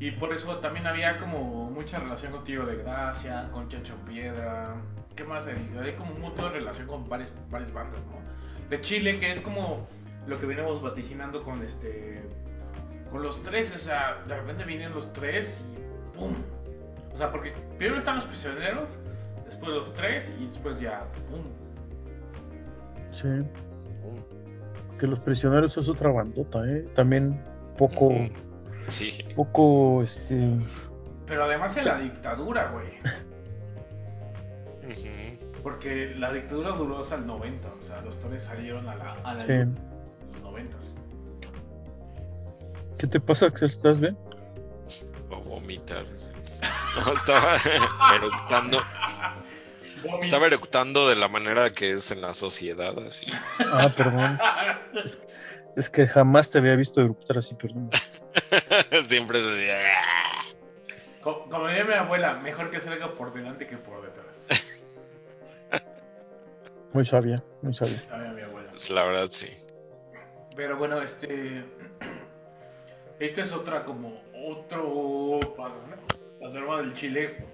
Y por eso también había como mucha relación con Tiro de Gracia, con Chacho Piedra. ¿Qué más hay? Hay como de relación con varias, varias bandas, ¿no? De Chile, que es como lo que venimos vaticinando con este. Con los tres, o sea, de repente vienen los tres y ¡pum! O sea, porque primero están los prisioneros, después los tres y después ya ¡pum! Sí. Que los prisioneros es otra bandota, ¿eh? También poco. Sí. poco, este... Pero además en la dictadura, güey. Porque la dictadura duró hasta el 90. O sea, los tres salieron a la, a la Sí. luz en los 90. ¿Qué te pasa, Axel? ¿Estás bien? O vomitar. No, estaba (laughs) eructando. Estaba eructando de la manera que es en la sociedad, así. Ah, perdón. Es, es que jamás te había visto eruptar así, perdón. (laughs) Siempre se decía, "Ah". Co- Como diría mi abuela, mejor que salga por delante que por detrás. Muy sabia, muy sabia. Sabía mi abuela. La verdad, sí. Pero bueno, este. Este es otra como otro panorama del Chile.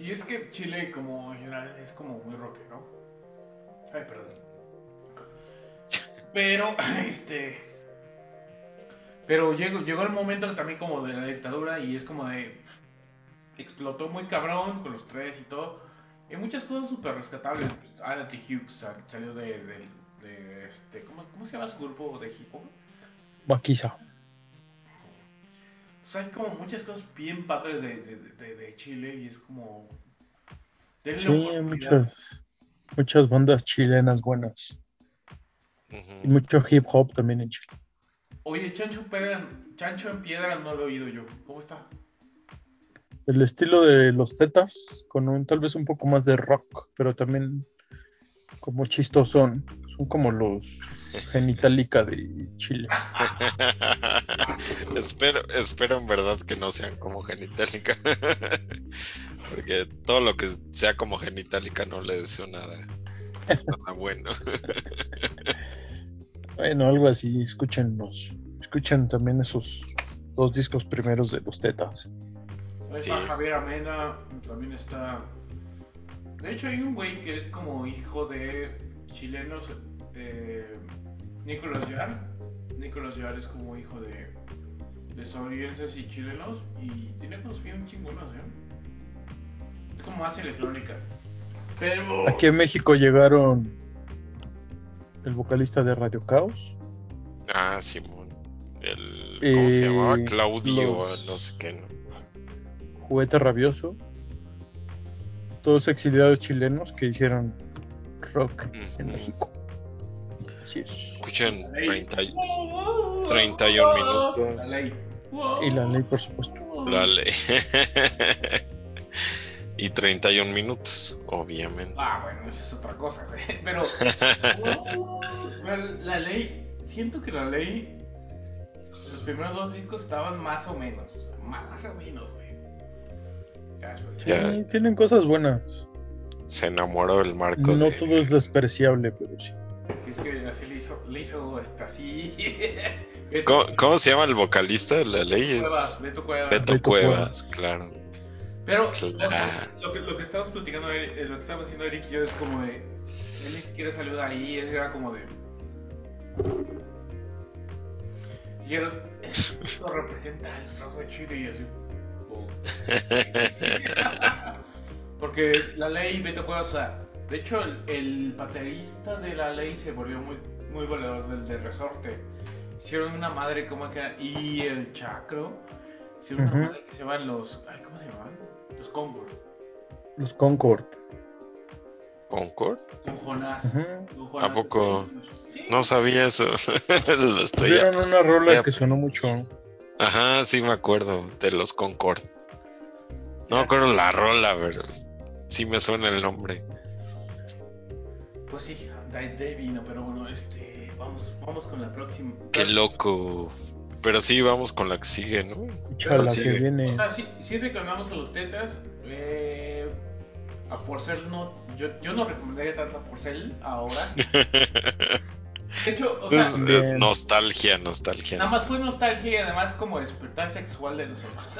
Y es que Chile como en general es como muy rockero. Ay, perdón. Pero, (laughs) este. Pero llegó, llegó el momento también como de la dictadura y es como de. Explotó muy cabrón con los tres y todo. Y muchas cosas súper rescatables. Pues, Alan T. Hughes sal- salió de, de- de este. ¿cómo, ¿Cómo se llama su grupo de hip hop? Maquisa. O sea, hay como muchas cosas bien padres de, de, de- de Chile y es como. denle Sí, hay muchas, muchas bandas chilenas buenas. Y mucho hip hop también en Chile. Oye, Chancho, en Piedra- Chancho en Piedra no lo he oído yo. ¿Cómo está? El estilo de los tetas, con un tal vez un poco más de rock, pero también como chistosón. Son como los (laughs) genitalica de Chile. (laughs) espero, espero en verdad que no sean como genitálica. (laughs) Porque todo lo que sea como genitálica no le deseo nada, nada bueno. Bueno, algo así, escúchenlos. Escuchen también esos dos discos primeros de los tetas. Ahí Sí. está Javier Amena, también está. De hecho, hay un güey que es como hijo de chilenos. Eh, Nicolás Yar. Nicolás Yar es como hijo de, de estadounidenses y chilenos. Y tiene cosas bien chingonas, ¿eh? Es como más electrónica. Pero. Aquí en México llegaron el vocalista de Radio Caos, Ah, Simón. El, ¿Cómo se llamaba? Claudio, los- no sé qué. ¿no? Juguete Rabioso, todos exiliados chilenos que hicieron rock en Ujú. México. Así es. Escuchen La ley. 30, y- 31 minutos. La ley. Y la ley, por supuesto. la ley. (laughs) y 31 minutos, obviamente. Ah, bueno, eso es otra cosa, güey. Pero. (laughs) la, la ley. Siento que la ley. Los primeros dos discos estaban más o menos. o sea, más o menos, güey. Sí, Ya. tienen cosas buenas. Se enamoró el Marcos. No de- todo es despreciable, pero sí. Es que así le hizo, le hizo este, así. (laughs) ¿Cómo, cómo se llama el vocalista de la ley? Cuevas, Beto Cuevas. Beto Beto Cuevas, claro. Pero Claro. o sea, lo, que, lo que estamos platicando, Eric- eh, lo que estamos haciendo Eric y yo es como de. Él ni siquiera salió de ahí, él era como de. Y él, esto representa el rock de Chile y así. (laughs) Porque la ley Beto Cuevas, o sea, de hecho el, el baterista de la ley se volvió muy, muy goleador del de resorte. Hicieron una madre como que y el chacro. Hicieron una madre que se llaman los. Ay, ¿Cómo se llaman? Los Concord. Los Concord. ¿Concord? Con Jonás. Ujú. Con Jonás. ¿A poco? Sí. No sabía eso. (laughs) Estoy Tuvieron una rola ya- que sonó mucho. Ajá, sí me acuerdo de los Concord. No me acuerdo la rola, pero sí me suena el nombre. Pues sí, de, vino, pero bueno, este. Vamos, vamos con la próxima. Qué loco. pero sí, vamos con la que sigue, ¿no? Chala, Sí, que viene. O sea, sí, sí reclamamos a los tetas. Eh, a Porcel no. Yo, yo no recomendaría tanto a Porcel ahora. (laughs) De hecho, o sea, eh, nostalgia, nostalgia. nada más fue nostalgia y además como despertar sexual de nosotros. (laughs)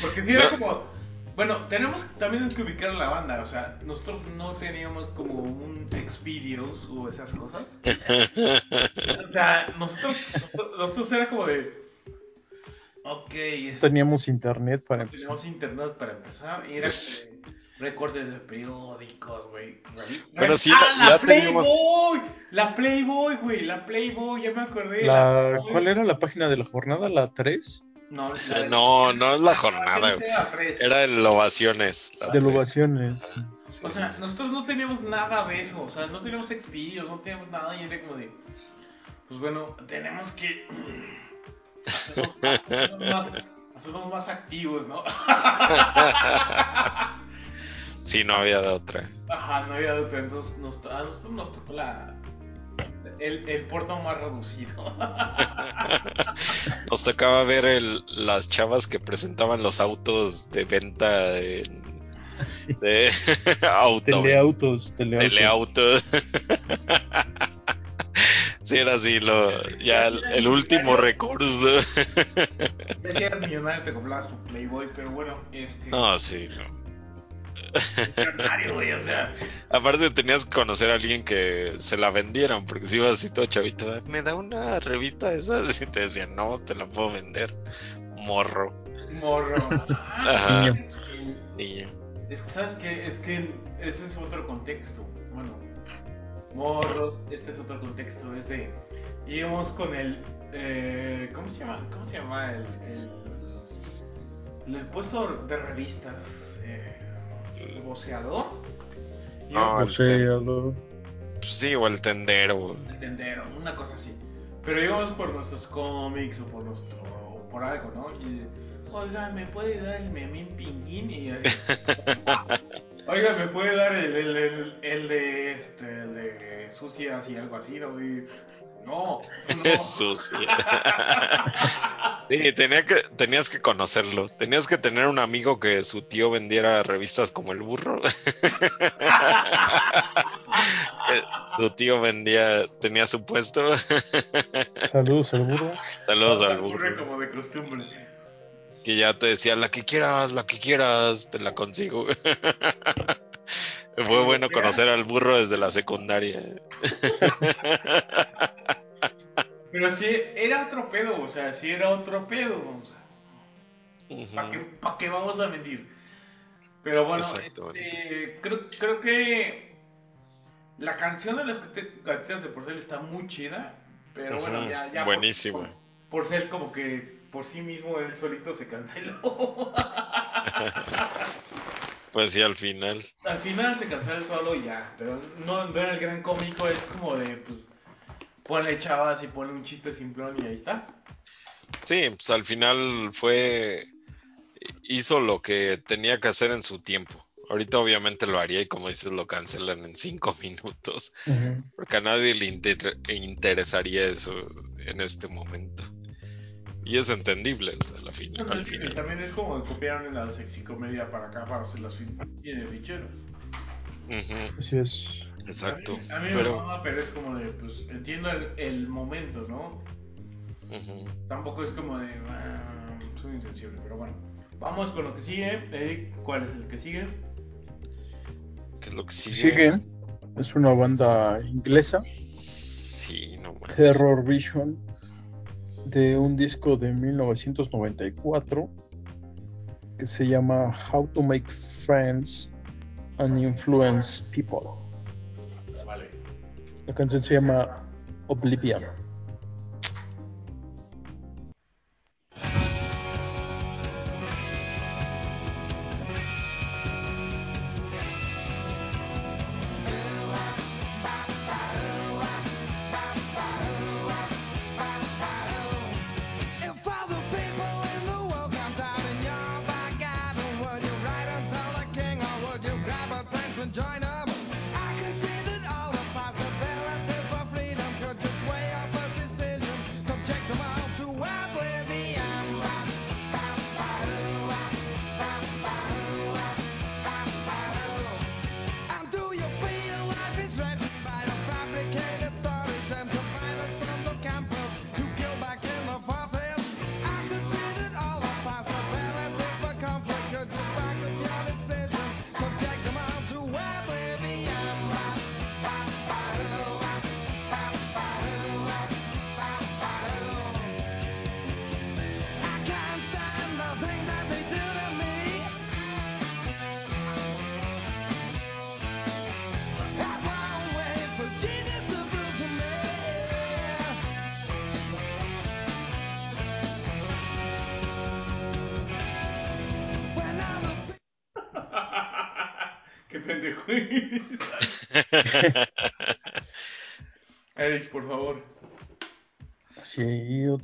Porque sí era No. como. Bueno, tenemos también que ubicar la banda. O sea, nosotros no teníamos como un Xvideos o esas cosas. O sea, nosotros, nosotros, nosotros era como de. Ok, Teníamos internet para empezar. teníamos internet para empezar y era Pues- recortes de periódicos, güey. Pero sí, ah, ya- la ya teníamos- Playboy, la Playboy, güey, la Playboy, ya me acordé. La, Playboy. ¿Cuál era la página de la jornada? ¿La 3? No, la- No, no es la jornada, güey. Era el ovaciones. la De ovaciones. Sí, O sea, sí. nosotros no teníamos nada de eso, o sea, no teníamos Xvideos, no teníamos nada y era como de, pues bueno, tenemos que (laughs) hacernos más, hacernos más activos, ¿no? (laughs) Sí, no había de otra. Ajá, no había otra, entonces nos, a nosotros nos tocó la, el, el puerto más reducido. (laughs) Nos tocaba ver el, las chavas que presentaban los autos de venta en- Sí. de (laughs) auto. Teleautos, teleautos. Teleauto. (laughs) Sí, era así, lo, ya el, el último recurso. Ya si eras millonario te comprabas tu Playboy, pero bueno, este... No, sí, no. Millonario, güey, o sea... Aparte tenías que conocer a alguien que se la vendieran, porque si ibas así todo chavito, "Ah, me da una revista de esas (laughs) y te decían, no, te la puedo vender, morro, Morro. (laughs) Ajá. que- niño. Es que, ¿sabes qué? Es que ese es otro contexto. Bueno, morros, este es otro contexto. Es de. Íbamos con el. eh, ¿Cómo se llama? ¿Cómo se llama el. El, el puesto de revistas? ¿El voceador? Y No, el pues sí, o el tendero. el tendero, una cosa así. Pero íbamos por nuestros cómics o por nuestro. o por algo, ¿no? Y. Oiga, ¿me puede dar el memín pinguín? Y. Oiga, ¿me puede dar el, el, el, el de este, el de sucias y algo así, no? Y, no, (laughs) no. Jesús. (laughs) Sí, tenía que, tenías que conocerlo. Tenías que tener un amigo que su tío vendiera revistas como el burro. Que (laughs) su tío vendía, tenía su puesto. (laughs) Saludos al burro. Saludos al burro. como de costumbre. Que ya te decía, la que quieras, la que quieras, te la consigo. (laughs) Fue bueno conocer al burro desde la secundaria. Pero sí, era otro pedo, o sea, sí era otro pedo. O sea, ¿Para qué, pa' qué vamos a mentir? Pero bueno, este, creo, creo que la canción de las gatitas de Porcel está muy chida. Pero bueno, ya, ya. buenísima. Por, Porcel como que por sí mismo él solito se canceló. (laughs) Pues sí, al final. Al final se canceló él solo y ya. Pero no, no era el gran cómico, es como de, pues, ponle chavas y ponle un chiste simplón y ahí está. Sí, pues al final fue. Hizo lo que tenía que hacer en su tiempo. Ahorita obviamente lo haría y como dices lo cancelan en cinco (laughs) minutos. Porque a nadie le inter- interesaría eso en este momento. Y es entendible, o sea, al fin- al final. también es como copiaron en la sexicomedia para acá para hacer las ficheros. Ujú, Así es. Exacto. A mí, a mí me Pero. mama, pero es como de, pues, entiendo el, el momento, ¿no? Tampoco es como de, ah, soy insensible, pero bueno. Vamos con lo que sigue. Eric, ¿cuál es el que sigue? ¿Qué es lo que sigue? Sigue. Es una banda inglesa, Sí, no mames. Terror Vision, de un disco de 1994 que se llama How to Make Friends and Influence People. Da kannst du jetzt hier mal Oblivion.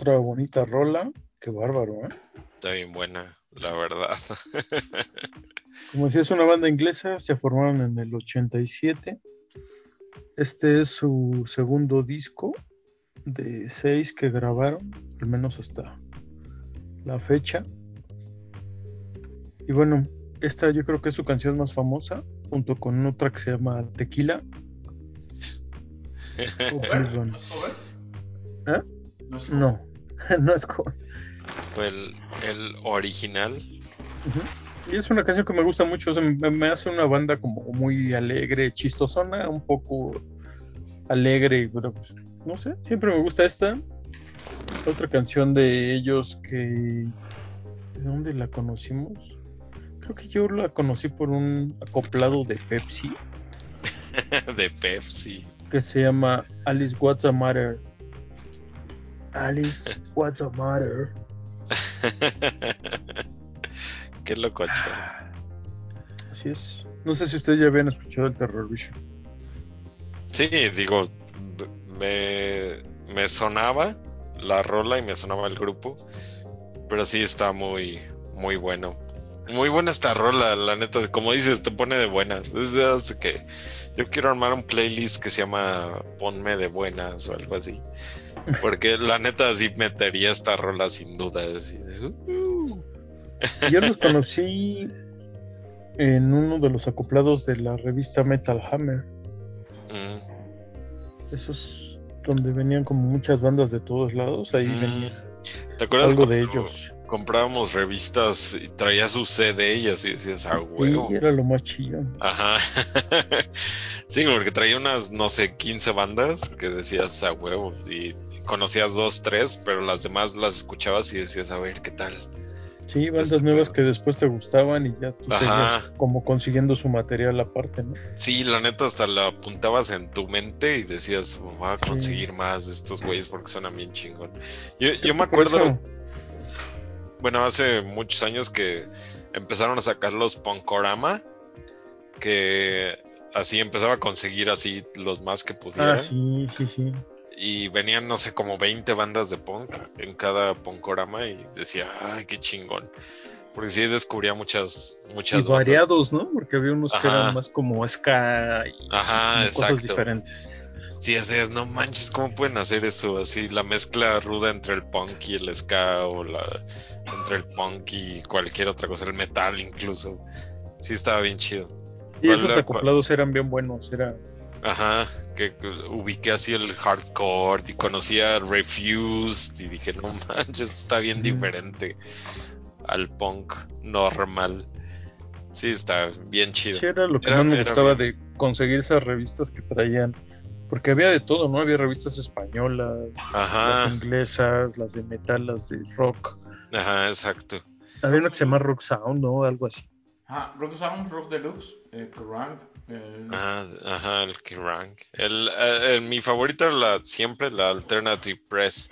Otra bonita rola. Qué bárbaro, ¿eh? Está bien buena, la verdad. (laughs) Como decía, es una banda inglesa, se formaron en el 87. Este es su segundo disco de seis que grabaron, al menos hasta la fecha. Y bueno, esta yo creo que es su canción más famosa, junto con otra que se llama Tequila. (laughs) Oh. ¿Eh? ¿No? (laughs) No, es el, el original. Y es una canción que me gusta mucho, o sea, me, me hace una banda como muy alegre, chistosona, un poco alegre, pero pues, no sé, siempre me gusta esta. Otra canción de ellos que... ¿De dónde la conocimos? Creo que yo la conocí por un acoplado de Pepsi (laughs) de Pepsi. que se llama Alice What's the Matter. Alice What's the Matter. (laughs) Qué lococho. Así es. No sé si ustedes ya habían escuchado el Terror Vision. Sí, digo, me, me sonaba la rola y me sonaba el grupo, pero sí está muy, muy bueno. Muy buena esta rola, la neta, como dices, te pone de buenas. Es de esas que yo quiero armar un playlist que se llama Ponme de buenas o algo así. Porque la neta sí metería esta rola sin duda. así de, "Uh". Yo los conocí en uno de los acoplados de la revista Metal Hammer. Mm. Esos donde venían como muchas bandas de todos lados. Ahí Mm. venía ¿Te acuerdas algo de ellos. comprábamos revistas y traía su CD y así decías, ah, huevo. Y era lo más chido. Ajá. (laughs) sí, porque traía unas, no sé, 15 bandas que decías a huevo y conocías dos, tres, pero las demás las escuchabas y decías, a ver, ¿qué tal? Sí, bandas nuevas estupendo. que después te gustaban y ya tú Ajá. seguías como consiguiendo su material aparte, ¿no? Sí, la neta hasta la apuntabas en tu mente y decías, voy a Sí. conseguir más de estos güeyes porque suenan bien chingón. Yo, yo me acuerdo, eso- bueno, hace muchos años que empezaron a sacar los Punkorama, que así empezaba a conseguir así los más que pudiera. Ah, sí, sí, sí. Y venían, no sé, como 20 bandas de punk en cada punkorama y decía, ay, qué chingón. Porque sí descubría muchas, Y muchas bandas. variados, ¿no? Porque había unos que eran más como ska y Ajá, cosas diferentes. Sí, ese es, no manches, ¿cómo pueden hacer eso? Así, la mezcla ruda entre el punk y el ska o la entre el punk y cualquier otra cosa, el metal incluso. Sí, estaba bien chido. Y ¿Cuál esos acoplados eran bien buenos, era Ajá, que, que ubiqué así el hardcore y conocía Refused y dije, no manches, está bien diferente al punk normal. Sí, está bien chido. Sí, era lo que Era- más me gustaba bien. de conseguir esas revistas que traían. Porque había de todo, ¿no? Había revistas españolas, Ajá, las inglesas, las de metal, las de rock. ajá, exacto. Había una que se llama Rock Sound, ¿no? Algo así. Ajá, Rock Sound, Rock Deluxe, eh, Kerrang, eh, Ajá, ajá, el Kerrang. El, eh, el- mi favorita era la, siempre la Alternative Press.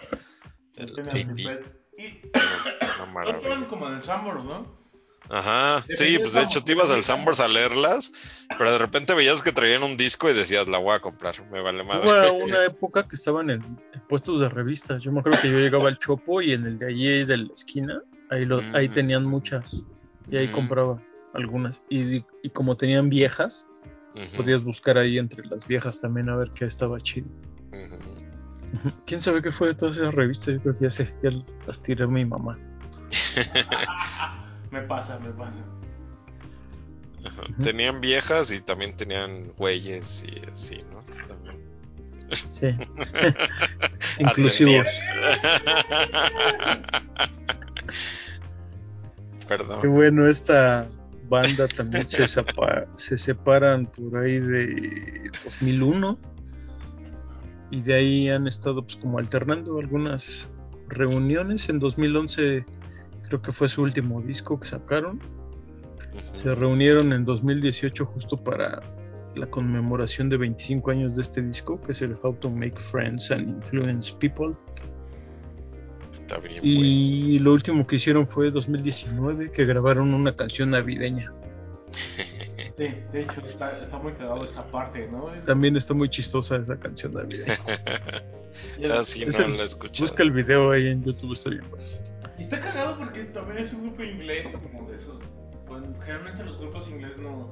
El Alternative. Press. Y (coughs) eran como en el Sambor, ¿no? Ajá, Sí, pues de hecho te ibas al. Sambors a leerlas, pero de repente veías que traían un disco y decías, la voy a comprar, me vale madre. Hubo una época que estaban en, en puestos de revistas. Yo me acuerdo que yo llegaba al Chopo y en el de allí de la esquina, ahí, lo, ahí Mm. tenían muchas. Y ahí Mm. compraba algunas. Y, y como tenían viejas, podías buscar ahí entre las viejas también a ver qué estaba chido. ¿Quién sabe qué fue de todas esas revistas? Yo creo que ya, sé, ya las tiré a mi mamá. (laughs) Me pasa, me pasa. Ajá. Tenían viejas y también tenían güeyes y así, ¿no? También. Sí. (laughs) Inclusivos. (laughs) Perdón. Qué bueno, esta banda también se, se separan por ahí de 2001 y de ahí han estado pues como alternando algunas reuniones. En 2011 creo que fue su último disco que sacaron. Se reunieron en 2018 justo para la conmemoración de 25 años de este disco, que es el How to Make Friends and Influence People. Está bien, bueno. Y lo último que hicieron fue 2019, que grabaron una canción navideña. (laughs) Sí, de hecho está, está muy cagado esa parte, ¿no? Es- También está muy chistosa esa canción de Navidad. ya- Así (laughs) Es no el- la he escuchado. Busca el video ahí en YouTube, está bien. bueno. Y está cagado porque también es un grupo inglés, como de esos. Generalmente los grupos ingleses no,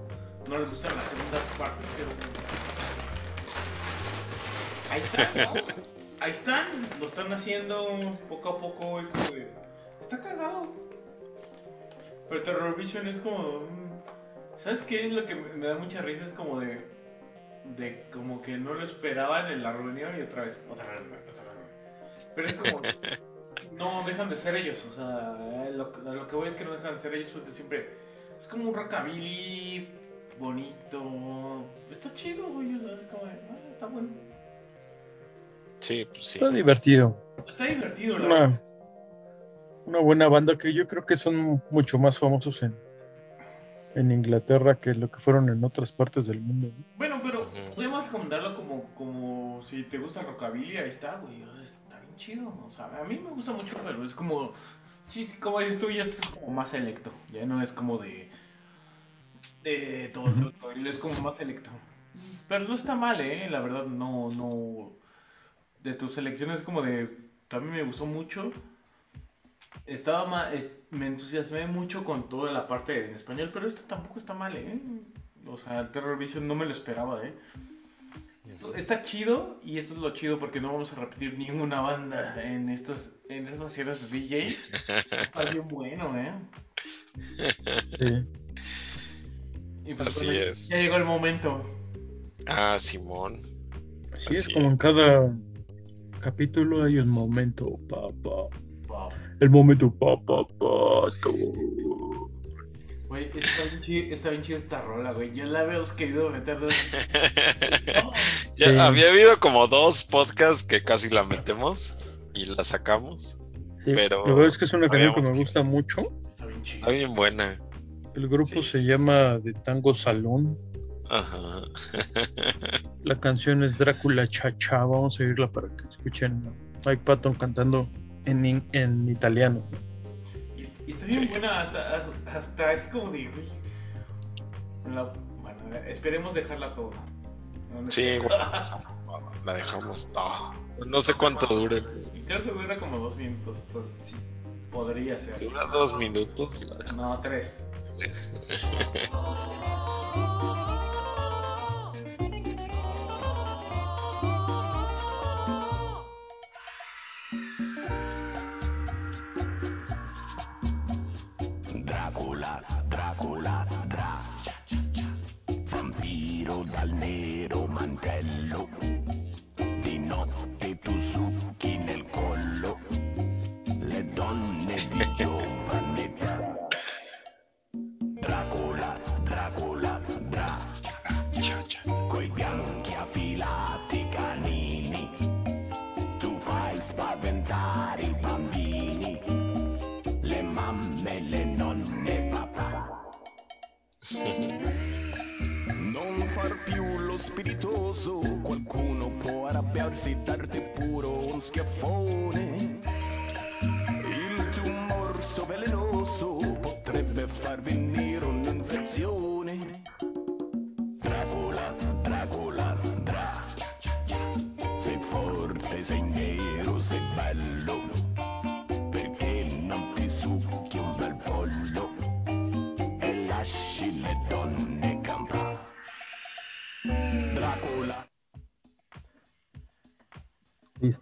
no les gustan las segundas partes, pero. (laughs) Ahí están, ¿no? Ahí están, lo están haciendo poco a poco. Es como de. Está cagado. Pero Terror Vision es como. ¿Sabes qué es lo que me da mucha risa? Es como de. De como que no lo esperaban en la reunión y otra vez. Otra reunión, otra reunión. Pero es como (laughs) no dejan de ser ellos. O sea, lo que voy es que no dejan de ser ellos porque siempre es como un rockabilly bonito. Está chido, güey. O sea, es como, de, ah, está bueno. Sí, pues sí. Está divertido. Está divertido, verdad. una, una buena banda que yo creo que son mucho más famosos en, en Inglaterra que lo que fueron en otras partes del mundo. ¿no? Bueno, pero podemos recomendarlo como, como si te gusta rockabilly, ahí está, güey. Está bien chido. O sea, a mí me gusta mucho, pero es como. Sí, sí, como dices tú, ya es como más selecto. Ya no es como de. De todo el Ujú. rockabilly, es como más selecto. Pero no está mal, ¿eh? La verdad, no. no De tus selecciones, como de. También me gustó mucho. Estaba ma- es- me entusiasmé mucho con toda la parte en español, pero esto tampoco está mal, ¿eh? O sea, el Terror Vision no me lo esperaba, ¿eh? Está chido y eso es lo chido porque no vamos a repetir ninguna banda en estas en estas series de DJ. Está bien bueno, ¿eh? Sí. Y pues, Así bueno, es. Ya llegó el momento. Ah, Simón. Así Así es, como en cada capítulo hay un momento, papá. Wow. El momento, papá, pato. Güey, está bien, está bien chida esta rola, güey. Ya la habíamos querido meter. de- (laughs) ya Sí. había habido como dos podcasts que casi la metemos y la sacamos. Sí, Pero verdad es que es una canción que me que- gusta mucho. Está bien chida. Está bien buena. El grupo Sí, se sí, llama The Tango Salón. Ajá. La canción es Drácula Chacha. Vamos a oírla para que escuchen a Mike Patton cantando en, in- en italiano. Y, y está bien Sí. buena, hasta, hasta es como de, la- bueno, esperemos dejarla toda. No, Sí, sé. bueno, (laughs) la dejamos. No, no sé cuánto dure. Y creo que dura como dos minutos, entonces sí, podría ser. Si dura dos minutos, la dejamos. No, tres. Pues, (laughs) (laughs)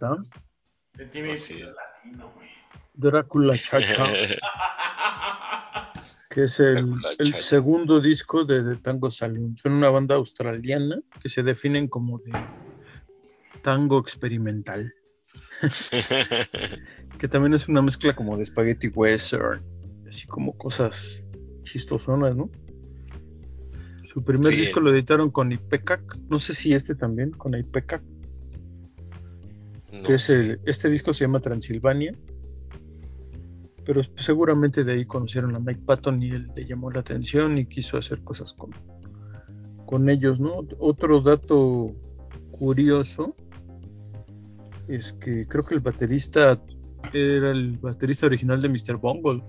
está. Es. latino, güey. Drácula (laughs) Chacha, que es el, segundo disco de The Tango Saloon. Son una banda australiana que se definen como de tango experimental, (laughs) que también es una mezcla como de spaghetti western, así como cosas chistosonas, ¿no? Su primer Sí. disco lo editaron con Ipecac, no sé si este también, con Ipecac, No que es sé. el- este disco se llama Transilvania, pero seguramente de ahí conocieron a Mike Patton y él le llamó la atención y quiso hacer cosas con, con ellos, ¿no? Otro dato curioso es que creo que el baterista era el baterista original de Mr. Bungle.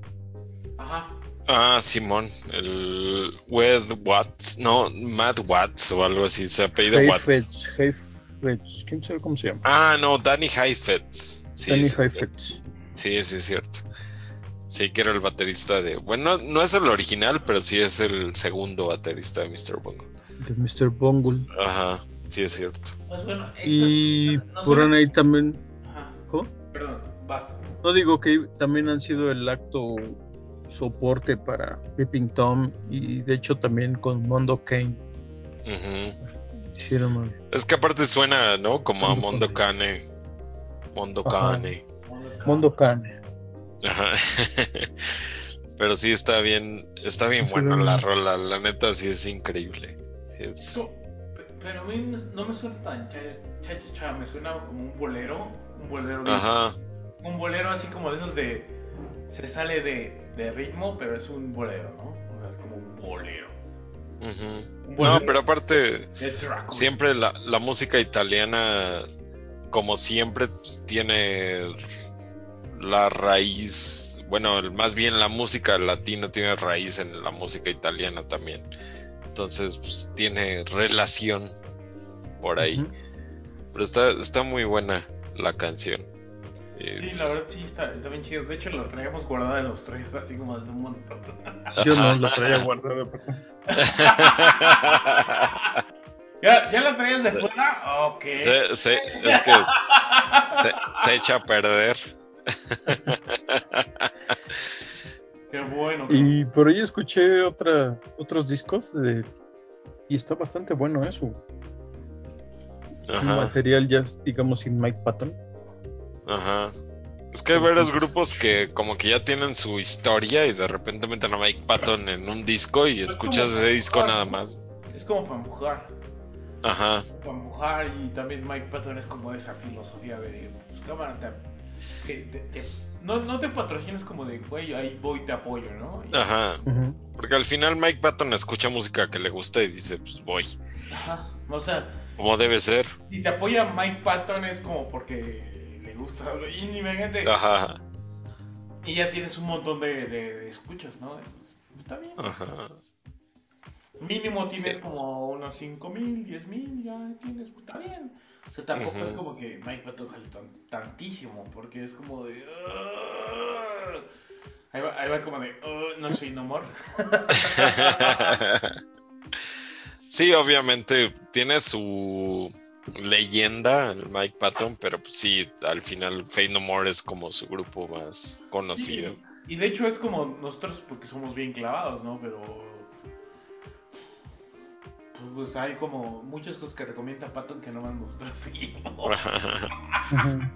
Ajá. Ah, Simón, el Wed Watts, no, Matt Watts o algo así, se apellida Watts. Heifetz, ¿quién sabe cómo se llama? Ah, no, Danny Heifetz. Sí, Danny sí, Heifetz. sí, sí, es cierto. Sí, que era el baterista de. Bueno, no, es el original, pero sí es el segundo baterista de Mr. Bungle. De Mr. Bungle. Ajá, sí, es cierto. Pues bueno, Y no por ahí también. Ajá, ¿Cómo? Perdón, vas. No digo que también han sido el acto soporte para Peeping Tom y de hecho también con Mondo Kane Ujú. Es que aparte suena, ¿no? Como a Mondo Cane. Mondo Ajá. Cane. Mondo Kane. Ajá. (laughs) Pero sí está bien, está bien sí. la rola, la neta sí es increíble. Sí es- No, pe- Pero a mí no- me suena tan cha cha cha, me suena como un bolero, un bolero, Ajá, un bolero así como de esos de se sale de, de ritmo, pero es un bolero, ¿no? O sea, es como un bolero. No, pero aparte, siempre la, la música italiana, como siempre, pues, tiene la raíz, bueno, más bien la música latina tiene raíz en la música italiana también. Entonces, pues, tiene relación por ahí. Pero está, está muy buena la canción. Eh, Sí, la verdad sí está, está bien chido. De hecho, lo traíamos guardada en los tres, así como desde un montón. Yo no la traía guardada. pero- (laughs) ¿Ya, ¿Ya la traías de fuera? Ok. se, se- es que se, se echa a perder. (laughs) Qué bueno. Y por ahí escuché otra, otros discos de, y está bastante bueno eso. Un Ajá, material ya, digamos, sin Mike Patton. Ajá. Es que hay varios grupos que como que ya tienen su historia y de repente meten a Mike Patton en un disco y escuchas ese disco nada más. Es como para empujar. Ajá, Para empujar y también Mike Patton es como esa filosofía de, pues cámara, te, que te- te- no, no te patrocinas como de, güey, ahí voy, te apoyo, ¿no? Y- ajá. Porque al final Mike Patton escucha música que le gusta y dice, pues voy, Ajá. O sea, como debe ser. si te apoya Mike Patton es como porque gusta, y imagínate, Ajá, y ya tienes un montón de, de- de escuchas, ¿no? Está bien. ajá. Mínimo tienes Sí. como unos 5 mil, 10 mil, ya tienes, está bien. O sea, tampoco es como que Mike Patton tan- tantísimo, porque es como de... "Ugh". Ahí va, ahí va como de... "Ugh, no soy no more. (laughs) Sí, obviamente tiene su leyenda el Mike Patton, pero pues sí, al final Fate No More es como su grupo más conocido. Y, y de hecho es como nosotros porque somos bien clavados, ¿no? Pero... Pues, hay como muchas cosas que recomienda Patton que no me han gustado. (laughs)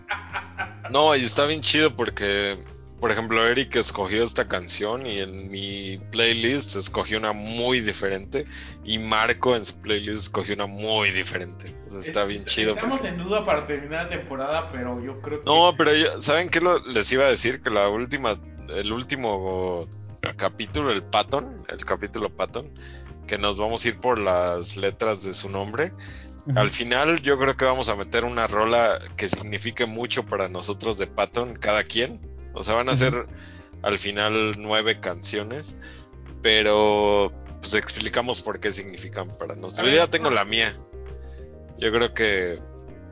No, y está bien chido porque, por ejemplo, Eric escogió esta canción y en mi playlist escogió una muy diferente y Marco en su playlist escogió una muy diferente. O sea, está bien chido. Estamos porque- en duda para terminar la temporada, pero yo creo que... No, pero yo- ¿saben qué lo- les iba a decir? Que la última, el último capítulo, el Patton, el capítulo Patton, que nos vamos a ir por las letras de su nombre. Al final yo creo que vamos a meter una rola que signifique mucho para nosotros de Patton, cada quien. O sea, van a ser al final nueve canciones, pero pues explicamos por qué significan para nosotros. Yo ya tengo la mía. Yo creo que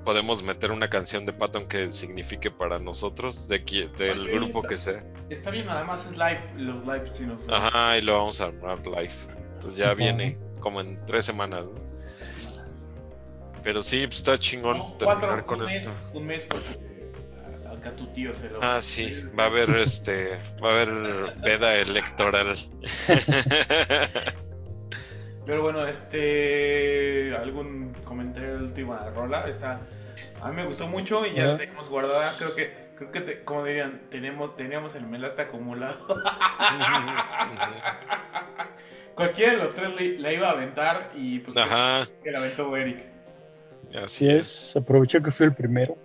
podemos meter una canción de Patton que signifique para nosotros, de qui- del grupo está- que sea. Está bien, además es live, los live sí nos... Ajá, y lo vamos a armar live. Entonces ya viene como en tres semanas, ¿no? Pero sí, pues está chingón No, terminar cuatro, con un mes, esto. un mes porque acá tu tío se lo... Ah, sí, va a haber este, va a haber veda electoral. (laughs) Pero bueno, este... ¿Algún comentario de la última rola? Está... A mí me gustó mucho y ya la Ajá. tenemos guardada. Creo que, creo que te- como dirían, tenemos, teníamos el melaste acumulado. (laughs) Cualquiera de los tres le- la iba a aventar y pues Ajá, que la aventó Eric. así es. es, aproveché que fui el primero.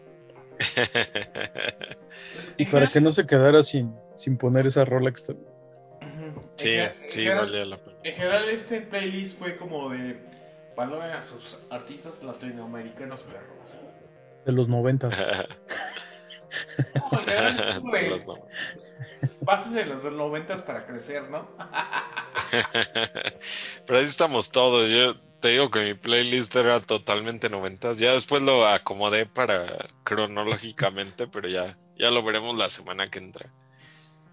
Y para que no se quedara sin, sin poner esa rola extra. Ujú. Sí, En sí, general- vale la pena. En general este playlist fue como de valoren a sus artistas latinoamericanos perros. De los 90. (laughs) No, De de- los no- Pases de los noventas para crecer, ¿no? (laughs) Pero ahí estamos todos. Yo te digo que mi playlist era totalmente noventas. Ya después lo acomodé para cronológicamente, pero ya, ya lo veremos la semana que entra.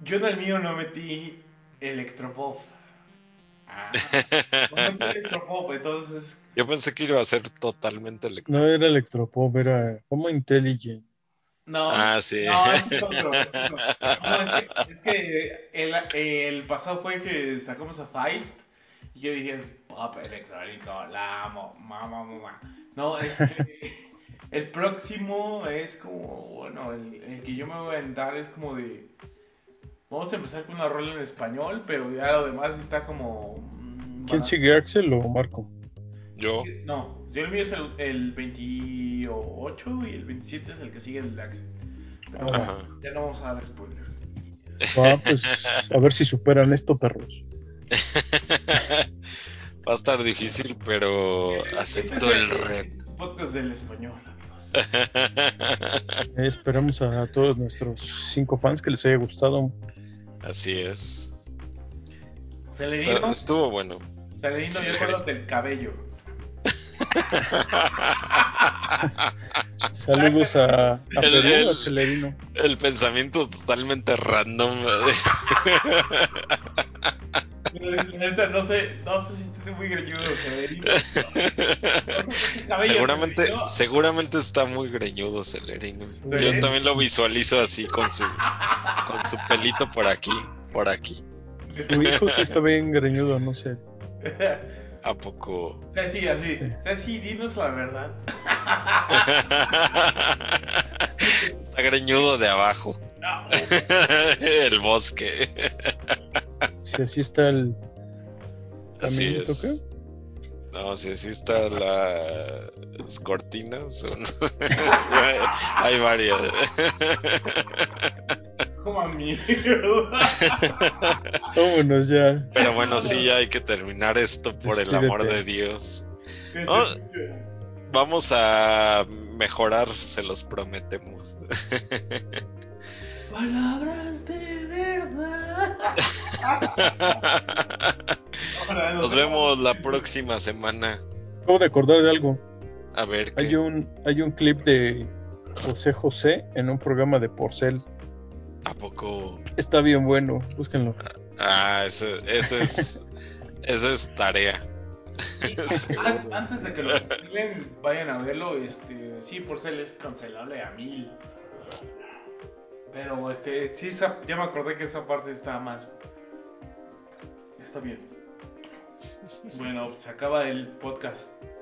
Yo en el mío no metí electropop. Ah, (laughs) no metí electropop, entonces. Yo pensé que iba a ser totalmente electro. No era electropop, era como intelligent. No, Ah, sí. no, ese es otro. ese es otro. No, es que, es que el, el pasado fue que sacamos a Feist y yo dije, es pop electrónico, la amo, mamá, mamá. No, es que el próximo es como, bueno, el, el que yo me voy a aventar es como de. Vamos a empezar con una rola en español, pero ya lo demás está como. mm, ¿Quién sigue, Axel o Marco? Yo, No, yo el mío es el, el 28 y el 27 es el que sigue el Dax. Pero ya no vamos a dar spoilers. Ah, pues a ver si superan esto, perros. (laughs) va a estar difícil, pero acepto el reto. Podcast del español, amigos. (laughs) Eh, esperamos a todos nuestros cinco fans que les haya gustado. Así es. Celerino, Estuvo, estuvo bueno. Celerino, Sí. yo acuerdo del cabello. (laughs) Saludos a, a El- Perú, el- a Celerino. El pensamiento totalmente random. Neta, no sé, no sé si esté muy greñudo. Cabello, seguramente, seguramente está muy greñudo Celerino. Yo también lo visualizo así con su con su pelito por aquí, por aquí. Su hijo sí está bien greñudo, no sé. ¿A poco? Ceci, así. Ceci, dinos la verdad. Está greñudo de abajo. No, El bosque. Si así está el Así es. No, si así está la- las cortinas. (laughs) o no. Hay varias. como mierda. (laughs) Vámonos ya. Pero bueno, sí, ya hay que terminar esto por el amor de Dios. Vamos a mejorar, se los prometemos. (laughs) Palabras de verdad. (laughs) Nos vemos la próxima semana. Acabo de acordar de algo. A ver qué. Hay un, hay un clip de José José en un programa de Porcel. ¿A poco? Está bien bueno, búsquenlo. Ah, ese, ese es. (laughs) Esa es tarea. An- (laughs) Antes de que lo cancelen, vayan a verlo. Este, sí, por ser es cancelable a mil. Pero este, sí, esa- ya me acordé que esa parte está más. Está bien. Bueno, se acaba el podcast.